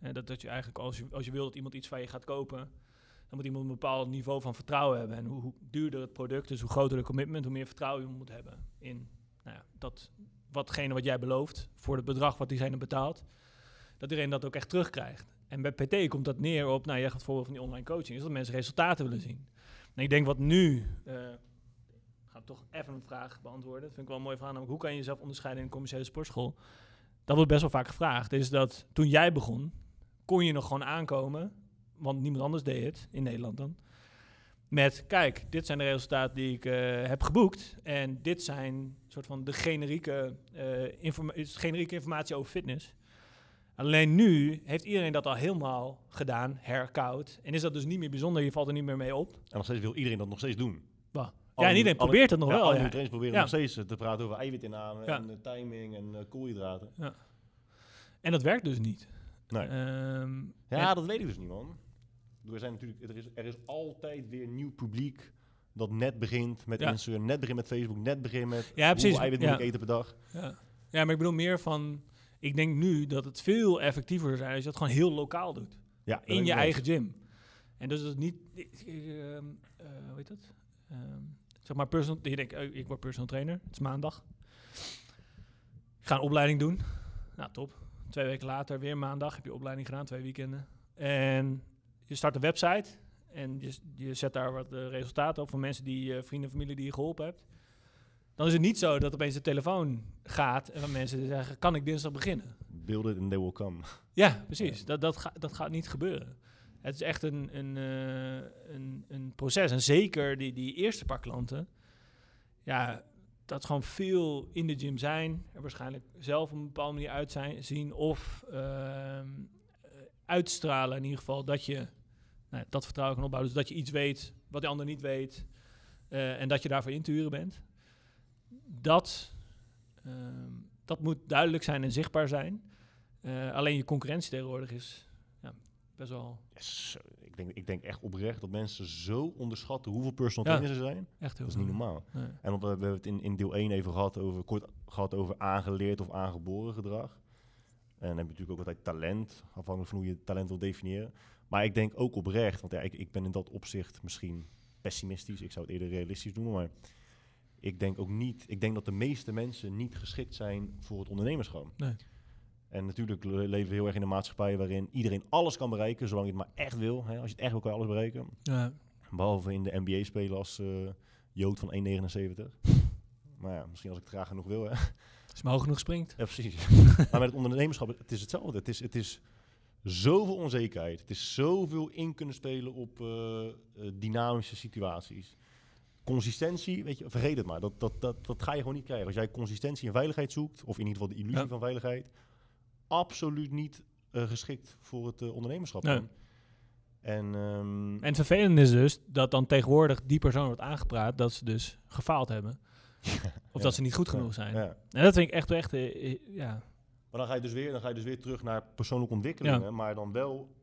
En dat, dat je eigenlijk, als je, als je wil dat iemand iets van je gaat kopen, dan moet iemand een bepaald niveau van vertrouwen hebben. En hoe, hoe duurder het product is, hoe groter de commitment, hoe meer vertrouwen je moet hebben in nou ja, dat, watgene wat jij belooft voor het bedrag wat diegene betaalt, dat iedereen dat ook echt terugkrijgt. En bij PT komt dat neer op, nou jij gaat voorbeeld van die online coaching, is dat mensen resultaten willen zien. En ik denk wat nu, uh, ga toch even een vraag beantwoorden, dat vind ik wel een mooie vraag, namelijk hoe kan je jezelf onderscheiden in een commerciële sportschool? Dat wordt best wel vaak gevraagd, is dat toen jij begon, kon je nog gewoon aankomen, want niemand anders deed het, in Nederland dan, met, kijk, dit zijn de resultaten die ik uh, heb geboekt. En dit zijn soort van de generieke, uh, informa generieke informatie over fitness. Alleen nu heeft iedereen dat al helemaal gedaan, herkoud. En is dat dus niet meer bijzonder, je valt er niet meer mee op. En nog steeds wil iedereen dat nog steeds doen. Bah. Ja, en iedereen probeert het nog ja, wel. Alle ja. trainers proberen nog steeds te praten over eiwitinname ja. en uh, timing en uh, koolhydraten. Ja. En dat werkt dus niet. Nee. Um, ja, dat weet ik dus niet, man. Er, zijn natuurlijk, er, is, er is altijd weer nieuw publiek dat net begint met Instagram, net begint met Facebook, net begint met ja, precies. eiwit moet ik eten per dag. Ja. ja, maar ik bedoel meer van, ik denk nu dat het veel effectiever zou zijn als je dat gewoon heel lokaal doet. Ja, in je eigen gym. En dus het niet, uh, hoe heet dat? Uh, zeg maar personal, je denkt, oh, ik word personal trainer, het is maandag. Ik ga een opleiding doen. Nou, top. Twee weken later, weer maandag, heb je opleiding gedaan, twee weekenden. En je start een website en je, je zet daar wat uh, resultaten op van mensen die uh, vrienden en familie die je geholpen hebt. Dan is het niet zo dat opeens de telefoon gaat en van mensen zeggen: Kan ik dinsdag beginnen? Build it and they will come. Ja, precies. Dat, dat, ga, dat gaat niet gebeuren. Het is echt een, een, uh, een, een proces. En zeker die, die eerste paar klanten, ja, dat gewoon veel in de gym zijn. Er waarschijnlijk zelf op een bepaalde manier uit zijn, zien. Of ehm, uitstralen in ieder geval dat je nou, dat vertrouwen kan opbouwen. Dus dat je iets weet wat de ander niet weet. Uh, en dat je daarvoor in te huren bent. Dat, uh, dat moet duidelijk zijn en zichtbaar zijn. Uh, alleen je concurrentie tegenwoordig is ja, best wel... Yes, ik, denk, ik denk echt oprecht dat mensen zo onderschatten hoeveel personal ja, trainers er zijn. Echt heel dat is niet normaal. Nee. En want we hebben het in, in deel 1 even gehad over, kort gehad over aangeleerd of aangeboren gedrag. En dan heb je natuurlijk ook altijd talent, afhankelijk van hoe je talent wil definiëren. Maar ik denk ook oprecht, want ja, ik, ik ben in dat opzicht misschien pessimistisch. Ik zou het eerder realistisch noemen, maar ik denk ook niet... Ik denk dat de meeste mensen niet geschikt zijn voor het ondernemerschap. Nee. En natuurlijk leven we heel erg in een maatschappij waarin iedereen alles kan bereiken, zolang je het maar echt wil. Hè. Als je het echt wil, kan je alles bereiken. Ja. Behalve in de NBA spelen als uh, Jood van 1,79. *laughs* maar ja, misschien als ik het graag genoeg wil, hè. Als je maar hoog genoeg springt. Ja, precies. *laughs* maar met het ondernemerschap, het is hetzelfde. Het is, het is zoveel onzekerheid. Het is zoveel in kunnen spelen op uh, uh, dynamische situaties. Consistentie, weet je, vergeet het maar. Dat, dat, dat, dat ga je gewoon niet krijgen. Als jij consistentie en veiligheid zoekt, of in ieder geval de illusie ja. van veiligheid, absoluut niet uh, geschikt voor het ondernemerschap. Nee. En, um, en het vervelende is dus dat dan tegenwoordig die persoon wordt aangepraat dat ze dus gefaald hebben. Of dat ze niet goed genoeg zijn. Ja. En dat vind ik echt, echt uh, ja. Maar dan ga, je dus weer, dan ga je dus weer terug naar persoonlijke ontwikkelingen. Maar dan wel,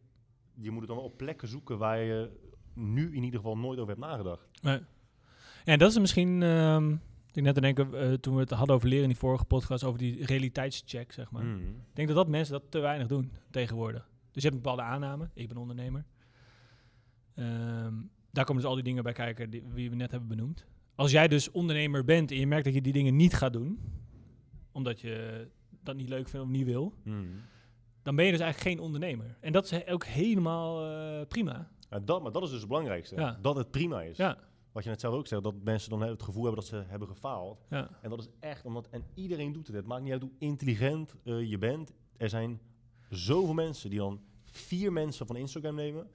je moet het dan op plekken zoeken waar je nu in ieder geval nooit over hebt nagedacht. Nee. Ja, dat is misschien... Um, ik net te denken, uh, toen we het hadden over leren in die vorige podcast, over die realiteitscheck, zeg maar. Mm. Ik denk dat dat mensen dat te weinig doen tegenwoordig. Dus je hebt een bepaalde aanname. Ik ben ondernemer. Um, daar komen dus al die dingen bij kijken die, die we net hebben benoemd als jij dus ondernemer bent en je merkt dat je die dingen niet gaat doen, omdat je dat niet leuk vindt of niet wil, mm. dan ben je dus eigenlijk geen ondernemer. En dat is ook helemaal uh, prima. Ja, dat, maar dat is dus het belangrijkste. Ja. Dat het prima is. Ja. Wat je net zelf ook zegt, dat mensen dan het gevoel hebben dat ze hebben gefaald. Ja. En dat is echt omdat, en iedereen doet het. Het maakt niet uit hoe intelligent uh, je bent. Er zijn zoveel mensen die dan vier mensen van Instagram nemen.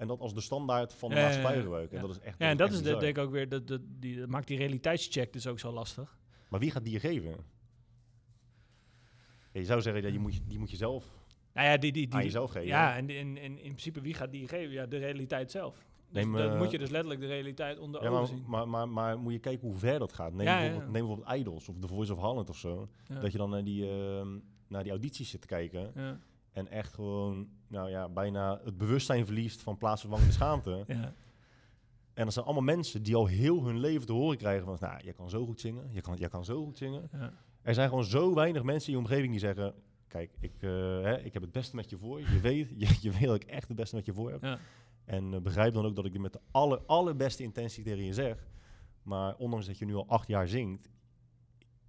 En dat als de standaard van de maatschappij gebruiken. Ja. En dat is echt. Ja, en dat is de, denk ik ook weer, dat, dat, die, dat maakt die realiteitscheck dus ook zo lastig. Maar wie gaat die je geven? Je zou zeggen, dat je moet, die moet je zelf Nou ja, die, die, die, aan jezelf geven. Ja, en, en, en in principe, wie gaat die geven? Ja, de realiteit zelf. Dus Neem, dan eh, moet je dus letterlijk de realiteit onder Ja, ogen maar, zien. maar, maar, maar moet je kijken hoe ver dat gaat. Neem, Ja, bijvoorbeeld, ja. neem bijvoorbeeld Idols of The Voice of Holland of zo. Dat je dan naar die, ehm, naar die audities zit te kijken. En echt gewoon, nou ja, bijna het bewustzijn verliest van plaatsvervangende schaamte. *laughs* ja, En dat zijn allemaal mensen die al heel hun leven te horen krijgen van... Nou, jij kan zo goed zingen, je kan, jij kan zo goed zingen. ja. Er zijn gewoon zo weinig mensen in je omgeving die zeggen... Kijk, ik, eh, hè, ik heb het beste met je voor. Je *laughs* weet, je, je weet dat ik echt het beste met je voor heb. Ja. En eh, begrijp dan ook dat ik dit met de aller, allerbeste intentie tegen je zeg. Maar ondanks dat je nu al acht jaar zingt...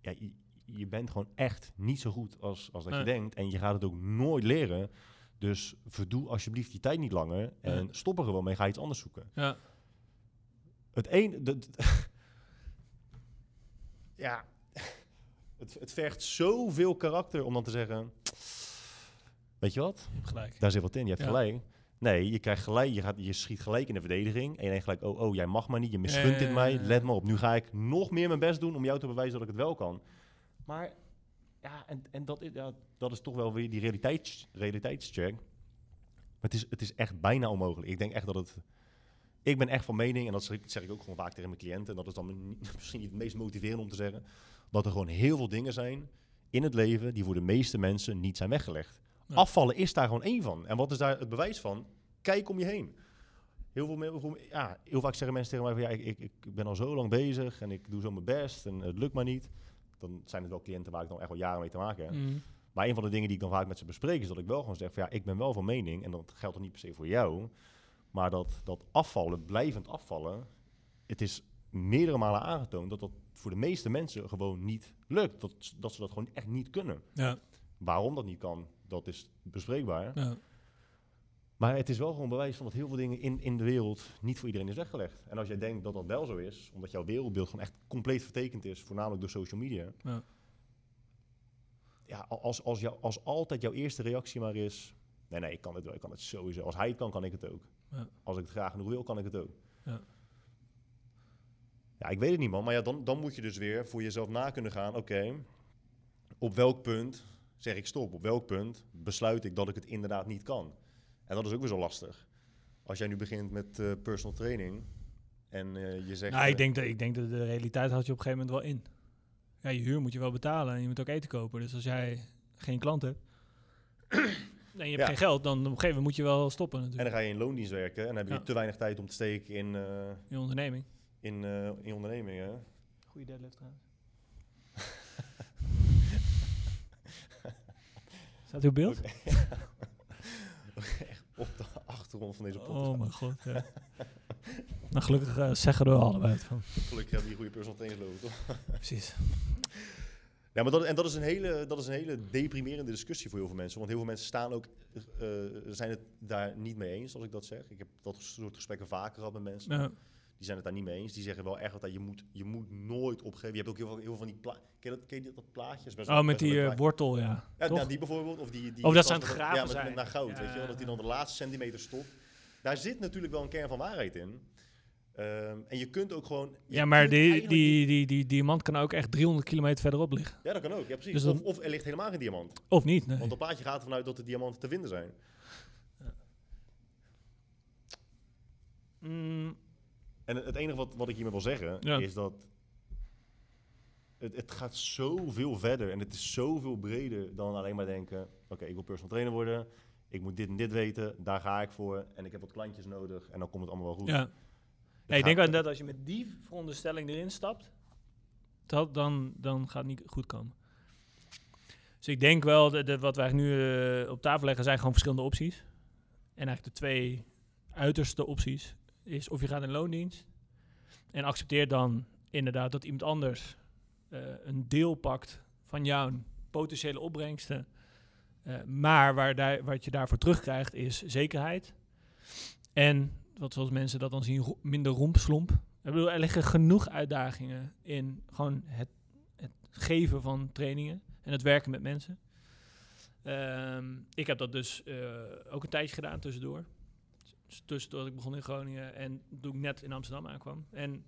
Ja, je, je bent gewoon echt niet zo goed als, als dat je denkt. En je gaat het ook nooit leren. Dus verdoe alsjeblieft die tijd niet langer. En Ja. stop er gewoon mee. Ga iets anders zoeken. ja. Het een... *laughs* ja... Het, het vergt zoveel karakter om dan te zeggen... Weet je wat? Je hebt gelijk. Daar zit wat in, je hebt Ja. gelijk. Nee, je krijgt gelijk, je, gaat, je schiet gelijk in de verdediging. En je denkt gelijk, oh, oh jij mag maar niet, je misgunt dit mij. Let maar op, nu ga ik nog meer mijn best doen om jou te bewijzen dat ik het wel kan. Maar ja, en, en dat, is, ja, dat is toch wel weer die realiteits, realiteitscheck. Maar het is, het is echt bijna onmogelijk. Ik denk echt dat het... Ik ben echt van mening, en dat zeg ik, zeg ik ook gewoon vaak tegen mijn cliënten... en dat is dan *laughs* misschien niet het meest motiverende om te zeggen... dat er gewoon heel veel dingen zijn in het leven... die voor de meeste mensen niet zijn weggelegd. Ja. Afvallen is daar gewoon één van. En wat is daar het bewijs van? Kijk om je heen. Heel, veel, me- veel- ja, heel vaak zeggen mensen tegen mij van... ja, ik, ik, ik ben al zo lang bezig en ik doe zo mijn best en het lukt maar niet. Dan zijn het wel cliënten waar ik dan echt wel jaren mee te maken heb. Mm. Maar een van de dingen die ik dan vaak met ze bespreek... is dat ik wel gewoon zeg van ja, ik ben wel van mening... en dat geldt dan niet per se voor jou... maar dat, dat afvallen, blijvend afvallen... het is meerdere malen aangetoond... dat dat voor de meeste mensen gewoon niet lukt. Dat, dat ze dat gewoon echt niet kunnen. Ja, Waarom dat niet kan, dat is bespreekbaar. ja. Maar het is wel gewoon bewijs van dat heel veel dingen in, in de wereld niet voor iedereen is weggelegd. En als jij denkt dat dat wel zo is, omdat jouw wereldbeeld gewoon echt compleet vertekend is, voornamelijk door social media. Ja. Ja, als, als, jou, als altijd jouw eerste reactie maar is, nee, nee, ik kan het wel, ik kan het sowieso. Als hij het kan, kan ik het ook. Ja. Als ik het graag genoeg wil, kan ik het ook. Ja. Ja, ik weet het niet, man. Maar ja, dan, dan moet je dus weer voor jezelf na kunnen gaan. Oké, op welk punt zeg ik stop? Op welk punt besluit ik dat ik het inderdaad niet kan? En dat is ook weer zo lastig. Als jij nu begint met eh, personal training en eh, je zegt... Nou, eh, ik denk, dat, ik denk dat de realiteit had je op een gegeven moment wel in. Ja, je huur moet je wel betalen en je moet ook eten kopen. Dus als jij geen klant hebt *clears throat* en je hebt Ja. geen geld, dan op een gegeven moment moet je wel stoppen En natuurlijk. dan ga je in loondienst werken en dan heb je Ja. te weinig tijd om te steken in, eh, in je onderneming. in, eh, in ondernemingen. Goeie deadlift trouwens. Staat uw beeld? *laughs* *laughs* Op de achtergrond van deze podcast. Oh mijn god, ja. nou, gelukkig eh, zeggen we er allebei het van. Gelukkig hebben we hier goede personal trainers lopen, toch? Precies. Ja, maar dat, en dat is, een hele, dat is een hele deprimerende discussie voor heel veel mensen. Want heel veel mensen staan ook, eh, zijn het daar niet mee eens, als ik dat zeg. Ik heb dat soort gesprekken vaker gehad met mensen. Ja. Die zijn het daar niet mee eens. Die zeggen wel echt dat je moet, je moet nooit opgeven. Je hebt ook heel veel, heel veel van die pla ken dat, ken je dat best Oh, met die eh, wortel, ja. Ja, nou, die bijvoorbeeld. Of die, die Oh, dat ze aan het graven ja, met, zijn. met naar goud, Ja, weet je wel. Dat ja. dan de laatste centimeter stopt. Daar zit natuurlijk wel een kern van waarheid in. Ehm, en je kunt ook gewoon... Ja, maar die, die, die, die diamant kan ook echt 300 kilometer verderop liggen. Ja, dat kan ook. Ja, precies. Dus dan- of, of er ligt helemaal geen diamant. Of niet, nee. Want dat plaatje gaat ervan uit dat de diamanten te vinden zijn. Mm, En het enige wat, wat ik hiermee wil zeggen, Ja. is dat het, het gaat zoveel verder en het is zoveel breder dan alleen maar denken, oké, ik wil personal trainer worden, ik moet dit en dit weten, daar ga ik voor en ik heb wat klantjes nodig en dan komt het allemaal wel goed. ja. Ja, ik denk wel dat als je met die veronderstelling erin stapt, dat, dan, dan gaat het niet goed komen. Dus ik denk wel, dat dat wat wij nu eh, op tafel leggen, zijn gewoon verschillende opties. En eigenlijk de twee uiterste opties is of je gaat in loondienst en accepteert dan inderdaad dat iemand anders eh, een deel pakt van jouw potentiële opbrengsten. Eh, maar waar daar, wat je daarvoor terugkrijgt is zekerheid. En wat zoals mensen dat dan zien, minder rompslomp. Ik bedoel, er liggen genoeg uitdagingen in gewoon het, het geven van trainingen en het werken met mensen. Ehm, ik heb dat dus eh, ook een tijdje gedaan tussendoor. Tussendoor ik begon in Groningen en toen ik net in Amsterdam aankwam. En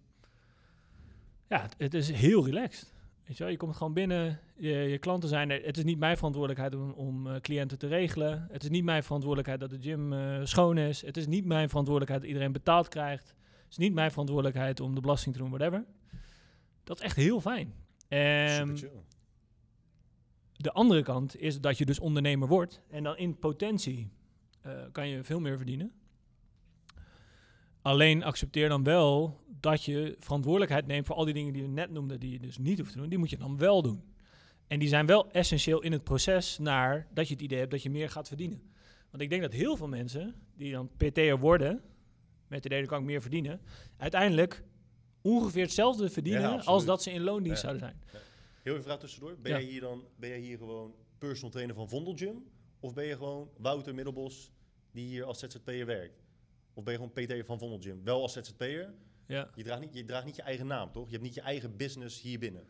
ja, het, het is heel relaxed. Weet je wel, je komt gewoon binnen, je, je klanten zijn er. Het is niet mijn verantwoordelijkheid om, om eh, cliënten te regelen. Het is niet mijn verantwoordelijkheid dat de gym eh, schoon is. Het is niet mijn verantwoordelijkheid dat iedereen betaald krijgt. Het is niet mijn verantwoordelijkheid om de belasting te doen, whatever. Dat is echt heel fijn. Chill. de andere kant is dat je dus ondernemer wordt. En dan in potentie eh, kan je veel meer verdienen. Alleen accepteer dan wel dat je verantwoordelijkheid neemt voor al die dingen die je net noemde, die je dus niet hoeft te doen. Die moet je dan wel doen. En die zijn wel essentieel in het proces naar dat je het idee hebt dat je meer gaat verdienen. Want ik denk dat heel veel mensen die dan PT'er worden, met het idee dat kan ik meer verdienen, uiteindelijk ongeveer hetzelfde verdienen Ja, als dat ze in loondienst Ja. zouden zijn. Heel even vraag tussendoor. Ben, jij hier dan, ben jij hier gewoon personal trainer van Vondel Gym? Of ben je gewoon Wouter Middelbos die hier als ZZP'er werkt? Of ben je gewoon PT van Vondel Gym? Wel als ZZP'er. Ja. Je draagt, niet, je draagt niet je eigen naam, toch? Je hebt niet je eigen business hier binnen.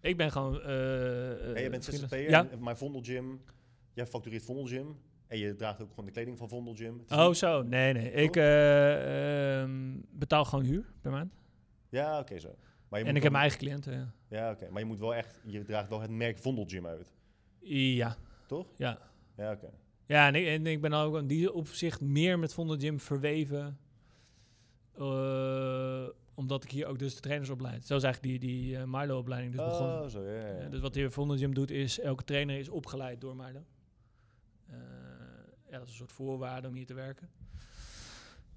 Ik ben gewoon. En eh, je bent. ZZP'er, Ja. maar Vondel Gym, jij factureert Vondel Gym. En je draagt ook gewoon de kleding van Vondel Gym. Oh, niet- zo. Nee, nee. Ik eh, ehm, betaal gewoon huur per maand. Ja, oké zo. Maar je En moet ik heb mijn eigen cliënten. Ja. Ja, oké. Maar je moet wel echt, je draagt wel het merk Vondel Gym uit, Ja. toch? Ja. Ja, oké. Ja, en ik, en ik ben ook in die opzicht meer met Vondel Gym verweven. eh, omdat ik hier ook dus de trainers opleid. Zo is eigenlijk die, die eh, Milo-opleiding dus begonnen. Oh, zo, ja, dus wat hier Vondel Gym doet is, elke trainer is opgeleid door Milo. Eh, ja, dat is een soort voorwaarde om hier te werken.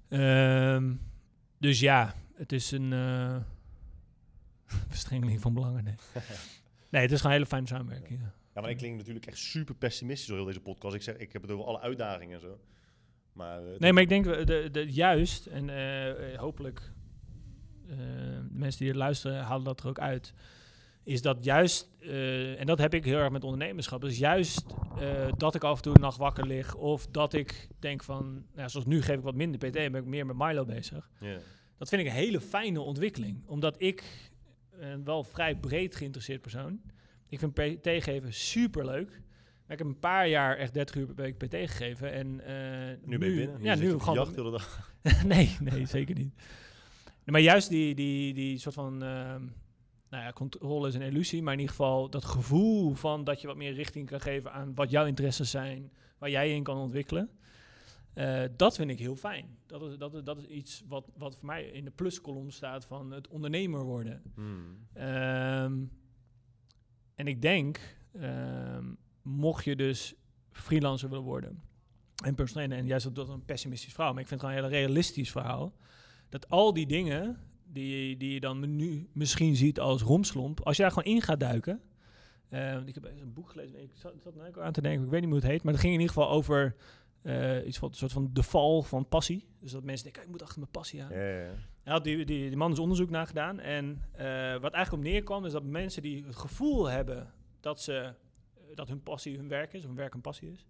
Ehm, dus ja, het is een *laughs* verstrengeling van belangen. Nee. *laughs* nee, het is gewoon een hele fijne samenwerking. Ja. Ja, maar ik klink natuurlijk echt super pessimistisch door heel deze podcast. Ik zeg, ik heb het over alle uitdagingen en zo. Maar, eh, Nee, maar ik denk we- de, de, juist, en eh, eh, hopelijk eh, de mensen die er luisteren halen dat er ook uit, is dat juist, eh, en dat heb ik heel erg met ondernemerschap, is juist eh, dat ik af en toe een nacht wakker lig of dat ik denk van, nou, zoals nu geef ik wat minder PT en ben ik meer met Milo bezig. Dat vind ik een hele fijne ontwikkeling, omdat ik een wel vrij breed geïnteresseerd persoon. Ik vind PT geven super leuk. Ik heb een paar jaar echt 30 uur per week PT gegeven. En, eh, Nu ben je binnen. Ja, Je nu op de gewoon. jacht de hele dag. *laughs* nee, nee, zeker niet. Maar juist die, die, die soort van. ehm, nou ja, controle is een illusie. Maar in ieder geval dat gevoel van dat je wat meer richting kan geven aan wat jouw interesses zijn. Waar jij je in kan ontwikkelen. Eh, dat vind ik heel fijn. Dat is, dat is, dat is iets wat, wat voor mij in de pluskolom staat van het ondernemer worden. Hmm. Ehm, en ik denk, ehm, mocht je dus freelancer willen worden en trainer, en juist dat een pessimistisch verhaal, maar ik vind het gewoon een heel realistisch verhaal, dat al die dingen die, die je dan nu misschien ziet als romslomp, als je daar gewoon in gaat duiken. eh, want ik heb een boek gelezen, ik zat, zat er ook aan te denken, ik weet niet hoe het heet, maar het ging in ieder geval over eh, iets van een soort van de val van passie. Dus dat mensen denken, ik moet achter mijn passie aan. Ja, ja. Hij had die, die, man is onderzoek naar gedaan. En eh, wat eigenlijk op neerkwam, is dat mensen die het gevoel hebben dat, ze, eh, dat hun passie hun werk is, hun werk een passie is,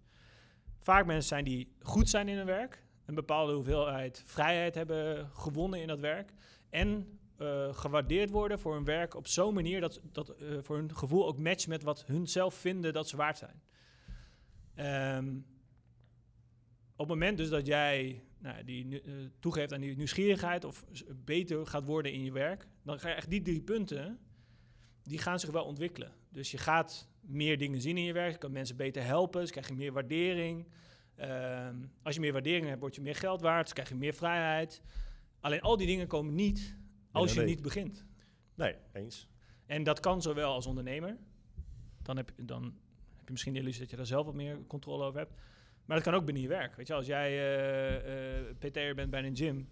vaak mensen zijn die goed zijn in hun werk, een bepaalde hoeveelheid vrijheid hebben gewonnen in dat werk, en eh, gewaardeerd worden voor hun werk op zo'n manier dat, dat voor hun gevoel ook matcht met wat hun zelf vinden dat ze waard zijn. Ehm, op het moment dus dat jij nou, die eh, toegeeft aan die nieuwsgierigheid of beter gaat worden in je werk, dan ga je echt die drie punten, die gaan zich wel ontwikkelen. Dus je gaat meer dingen zien in je werk, je kan mensen beter helpen, dus krijg je meer waardering. Ehm, als je meer waardering hebt, word je meer geld waard, dus krijg je meer vrijheid. Alleen al die dingen komen niet als je nee. niet begint. Nee, eens. En dat kan zowel als ondernemer. Dan heb, je- dan heb je misschien de illusie dat je daar zelf wat meer controle over hebt. Maar dat kan ook binnen je werk. Weet je, als jij eh eh, PT'er bent bij een gym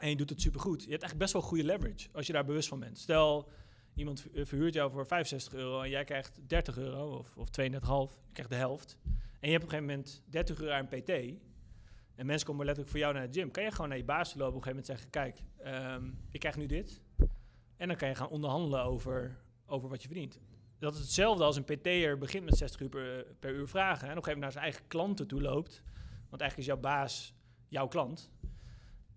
en je doet het supergoed. Je hebt eigenlijk best wel goede leverage als je daar bewust van bent. Stel, iemand eh, verhuurt jou voor 65 euro en jij krijgt 30 euro of, of 32,5. Je krijgt de helft. En je hebt op een gegeven moment 30 euro aan PT. En mensen komen letterlijk voor jou naar de gym. Kan je gewoon naar je baas lopen op een gegeven moment zeggen... Kijk, ehm, ik krijg nu dit. En dan kan je gaan onderhandelen over, over wat je verdient. Dat is hetzelfde als een PT'er begint met 60 uur per, per uur vragen. En op een gegeven moment naar zijn eigen klanten toe loopt. Want eigenlijk is jouw baas jouw klant.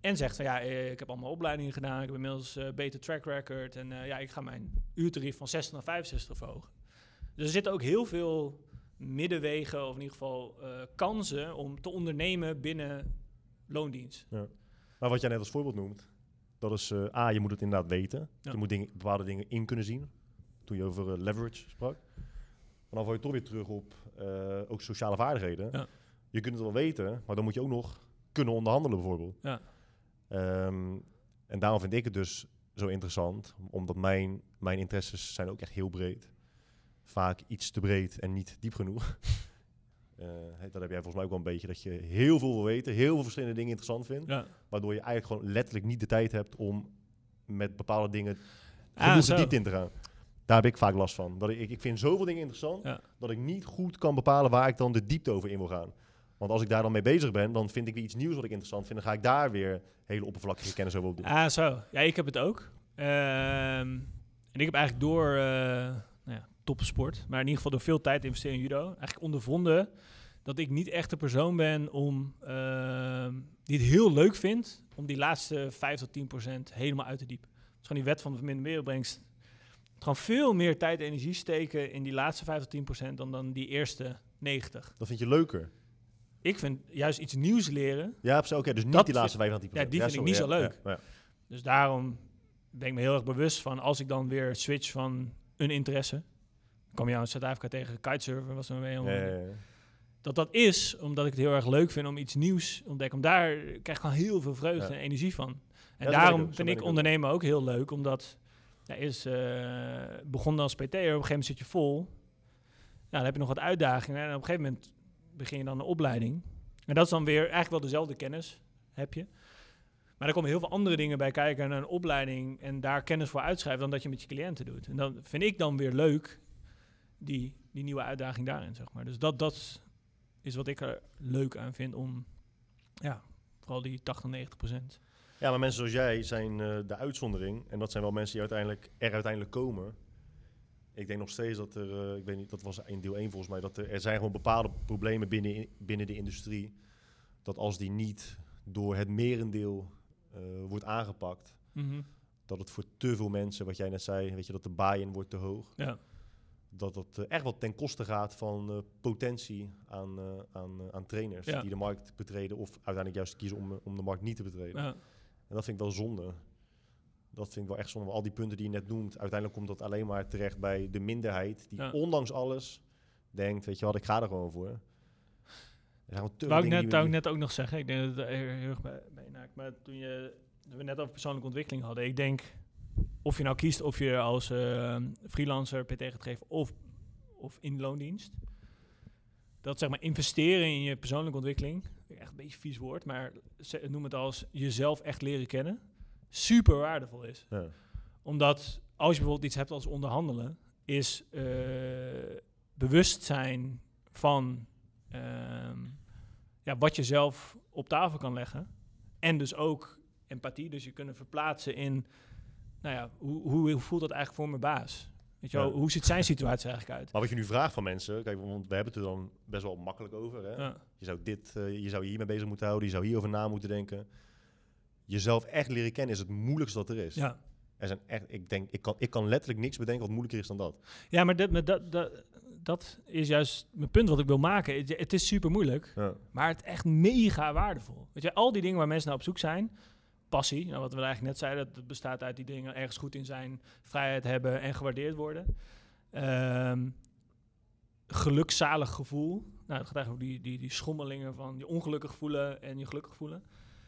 En zegt van ja, eh, ik heb allemaal opleidingen gedaan. Ik heb inmiddels eh beter track record. En eh, ja, ik ga mijn uurtarief van 60 naar 65 verhogen. Dus er zitten ook heel veel middenwegen, of in ieder geval kansen om te ondernemen binnen loondienst. Maar wat jij net als voorbeeld noemt, dat is A, je moet het inderdaad weten. Ja. Je moet dingen, bepaalde dingen in kunnen zien. Toen je over eh, leverage sprak. Maar dan val je toch weer terug op eh, ook sociale vaardigheden. Ja. Je kunt het wel weten, maar dan moet je ook nog kunnen onderhandelen bijvoorbeeld. Ja. Ehm, en daarom vind ik het dus zo interessant, omdat mijn, mijn interesses zijn ook echt heel breed. Vaak iets te breed en niet diep genoeg. *laughs* Hè, dat heb jij volgens mij ook wel een beetje, dat je heel veel wil weten, heel veel verschillende dingen interessant vindt. Ja. Waardoor je eigenlijk gewoon letterlijk niet de tijd hebt om met bepaalde dingen Ah, genoeg in te gaan. Daar heb ik vaak last van. Dat ik, ik, vind zoveel dingen interessant Ja. dat ik niet goed kan bepalen waar ik dan de diepte over in wil gaan. Want als ik daar dan mee bezig ben, dan vind ik weer iets nieuws wat ik interessant vind. Dan ga ik daar weer hele oppervlakkige kennis over opdoen. Ah, zo. Ja, ik heb het ook. Ehm, en ik heb eigenlijk door eh nou ja, topsport, maar in ieder geval door veel tijd te investeren in judo, eigenlijk ondervonden dat ik niet echt de persoon ben om ehm, die het heel leuk vindt om die laatste 5 tot 10 procent helemaal uit te diepen. Het is gewoon die wet van de verminderde wereldbrengst. Gewoon veel meer tijd en energie steken in die laatste 5 tot 10 procent dan, dan die eerste 90. Dat vind je leuker. Ik vind juist iets nieuws leren Ja. Oké, dus niet die laatste 25 ja, die vind ik niet zo leuk. Ja. Dus daarom ben ik me heel erg bewust van als ik dan weer switch van een interesse. Kwam jou in Zuid-Afrika tegen kitesurfen, was er mee. om-. Dat dat is omdat ik het heel erg leuk vind om iets nieuws te ontdekken. Om daar krijg ik gewoon heel veel vreugde en energie van. En ik daarom vind ik ondernemen ook heel leuk, omdat ja, eerst eh begon als PT'er, op een gegeven moment zit je vol. Dan heb je nog wat uitdagingen en op een gegeven moment begin je dan een opleiding. En dat is dan weer eigenlijk wel dezelfde kennis heb je. Maar er komen heel veel andere dingen bij kijken naar een opleiding en daar kennis voor uitschrijven dan dat je met je cliënten doet. En dan vind ik dan weer leuk die, die nieuwe uitdaging daarin, zeg maar. Dus dat, dat is wat ik er leuk aan vind om, ja, vooral die 80, 90 procent. Ja, maar mensen zoals jij zijn eh, de uitzondering. En dat zijn wel mensen die uiteindelijk er uiteindelijk komen. Ik denk nog steeds dat er, eh, ik weet niet, dat was in deel 1 volgens mij, dat er, er zijn gewoon bepaalde problemen binnen, binnen de industrie. Dat als die niet door het merendeel eh, wordt aangepakt, dat het voor te veel mensen, wat jij net zei, weet je, dat de buy-in wordt te hoog. Ja. Dat dat echt wel ten koste gaat van potentie aan, aan, aan trainers Ja. die de markt betreden of uiteindelijk juist kiezen om, om de markt niet te betreden. ja. En dat vind ik wel zonde. Dat vind ik wel echt zonde. Al die punten die je net noemt, uiteindelijk komt dat alleen maar terecht bij de minderheid. Die Ja. ondanks alles denkt, weet je wat, ik ga er gewoon voor. Er Wou ik net, wou ik net ook nog zeggen. Ik denk dat het er heel erg bij, naakt. Maar toen je, we net over persoonlijke ontwikkeling hadden. Ik denk, of je nou kiest of je als eh, freelancer PT gaat geven of, of in loondienst. Dat zeg maar investeren in je persoonlijke ontwikkeling. Echt een beetje vies woord, maar noem het als jezelf echt leren kennen. Super waardevol is Ja. omdat als je bijvoorbeeld iets hebt als onderhandelen, is eh, bewustzijn van ehm, ja, wat je zelf op tafel kan leggen. En dus ook empathie, dus je kunnen verplaatsen in, nou ja, hoe, hoe voelt dat eigenlijk voor mijn baas? Weet je wel, Ja. hoe ziet zijn situatie eigenlijk uit? Maar wat je nu vraagt van mensen, kijk, want we hebben het er dan best wel makkelijk over. Hè? Ja, Je zou dit, eh, je zou hiermee bezig moeten houden, je zou hierover na moeten denken. Jezelf echt leren kennen is het moeilijkste dat er is. ja. Er zijn echt, ik denk, ik kan, ik kan letterlijk niks bedenken wat moeilijker is dan dat. ja maar dat, dat, dat, dat is juist mijn punt wat ik wil maken. Het, het is super moeilijk. Ja. Maar het is echt mega waardevol. Weet je, al die dingen waar mensen naar op zoek zijn. Passie, nou wat we eigenlijk net zeiden, dat bestaat uit die dingen ergens goed in zijn, vrijheid hebben en gewaardeerd worden. Ehm gelukzalig gevoel. Nou, het gaat eigenlijk over die, die, die schommelingen van je ongelukkig voelen en je gelukkig voelen.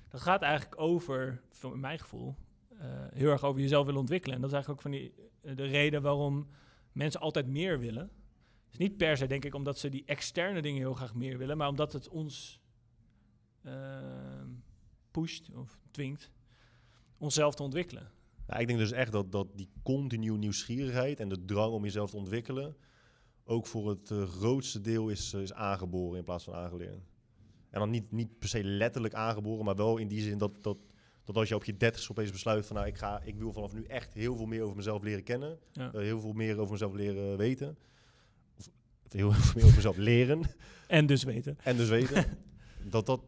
Dat gaat eigenlijk over, voor mijn gevoel, eh, heel erg over jezelf willen ontwikkelen. En dat is eigenlijk ook van die, eh, de reden waarom mensen altijd meer willen. Is niet per se, denk ik, omdat ze die externe dingen heel graag meer willen, maar omdat het ons ehm, pusht of dwingt onszelf te ontwikkelen. Ja, ik denk dus echt dat, dat die continue nieuwsgierigheid en de drang om jezelf te ontwikkelen ook voor het eh, grootste deel is, eh, is aangeboren in plaats van aangeleerd. En dan niet, niet per se letterlijk aangeboren, maar wel in die zin dat, dat, dat als je op je dertigste opeens besluit van nou, ik, ga, ik wil vanaf nu echt heel veel meer over mezelf leren kennen, Ja. eh, heel veel meer over mezelf leren weten, of heel veel meer over mezelf leren En dus weten. en dus weten, *laughs* dat dat,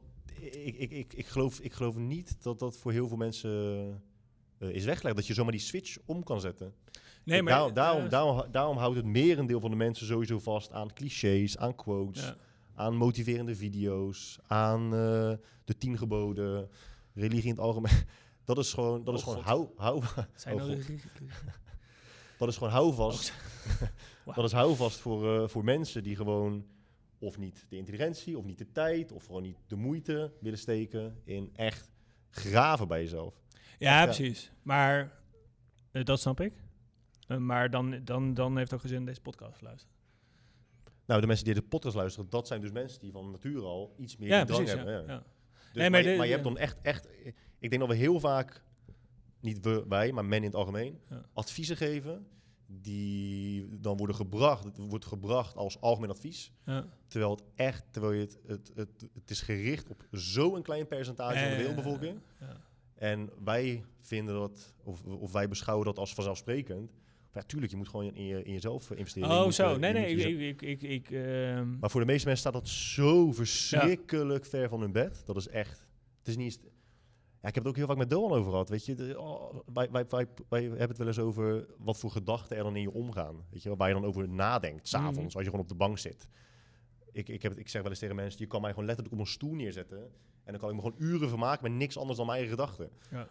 ik, ik, ik, ik, geloof, ik geloof niet dat dat voor heel veel mensen eh, is weggelegd, dat je zomaar die switch om kan zetten. Nee, maar... Daarom- daarom, daarom, daarom houdt het merendeel van de mensen sowieso vast aan clichés, aan quotes, ja. aan motiverende video's, aan eh, de tien geboden, religie in het algemeen. *laughs* Dat is gewoon, dat is Oh, gewoon God. hou, hou, Zijn Oh, nou *laughs* *laughs* dat is gewoon houvast. Wauw. Dat is houvast voor, eh, voor mensen die gewoon of niet de intelligentie, of niet de tijd, of gewoon niet de moeite willen steken in echt graven bij jezelf. Ja, Ja. precies. Maar eh, dat snap ik. Eh, maar dan, dan, dan heeft het ook geen zin in deze podcast te luisteren. Nou, de mensen die de podcast luisteren, dat zijn dus mensen die van nature al iets meer Ja, precies. Ja. hebben. Ja. Ja. Dus, Nee, maar maar, je- de- maar je ja. hebt dan echt, echt... Ik denk dat we heel vaak, niet we, wij, maar men in het algemeen, adviezen geven die dan worden gebracht, het wordt gebracht als algemeen advies. Ja. Terwijl het echt, terwijl je het, het, het, het is gericht op zo'n klein percentage van de wereldbevolking. ja. En wij vinden dat, of, of wij beschouwen dat als vanzelfsprekend. Maar ja, tuurlijk, je moet gewoon in, je, in jezelf investeren. Oh, moet, zo. eh, Nee, nee. ik, ik, ik, ehm, Maar voor de meeste mensen staat dat zo verschrikkelijk ver van hun bed. Dat is echt. Het is niet. Ja, ik heb het ook heel vaak met Doan over gehad. Weet je, de, oh, wij, wij, wij, wij hebben het wel eens over wat voor gedachten er dan in je omgaan. Weet je, waar je dan over nadenkt, s'avonds, Mhm. als je gewoon op de bank zit. Ik, ik, heb ik zeg wel eens tegen mensen: je kan mij gewoon letterlijk op een stoel neerzetten. En dan kan ik me gewoon uren vermaken met niks anders dan mijn eigen gedachten. Ja.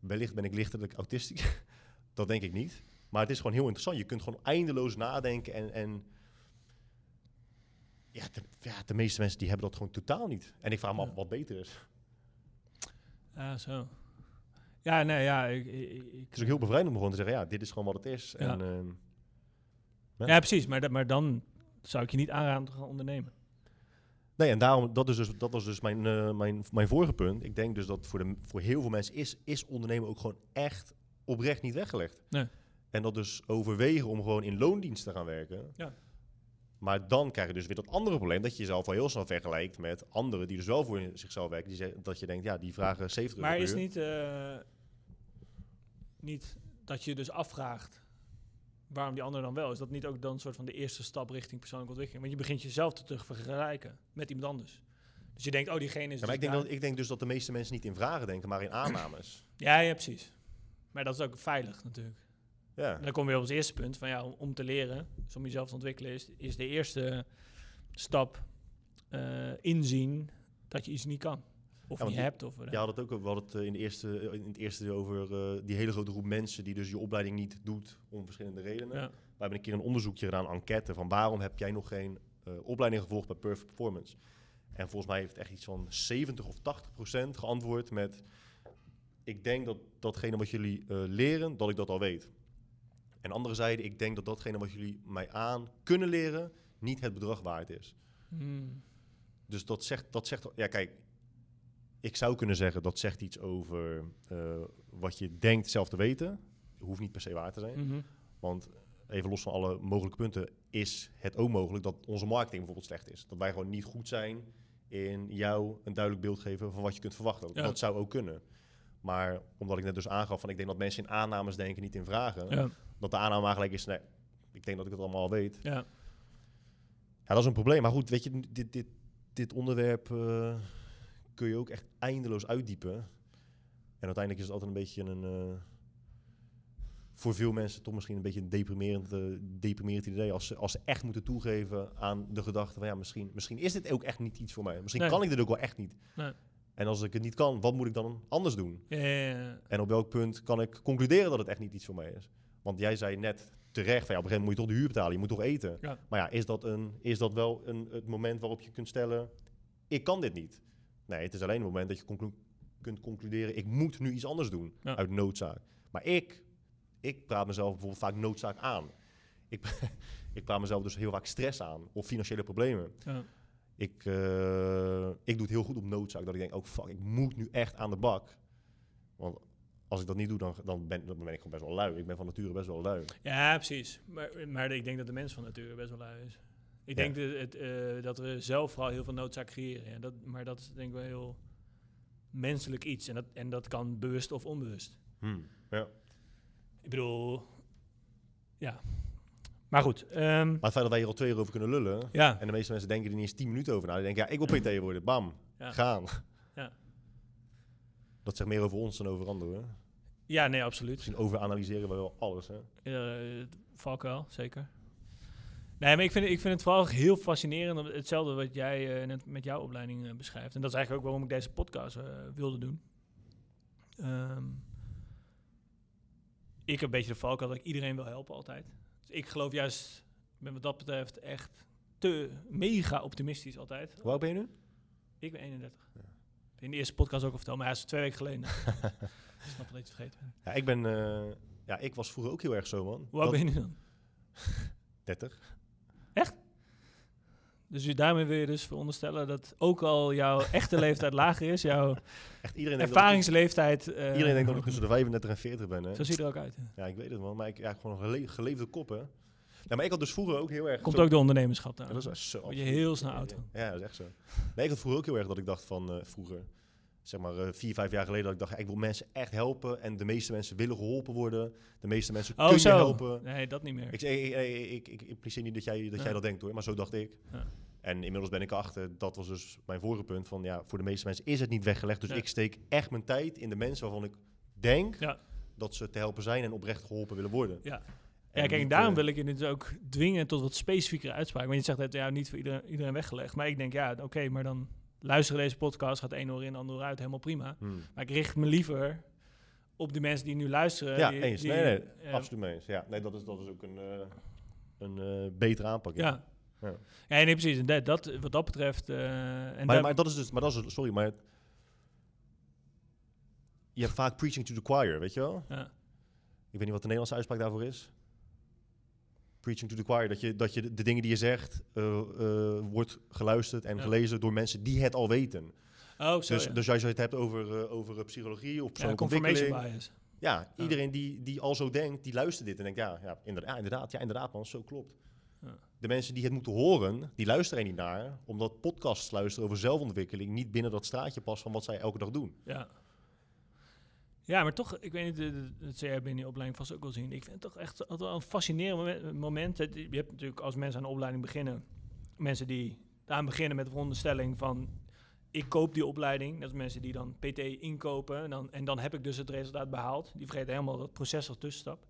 Wellicht ben ik lichtelijk autistisch. *laughs* dat denk ik niet. Maar het is gewoon heel interessant. Je kunt gewoon eindeloos nadenken en. en ja, de, ja, de meeste mensen die hebben dat gewoon totaal niet. En ik vraag me Ja. af wat beter is. Ja, zo. Ja, nee, ja. Ik, ik, ik- Het is ook heel bevrijdend om gewoon te zeggen, ja, dit is gewoon wat het is. Ja. En, ehm, Ja. Ja, precies. Maar, maar dan zou ik je niet aanraden om te gaan ondernemen. nee, en daarom, dat, is dus, dat was dus mijn, eh, mijn, mijn vorige punt. Ik denk dus dat voor, de, voor heel veel mensen is, is ondernemen ook gewoon echt oprecht niet weggelegd. Nee. En dat dus overwegen om gewoon in loondienst te gaan werken. Ja. Maar dan krijg je dus weer dat andere probleem, dat je jezelf al heel snel vergelijkt met anderen die dus wel voor zichzelf werken. Die zeggen, dat je denkt, ja, die vragen 70 Maar is niet, eh, niet dat je dus afvraagt waarom die ander dan wel? Is dat niet ook dan een soort van de eerste stap richting persoonlijke ontwikkeling? Want je begint jezelf te terug vergelijken met iemand anders. Dus je denkt, oh, diegene is Ja, maar dus ik denk, daar. dat, ik denk dus dat de meeste mensen niet in vragen denken, maar in aannames. Ja, ja, precies. Maar dat is ook veilig natuurlijk. Ja. Dan kom je op het eerste punt van ja, om, om te leren, dus om jezelf te ontwikkelen, is, is de eerste stap eh, inzien dat je iets niet kan. Of Ja, niet hebt. Of Je had het ook, we hadden het eh, in, de eerste, in het eerste over eh, die hele grote groep mensen die dus je opleiding niet doet om verschillende redenen. ja. We hebben een keer een onderzoekje gedaan, enquête, van waarom heb jij nog geen eh, opleiding gevolgd bij Perfect Performance? En volgens mij heeft echt iets van 70 of 80 procent geantwoord met, ik denk dat datgene wat jullie eh, leren, dat ik dat al weet. En anderen zeiden, ik denk dat datgene wat jullie mij aan kunnen leren, niet het bedrag waard is. Hmm. Dus dat zegt, dat zegt, ja kijk, ik zou kunnen zeggen dat zegt iets over eh, wat je denkt zelf te weten. Hoeft niet per se waar te zijn. Mhm. Want even los van alle mogelijke punten, is het ook mogelijk dat onze marketing bijvoorbeeld slecht is. Dat wij gewoon niet goed zijn in jou een duidelijk beeld geven van wat je kunt verwachten. Ja. Dat zou ook kunnen. Maar omdat ik net dus aangaf van ik denk dat mensen in aannames denken, niet in vragen. Ja. Dat de aanname eigenlijk is, nee, ik denk dat ik het allemaal al weet. Ja. Ja, dat is een probleem. Maar goed, weet je, dit, dit, dit onderwerp eh, kun je ook echt eindeloos uitdiepen. En uiteindelijk is het altijd een beetje een... eh, voor veel mensen toch misschien een beetje een deprimerend, eh, deprimerend idee. Als ze, als ze echt moeten toegeven aan de gedachte van... ja, misschien, misschien is dit ook echt niet iets voor mij. Misschien Nee. kan ik dit ook wel echt niet. Nee. En als ik het niet kan, wat moet ik dan anders doen? Ja, ja, ja. En op welk punt kan ik concluderen dat het echt niet iets voor mij is? Want jij zei net terecht, van, ja, op een gegeven moment moet je toch de huur betalen, je moet toch eten. Maar ja, is dat, een, is dat wel een, het moment waarop je kunt stellen, ik kan dit niet? Nee, het is alleen het moment dat je conclu- kunt concluderen, ik moet nu iets anders doen uit noodzaak. Maar ik, ik praat mezelf bijvoorbeeld vaak noodzaak aan. Ik, *laughs* ik praat mezelf dus heel vaak stress aan of financiële problemen. Ik, eh, ik doe het heel goed op noodzaak. Dat ik denk, oh fuck, ik moet nu echt aan de bak. Want als ik dat niet doe, dan, dan, ben, dan ben ik gewoon best wel lui. Ik ben van nature best wel lui. Ja, precies. Maar, maar ik denk dat de mens van nature best wel lui is. Ik Ja. denk dat, het, eh, dat we zelf vooral heel veel noodzaak creëren. Ja, dat, maar dat is denk ik wel heel menselijk iets. En dat, en dat kan bewust of onbewust. Hmm. Ja. Ik bedoel, ja. Maar goed, ehm, Maar het feit dat wij hier al twee uur over kunnen lullen... ja. en de meeste mensen denken er niet eens tien minuten over na. Die denken, ja, ik wil PT worden. Bam, Ja. gaan. Ja. Dat zegt meer over ons dan over anderen. ja, nee, absoluut. Misschien overanalyseren we wel alles, hè. Uh, valkuil, zeker. Nee, maar ik vind, ik vind het vooral heel fascinerend. Hetzelfde wat jij eh, net met jouw opleiding eh, beschrijft. En dat is eigenlijk ook waarom ik deze podcast eh, wilde doen. Ehm, ik heb een beetje de valkuil dat ik iedereen wil helpen altijd. Dus ik geloof juist, ik ben wat dat betreft echt te mega optimistisch altijd. Hoe oud ben je nu? Ik ben 31. In de eerste podcast ook al verteld, maar hij is twee weken geleden. *laughs* ik snap dat je het vergeten bent. Ja, ik ben... eh, ja, ik was vroeger ook heel erg zo, man. Hoe oud ben je nu dan? *laughs* 30. Dus je- daarmee wil je dus veronderstellen dat ook al jouw echte leeftijd *laughs* lager is, jouw Echt iedereen ervaringsleeftijd... eh, Iedereen denkt dat ik tussen de 35 en 40 ben, hè? Zo ziet er ook uit. Ja, ik weet het, man. Maar ik ja, gewoon een gele- geleefde kop, hè? Ja, maar ik had dus vroeger ook heel erg... Komt zo- ook de ondernemerschap Ja, daar. dat is zo. Word je heel snel oud Ja. Ja, dat is echt zo. Nee, ik had vroeger ook heel erg dat ik dacht van... eh, vroeger, zeg maar eh, vier, vijf jaar geleden... dat ik dacht, ik wil mensen echt helpen... en de meeste mensen willen geholpen worden. De meeste mensen Oh, kun zo. helpen. Nee, dat niet meer. Ik, ik, ik, ik, impliceer niet dat jij dat, Ja. jij dat denkt, hoor. Maar zo dacht ik. Ja. En inmiddels ben ik erachter, dat was dus mijn vorige punt... van ja, voor de meeste mensen is het niet weggelegd. Dus ik steek echt mijn tijd in de mensen waarvan ik denk... Dat ze te helpen zijn en oprecht geholpen willen worden. Ja. En Ja, kijk, niet, daarom eh, wil ik je dus ook dwingen tot wat specifiekere uitspraken. Want je zegt dat ja, niet voor iedereen, iedereen weggelegd. Maar ik denk, ja, oké, maar dan luisteren deze podcast, gaat één oor in, ander oor uit, helemaal prima. hmm. Maar ik richt me liever op de mensen die nu luisteren. Ja, die, eens. die, nee, nee, absoluut mee eens. Ja, nee, dat is, dat is ook een, eh, een eh, betere aanpak. Ja. Ja. Ja, nee, precies. En dat, dat, wat dat betreft... eh, en Maar, daar- maar dat is dus, maar dat is, sorry, maar je hebt vaak preaching to the choir, weet je wel? ja. Ik weet niet wat de Nederlandse uitspraak daarvoor is. Preaching to the choir, dat je, dat je de, dingen die je zegt, eh, eh, wordt geluisterd en Ja. gelezen door mensen die het al weten. Oh, zo, dus, ja. dus als je het hebt over, eh, over psychologie of ja, persoonlijke confirmation bias. Ja, iedereen die, die al zo denkt, die luistert dit en denkt, ja, ja, inderdaad, ja, inderdaad, ja, inderdaad man, zo klopt. Ja. De mensen die het moeten horen, die luisteren er niet naar, omdat podcasts luisteren over zelfontwikkeling niet binnen dat straatje past van wat zij elke dag doen. Ja. Ja, maar toch, ik weet niet, zul jij binnen je opleiding vast ook wel zien. Ik vind het toch echt altijd wel een fascinerend momen- moment. Het- Je hebt natuurlijk als mensen aan de opleiding beginnen, mensen die aan beginnen met de veronderstelling van ik koop die opleiding. Dat is mensen die dan PT inkopen en dan, en dan heb ik dus het resultaat behaald. Die vergeten helemaal dat proces als tussenstap.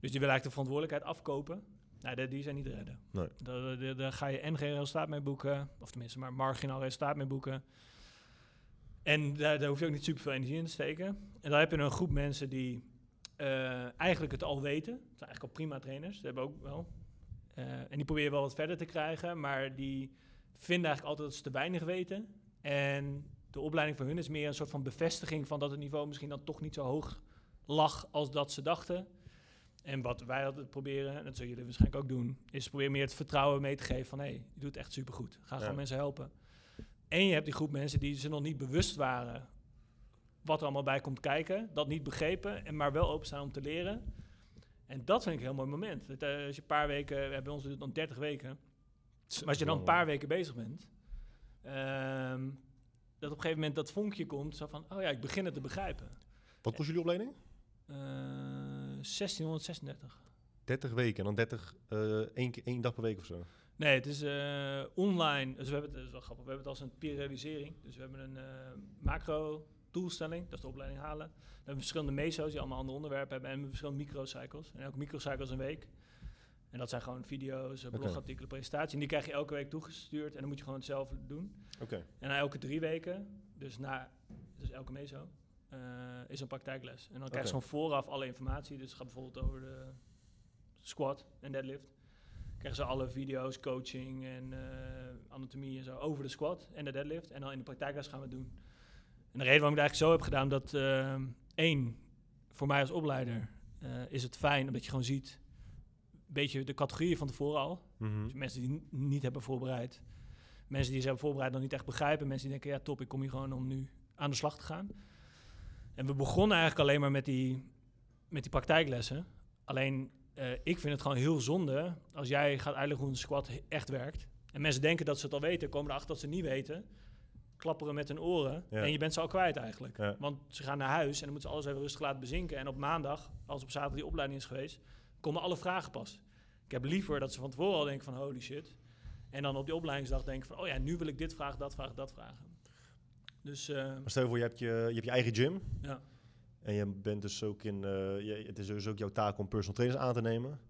Dus die willen eigenlijk de verantwoordelijkheid afkopen. Nou, die, die zijn niet te redden. Nee. Daar, daar, daar ga je en geen resultaat mee boeken, of tenminste maar marginaal resultaat mee boeken. En daar, daar hoef je ook niet super veel energie in te steken. En dan heb je een groep mensen die eh, eigenlijk het al weten. Het zijn eigenlijk al prima trainers, dat hebben we ook wel. Eh, en die proberen wel wat verder te krijgen, maar die vinden eigenlijk altijd dat ze te weinig weten. En de opleiding voor hun is meer een soort van bevestiging van dat het niveau misschien dan toch niet zo hoog lag als dat ze dachten. En wat wij altijd proberen, en dat zullen jullie waarschijnlijk ook doen, is proberen meer het vertrouwen mee te geven van hé, hey, je doet het echt supergoed. Ga gewoon mensen helpen. En je hebt die groep mensen die ze nog niet bewust waren wat er allemaal bij komt kijken, dat niet begrepen, en maar wel openstaan om te leren. En dat vind ik een heel mooi moment. Dat, eh, als je een paar weken, we hebben ons dan 30 weken, maar als je dan een paar weken bezig bent, ehm, dat op een gegeven moment dat vonkje komt, zo van, oh ja, ik begin het te begrijpen. Wat kost jullie opleiding? Eh 1636. 30 weken en dan 30, eh één, één dag per week of zo. Nee, het is eh, online. Dus we hebben het, is wel grappig. We hebben het als een periodisering. Dus we hebben een eh, macro doelstelling, dat is de opleiding halen. Dan hebben we verschillende meso's die allemaal andere onderwerpen hebben en we hebben verschillende microcycles. En elke microcycle is een week. En dat zijn gewoon video's, eh, blogartikelen, presentaties. En die krijg je elke week toegestuurd en dan moet je gewoon hetzelfde doen. Oké. En na elke drie weken, dus na dus elke meso, eh, is een praktijkles. En dan krijg je gewoon vooraf alle informatie. Dus het gaat bijvoorbeeld over de squat en deadlift. Krijgen ze alle video's, coaching en eh, anatomie en zo over de squat en de deadlift. En dan in de praktijkles gaan we het doen. En de reden waarom ik het eigenlijk zo heb gedaan, dat eh, één, voor mij als opleider eh, is het fijn omdat je gewoon ziet, een beetje de categorieën van tevoren al. Mhm. Dus mensen die niet hebben voorbereid. Mensen die ze hebben voorbereid nog niet echt begrijpen. Mensen die denken, ja top, ik kom hier gewoon om nu aan de slag te gaan. En we begonnen eigenlijk alleen maar met die, met die praktijklessen. Alleen, eh, ik vind het gewoon heel zonde als jij gaat uitleggen hoe een squat echt werkt. En mensen denken dat ze het al weten, komen erachter dat ze het niet weten. Klapperen met hun oren. Ja. En je bent ze al kwijt eigenlijk. Ja. Want ze gaan naar huis en dan moeten ze alles even rustig laten bezinken. En op maandag, als op zaterdag die opleiding is geweest, komen alle vragen pas. Ik heb liever dat ze van tevoren al denken van holy shit. En dan op die opleidingsdag denken van oh ja, nu wil ik dit vragen, dat vragen, dat vragen. Dus eh, Maar stel je voor, je hebt je, je, hebt je eigen gym. ja. En je bent dus ook in, eh, je, het is dus ook jouw taak om personal trainers aan te nemen.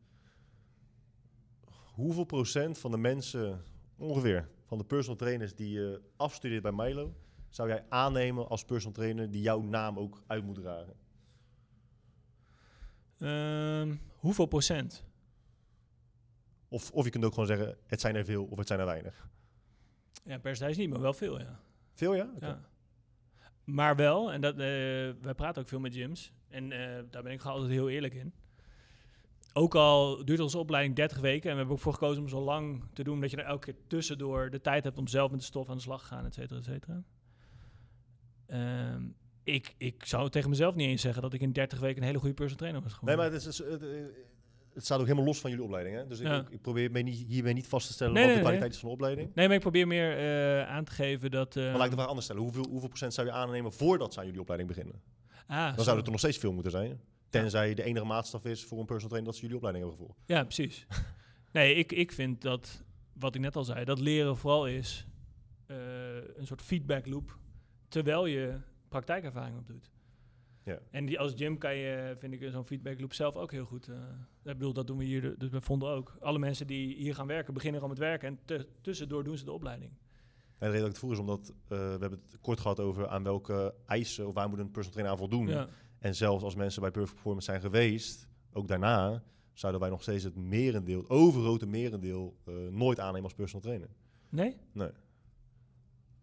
Hoeveel procent van de mensen, ongeveer, van de personal trainers die je afstudeert bij Milo, zou jij aannemen als personal trainer die jouw naam ook uit moet dragen? Ehm, hoeveel procent? Of, of je kunt ook gewoon zeggen, het zijn er veel of het zijn er weinig. Ja, percentage niet, maar wel veel, ja. Veel, ja. Maar wel, en dat, eh, wij praten ook veel met gyms. En eh, daar ben ik altijd heel eerlijk in. Ook al duurt onze opleiding 30 weken. En we hebben ook voor gekozen om zo lang te doen. Dat je er elke keer tussendoor de tijd hebt om zelf met de stof aan de slag te gaan, et cetera, et cetera. Ehm, ik, ik zou tegen mezelf niet eens zeggen dat ik in 30 weken een hele goede personal trainer was Nee, geworden. maar het, is, het, het staat ook helemaal los van jullie opleiding. Hè? Dus ik, Ja. ik, ik probeer me niet, hiermee niet vast te stellen Nee, wat nee, de nee. kwaliteit is van de opleiding. Nee, maar ik probeer meer eh, aan te geven dat... eh, Maar laat ik de vraag anders stellen. Hoeveel, hoeveel procent zou je aannemen voordat ze aan jullie opleiding beginnen? ah, Dan zo. zou het er nog steeds veel moeten zijn. Tenzij de enige maatstaf is voor een personal trainer dat ze jullie opleiding hebben gevolgd. Ja, precies. *laughs* nee, ik, ik vind dat, wat ik net al zei, dat leren vooral is eh, een soort feedback loop, terwijl je praktijkervaring opdoet. Ja. En die, als gym kan je, vind ik, zo'n feedback loop zelf ook heel goed. eh ik bedoel, dat doen we hier dus bij Vonden ook. Alle mensen die hier gaan werken, beginnen al met werken en te- tussendoor doen ze de opleiding. En de reden dat ik het vroeg is omdat eh, we hebben het kort gehad over aan welke eisen of waar moet een personal trainer aan voldoen. Ja. En zelfs als mensen bij Perfect Performance zijn geweest, ook daarna, zouden wij nog steeds het merendeel, het overgrote merendeel, eh, nooit aannemen als personal trainer. Nee? Nee.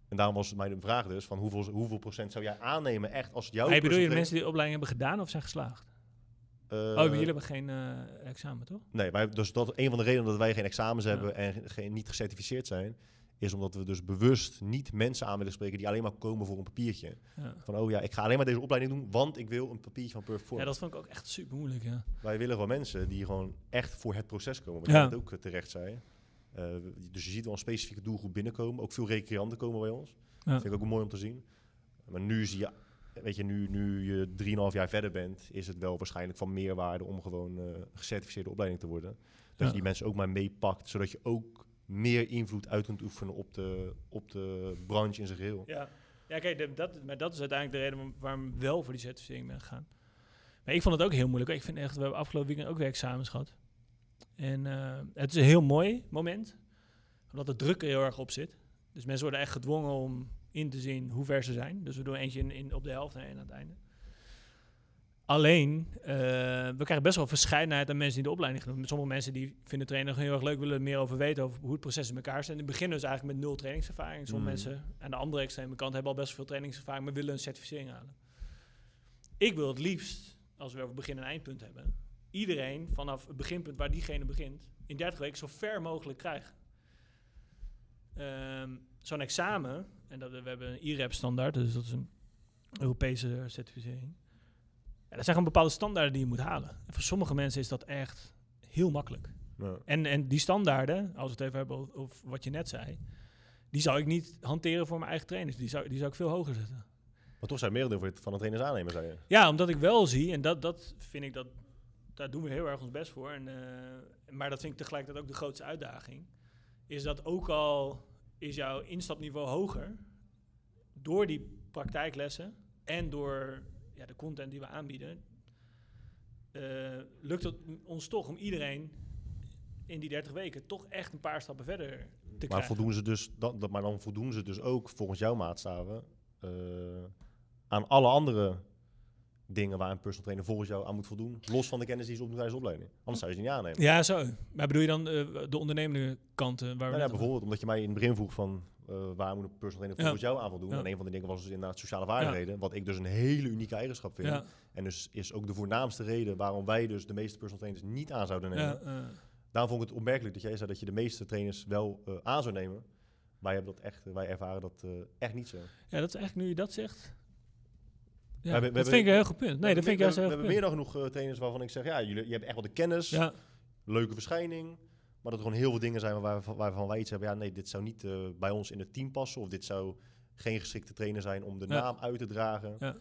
En daarom was het mijn vraag dus, van hoeveel, hoeveel procent zou jij aannemen echt als het jouw Hey, bedoel je personal mensen die de opleiding hebben gedaan of zijn geslaagd? trainer- oh, jullie hebben geen eh, examen, toch? Nee, wij, dus dat een van de redenen dat wij geen examens Ja. hebben en ge- geen, niet gecertificeerd zijn, is omdat we dus bewust niet mensen aan willen spreken die alleen maar komen voor een papiertje. Ja. Van, oh ja, ik ga alleen maar deze opleiding doen, want ik wil een papiertje van Perfect ja, dat vond ik ook echt super moeilijk, ja. Wij willen gewoon mensen die gewoon echt voor het proces komen. Wat Ja. net ook eh, terecht zei. Eh, dus je ziet wel een specifieke doelgroep binnenkomen. Ook veel recreanten komen bij ons. Ja. Dat vind ik ook mooi om te zien. Maar nu zie je, weet je, nu, nu je 3,5 jaar verder bent, is het wel waarschijnlijk van meerwaarde om gewoon eh, gecertificeerde opleiding te worden. Dat Ja. je die mensen ook maar meepakt, zodat je ook meer invloed uit kunt oefenen op de, op de branche in zijn geheel. Ja, ja kijk, de- dat, maar dat is uiteindelijk de reden waarom- waarom ik wel voor die certificering ben gegaan. Maar ik vond het ook heel moeilijk. Ik vind echt, we hebben afgelopen weekend ook weer examens gehad. En eh, het is een heel mooi moment, omdat de druk er heel erg op zit. Dus mensen worden echt gedwongen om in te zien hoe ver ze zijn. Dus we doen eentje in, in, op de helft en één aan het einde. Alleen, eh, we krijgen best wel verscheidenheid aan mensen die de opleiding gaan doen. Sommige mensen die vinden trainen heel erg leuk, willen er meer over weten over hoe het proces in elkaar zit. En die beginnen dus eigenlijk met nul trainingservaring. Sommige Mm. mensen aan de andere extreme kant hebben al best veel trainingservaring, maar willen een certificering halen. Ik wil het liefst, als we over begin en eindpunt hebben, iedereen vanaf het beginpunt waar diegene begint, in 30 weken zo ver mogelijk krijgen. Ehm, Zo'n examen, en dat, we hebben een IREP standaard, dus dat is een Europese certificering. Ja, dat zijn gewoon bepaalde standaarden die je moet halen. En voor sommige mensen is dat echt heel makkelijk. Ja. En, en die standaarden, als we het even hebben over wat je net zei, die zou ik niet hanteren voor mijn eigen trainers. Die zou, die zou ik veel hoger zetten. Maar toch zijn merendeel van van de trainers aannemen, zei je. Ja, omdat ik wel zie, en dat, dat vind ik dat, daar doen we heel erg ons best voor. En, eh, maar dat vind ik tegelijkertijd ook de grootste uitdaging. Is dat ook al is jouw instapniveau hoger, door die praktijklessen en door ja, de content die we aanbieden, eh, lukt het ons toch om iedereen in die 30 weken toch echt een paar stappen verder te Maar krijgen. voldoen ze dus, dat, maar dan voldoen ze dus ook volgens jouw maatstaven eh, aan alle andere dingen waar een personal trainer volgens jou aan moet voldoen. Los van de kennis die ze opdoen tijdens de opleiding. Anders zou je ze niet aannemen. Ja, zo. Maar bedoel je dan eh, de ondernemende kanten? Waar we Nou ja, bijvoorbeeld omdat je mij in het begin vroeg van eh, waar moet een personal trainer Ja. volgens jou aan voldoen. Ja. En een van de dingen was dus inderdaad sociale vaardigheden. Wat ik dus een hele unieke eigenschap vind. En dus is ook de voornaamste reden waarom wij dus de meeste personal trainers niet aan zouden nemen. ja, Daarom vond ik het opmerkelijk dat jij zei dat je de meeste trainers wel eh, aan zou nemen. Wij, hebben dat echt, wij ervaren dat echt niet zo. ja, dat is eigenlijk nu je dat zegt. Ja, hebben- we dat hebben- vind ik een heel goed punt. Nee, we dat vind ik hebben, juist we heel hebben goed meer dan genoeg eh, trainers waarvan ik zeg, ja, jullie, je hebt echt wel de kennis. Ja, leuke verschijning. Maar dat er gewoon heel veel dingen zijn waar, waarvan wij iets hebben. Ja, nee, dit zou niet eh, bij ons in het team passen. Of dit zou geen geschikte trainer zijn om de Ja. naam uit te dragen. Ja.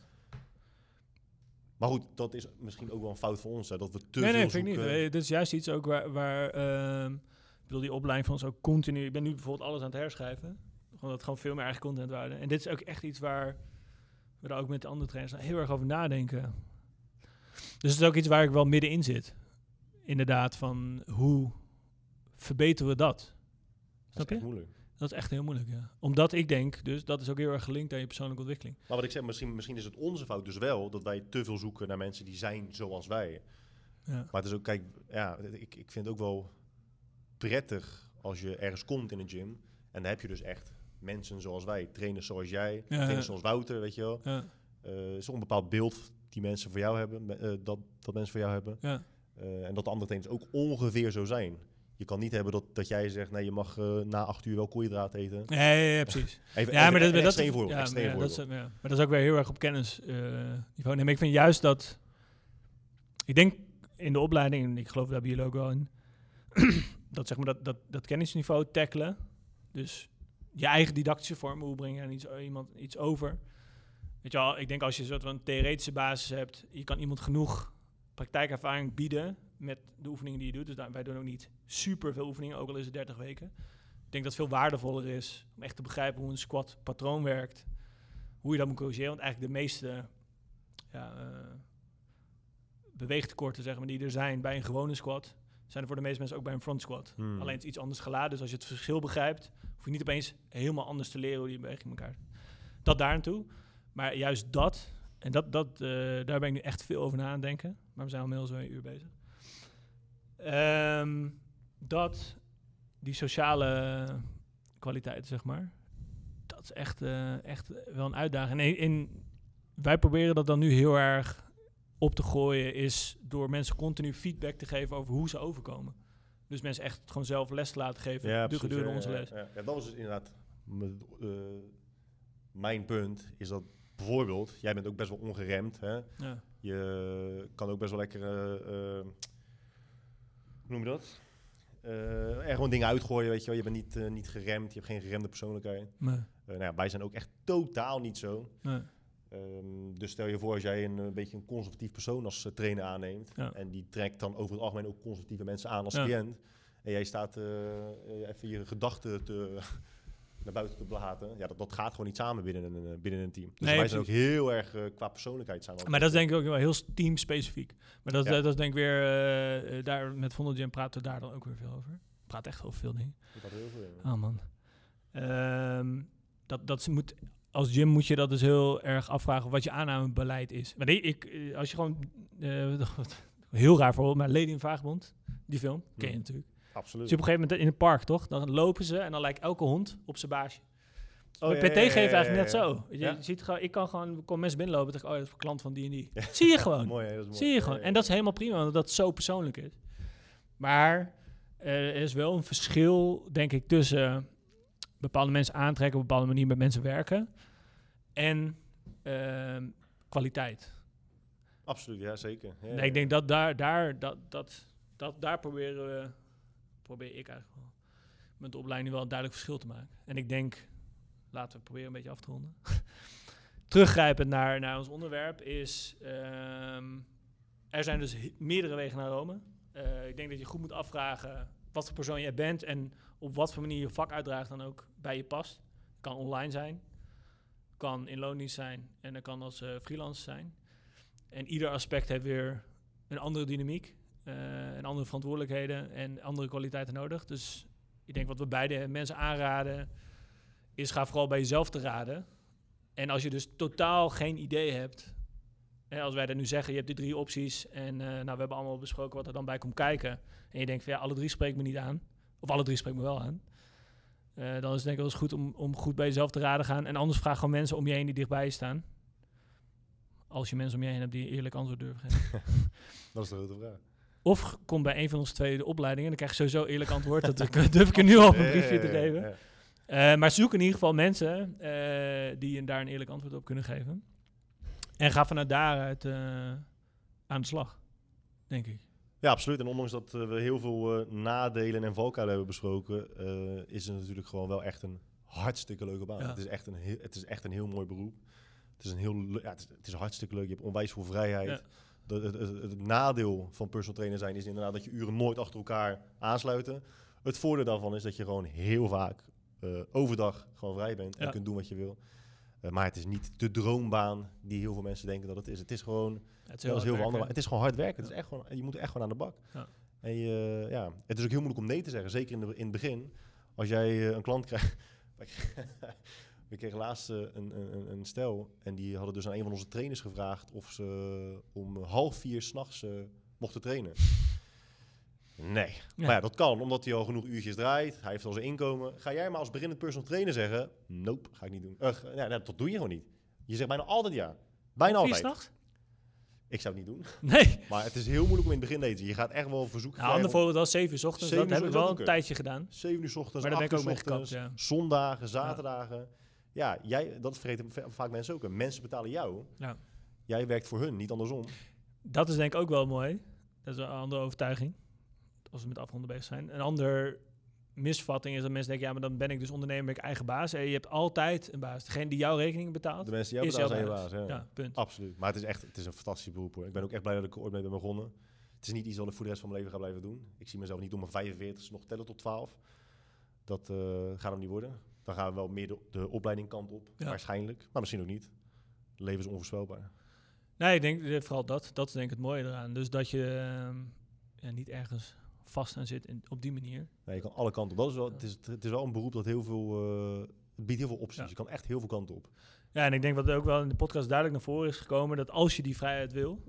Maar goed, dat is misschien ook wel een fout van ons. Hè, dat we te nee, veel nee, vind ik zoeken. niet. Dit is juist iets ook waar, waar ehm, ik bedoel, die opleiding van ons ook continu. Ik ben nu bijvoorbeeld alles aan het herschrijven. Gewoon dat gewoon veel meer eigen content waarde. En dit is ook echt iets waar we daar ook met de andere trainers heel erg over nadenken. Dus het is ook iets waar ik wel middenin zit. Inderdaad, van hoe verbeteren we dat? dat Snap is echt je? moeilijk. Dat is echt heel moeilijk, ja. Omdat ik denk, dus dat is ook heel erg gelinkt aan je persoonlijke ontwikkeling. Maar wat ik zeg, misschien, misschien is het onze fout dus wel dat wij te veel zoeken naar mensen die zijn zoals wij. Ja. Maar het is ook, kijk, ja, ik, ik vind het ook wel prettig als je ergens komt in een gym. En dan heb je dus echt mensen zoals wij, trainers zoals jij, Ja, trainers ja. zoals Wouter, weet je wel. Ja, Eh is een bepaald beeld die mensen voor jou hebben, eh, dat, dat mensen voor jou hebben. ja. Eh, en dat de andere trainers ook ongeveer zo zijn. Je kan niet hebben dat, dat jij zegt, nee, je mag na acht uur wel koolhydraten eten. Ja, ja, precies. *laughs* Even, Ja, even maar dat, een dat, extreem dat, voorbeeld, ja, maar, ja, dat is, ja. maar dat is ook weer heel erg op kennisniveau. nee, maar ik vind juist dat... Ik denk in de opleiding, en ik geloof daar bij jullie ook wel in... *clears throat* dat, zeg maar, dat, dat, dat kennisniveau tackelen. Dus je eigen didactische vorm, hoe je aan iets, iemand iets over? Weet je wel, ik denk als je een theoretische basis hebt... je kan iemand genoeg praktijkervaring bieden met de oefeningen die je doet. Dus daar, wij doen ook niet super veel oefeningen, ook al is het 30 weken. Ik denk dat het veel waardevoller is om echt te begrijpen hoe een squat patroon werkt. Hoe je dat moet corrigeren. Want eigenlijk de meeste ja, eh, beweegtekorten zeg maar, die er zijn bij een gewone squat... zijn er voor de meeste mensen ook bij een front squat. Hmm. Alleen het is iets anders geladen. Dus als je het verschil begrijpt... hoef je niet opeens helemaal anders te leren hoe die beweging in elkaar. Dat daar. Maar juist dat... En dat, dat, eh, daar ben ik nu echt veel over na aan het denken. Maar we zijn al inmiddels een uur bezig. Ehm, dat, die sociale kwaliteiten, zeg maar. Dat is echt, eh, echt wel een uitdaging. En, en wij proberen dat dan nu heel erg op te gooien, is door mensen continu feedback te geven over hoe ze overkomen. Dus mensen echt gewoon zelf les te laten geven Ja, precies, gedurende ja, onze les. Ja, ja, dat was dus inderdaad eh, mijn punt. Is dat bijvoorbeeld, jij bent ook best wel ongeremd. Hè? Ja. Je kan ook best wel lekker, eh, eh, hoe noem je dat? Er gewoon dingen uitgooien, weet je wel. Je bent niet, niet geremd, je hebt geen geremde persoonlijkheid. Nee, nou ja, wij zijn ook echt totaal niet zo. nee. Ehm, dus stel je voor als jij een, eh, beetje een conservatief persoon als eh, trainer aanneemt. Ja. En die trekt dan over het algemeen ook conservatieve mensen aan als Ja. cliënt. En jij staat eh, even je gedachten te, *laughs* naar buiten te blaten. Ja, dat, dat gaat gewoon niet samen binnen een, binnen een team. Dus Nee, wij zijn ook heel erg qua persoonlijkheid samen. Maar dat is denk ik ook wel heel teamspecifiek. Maar dat, Ja. dat is denk ik weer, daar met Vondelgym praten we daar dan ook weer veel over. Praat echt over veel dingen. Er heel veel. Ah man. Ehm, dat, dat moet, als gym moet je dat dus heel erg afvragen wat je aannamebeleid is. Maar nee, ik, eh, als je gewoon, eh, *laughs* heel raar voorbeeld, maar Lady in Vagebond, die film, ken je natuurlijk. Absoluut. Dus op een gegeven moment in het park, toch? Dan lopen ze en dan lijkt elke hond op zijn baasje. Oh, ja, PT ja, eigenlijk net zo. Je, ziet gewoon, ik kan gewoon, kom mensen binnenlopen en denk, oh, dat is een klant van die en die. Zie je gewoon. *laughs* Mooi, hè, dat is mooi. Zie je gewoon. En dat is helemaal prima, want dat zo persoonlijk is. Maar eh, er is wel een verschil, denk ik, tussen bepaalde mensen aantrekken, op een bepaalde manier met mensen werken en ehm, kwaliteit. Absoluut, ja, zeker. Ja, Nee, ik denk dat daar, daar, dat, dat, dat, daar proberen we, probeer ik eigenlijk wel met de opleiding wel een duidelijk verschil te maken. En ik denk, laten we proberen een beetje af te ronden. *laughs* Teruggrijpend naar, naar ons onderwerp is, ehm, er zijn dus meerdere wegen naar Rome. Eh, ik denk dat je goed moet afvragen wat voor persoon jij bent en op wat voor manier je vak uitdraagt dan ook bij je past. Kan online zijn, kan in loondienst zijn en dat kan als eh freelancer zijn. En ieder aspect heeft weer een andere dynamiek en andere verantwoordelijkheden en andere kwaliteiten nodig. Dus ik denk wat we beide mensen aanraden is ga vooral bij jezelf te raden. En als je dus totaal geen idee hebt, hè, als wij dat nu zeggen, je hebt die drie opties en eh, nou, we hebben allemaal besproken wat er dan bij komt kijken. En je denkt van ja, alle drie spreekt me niet aan. Of alle drie spreekt me wel aan. Eh, dan is het denk ik wel eens goed om, om goed bij jezelf te raden gaan. En anders vraag gewoon mensen om je heen die dichtbij je staan. Als je mensen om je heen hebt die een eerlijk antwoord durven geven. *laughs* Dat is de grote vraag. Of kom bij een van onze twee de opleidingen. Dan krijg je sowieso eerlijk antwoord. Dat *laughs* ik- durf ik er nu al op een briefje te ja, geven. ja. Eh, maar zoek in ieder geval mensen eh, die je daar een eerlijk antwoord op kunnen geven. En ga vanuit daaruit aan de slag, denk ik. Ja, absoluut. En ondanks dat eh, we heel veel eh, nadelen en valkuilen hebben besproken, eh, is het natuurlijk gewoon wel echt een hartstikke leuke baan. Ja. Het, is echt een heel, het is echt een heel mooi beroep. Het is, een heel, ja, het, is, het is hartstikke leuk. Je hebt onwijs veel vrijheid. Ja. De- het, het, het nadeel van personal trainer zijn is inderdaad dat je uren nooit achter elkaar aansluiten. Het voordeel daarvan is dat je gewoon heel vaak overdag gewoon vrij bent en Ja. kunt doen wat je wil. Maar het is niet de droombaan die heel veel mensen denken dat het is. Het is gewoon Het Zoals heel veel andere. werken. Het is gewoon hard werken. Het is echt gewoon, je moet echt gewoon aan de bak. Ja. En je, ja, het is ook heel moeilijk om nee te zeggen. Zeker in, de, in het begin. Als jij eh, een klant krijgt. *laughs* *laughs* We kregen laatst eh, een, een, een stel. En die hadden dus aan een van onze trainers gevraagd of ze om half vier s'nachts eh mochten trainen. Nee. Ja. Maar ja, dat kan, omdat hij al genoeg uurtjes draait. Hij heeft al zijn inkomen. Ga jij maar als beginnend personal trainer zeggen... Nope, ga ik niet doen. Uh, ja, dat doe je gewoon niet. Je zegt bijna altijd ja. Bijna Vier altijd. Ik zou het niet doen. Nee. Maar het is heel moeilijk om in het begin te eten. Je gaat echt wel verzoeken Nou, ander voorbeeld was 7 uur 's ochtends. Dat heb ik wel een tijdje gedaan. 7 uur 's ochtends, Maar daar ben ik 8 ook mee gekapt, ja. zondagen, zaterdagen. Ja, jij, dat vergeten va- vaak mensen ook. Mensen betalen jou. Ja. Jij werkt voor hun, niet andersom. Dat is denk ik ook wel mooi. Dat is een andere overtuiging. Als we met afronden bezig zijn. Een ander misvatting is dat mensen denken... ja, maar dan ben ik dus ondernemer, ben ik eigen baas. En je hebt altijd een baas. Degene die jouw rekening betaalt, De mensen die jou is betalen jouw zijn je baas. baas. Ja. Ja, punt. Absoluut. Maar het is echt het is een fantastisch beroep hoor. Ik ben ook echt blij dat ik er ooit mee ben begonnen. Het is niet iets wat ik voor de rest van mijn leven ga blijven doen. Ik zie mezelf niet om mijn 45 nog tellen tot 12. Dat eh, gaat hem niet worden. Dan gaan we wel meer de, de opleiding kant op. Ja. Waarschijnlijk. Maar misschien ook niet. Het leven is onvoorspelbaar. Nee, ik denk eh, vooral dat. Dat is denk ik het mooie eraan. Dus dat je ehm, ja, niet ergens vast aan zit op die manier. Nee, je kan alle kanten op. Dat is wel, het, is, het is wel een beroep dat heel veel... eh, het biedt heel veel opties. Ja. Je kan echt heel veel kanten op. Ja, en ik denk wat ook wel in de podcast duidelijk naar voren is gekomen... dat als je die vrijheid wil...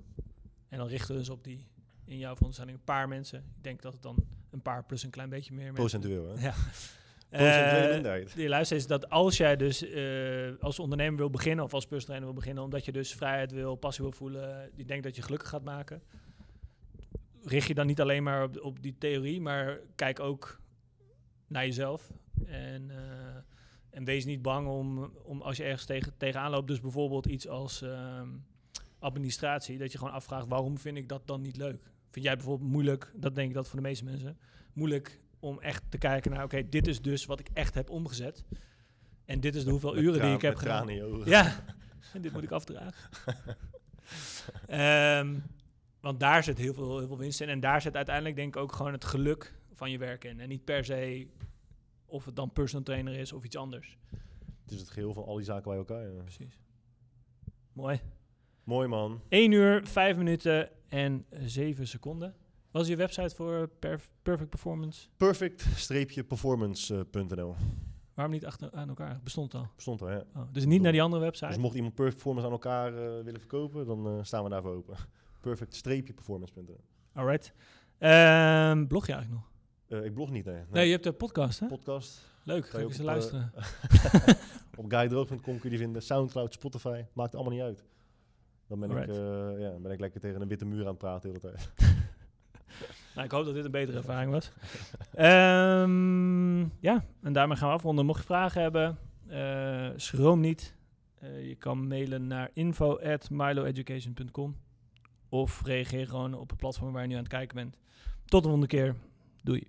en dan richten we dus op die, in jouw veronderstelling, een paar mensen. Ik denk dat het dan een paar plus een klein beetje meer. Procentueel hè. Ja. *laughs* Procentuele minderheid. die luister is dat als jij dus eh, als ondernemer wil beginnen of als trainer wil beginnen, omdat je dus vrijheid wil, passie wil voelen, die denkt dat je gelukkig gaat maken, richt je dan niet alleen maar op, op die theorie, maar kijk ook naar jezelf en, eh, en wees niet bang om, om als je ergens tegen, tegenaan loopt, dus bijvoorbeeld iets als ehm, administratie, dat je gewoon afvraagt waarom vind ik dat dan niet leuk? Vind jij bijvoorbeeld moeilijk, dat denk ik dat voor de meeste mensen, moeilijk om echt te kijken naar, oké, dit is dus wat ik echt heb omgezet. En dit is de hoeveel Met uren die ik heb gedaan. Ja, *laughs* en dit moet ik afdragen. *laughs* Ehm, want daar zit heel veel, heel veel winst in. En daar zit uiteindelijk denk ik ook gewoon het geluk van je werk in. En niet per se of het dan personal trainer is of iets anders. Het is het geheel van al die zaken bij elkaar. ja. Precies. Mooi. Mooi man. 1 uur, 5 minuten en 7 seconden. Wat is je website voor Perf- Perfect Performance? Perfect-performance.nl Waarom niet achter aan elkaar? Bestond al. Bestond er, ja. Oh, dus niet naar die andere website? Dus mocht iemand Perfect Performance aan elkaar eh, willen verkopen, dan eh, staan we daarvoor open. Perfect-performance.nl Alright. Ehm, blog je eigenlijk nog? Eh, Ik blog niet, nee. Nee, je hebt een podcast, hè? Podcast. Leuk, ga je ik eens ook luisteren. *laughs* Op guydroog.com kun je die vinden. Soundcloud, Spotify. Maakt allemaal niet uit. Dan ben, ik, eh, ja, ben ik lekker tegen een witte muur aan het praten de hele tijd. *laughs* Nou, ik hoop dat dit een betere ervaring was. Ehm, ja, en daarmee gaan we afronden. Mocht je vragen hebben, eh, schroom niet. Eh, je kan mailen naar info@miloeducation.com of reageer gewoon op het platform waar je nu aan het kijken bent. Tot de volgende keer. Doei.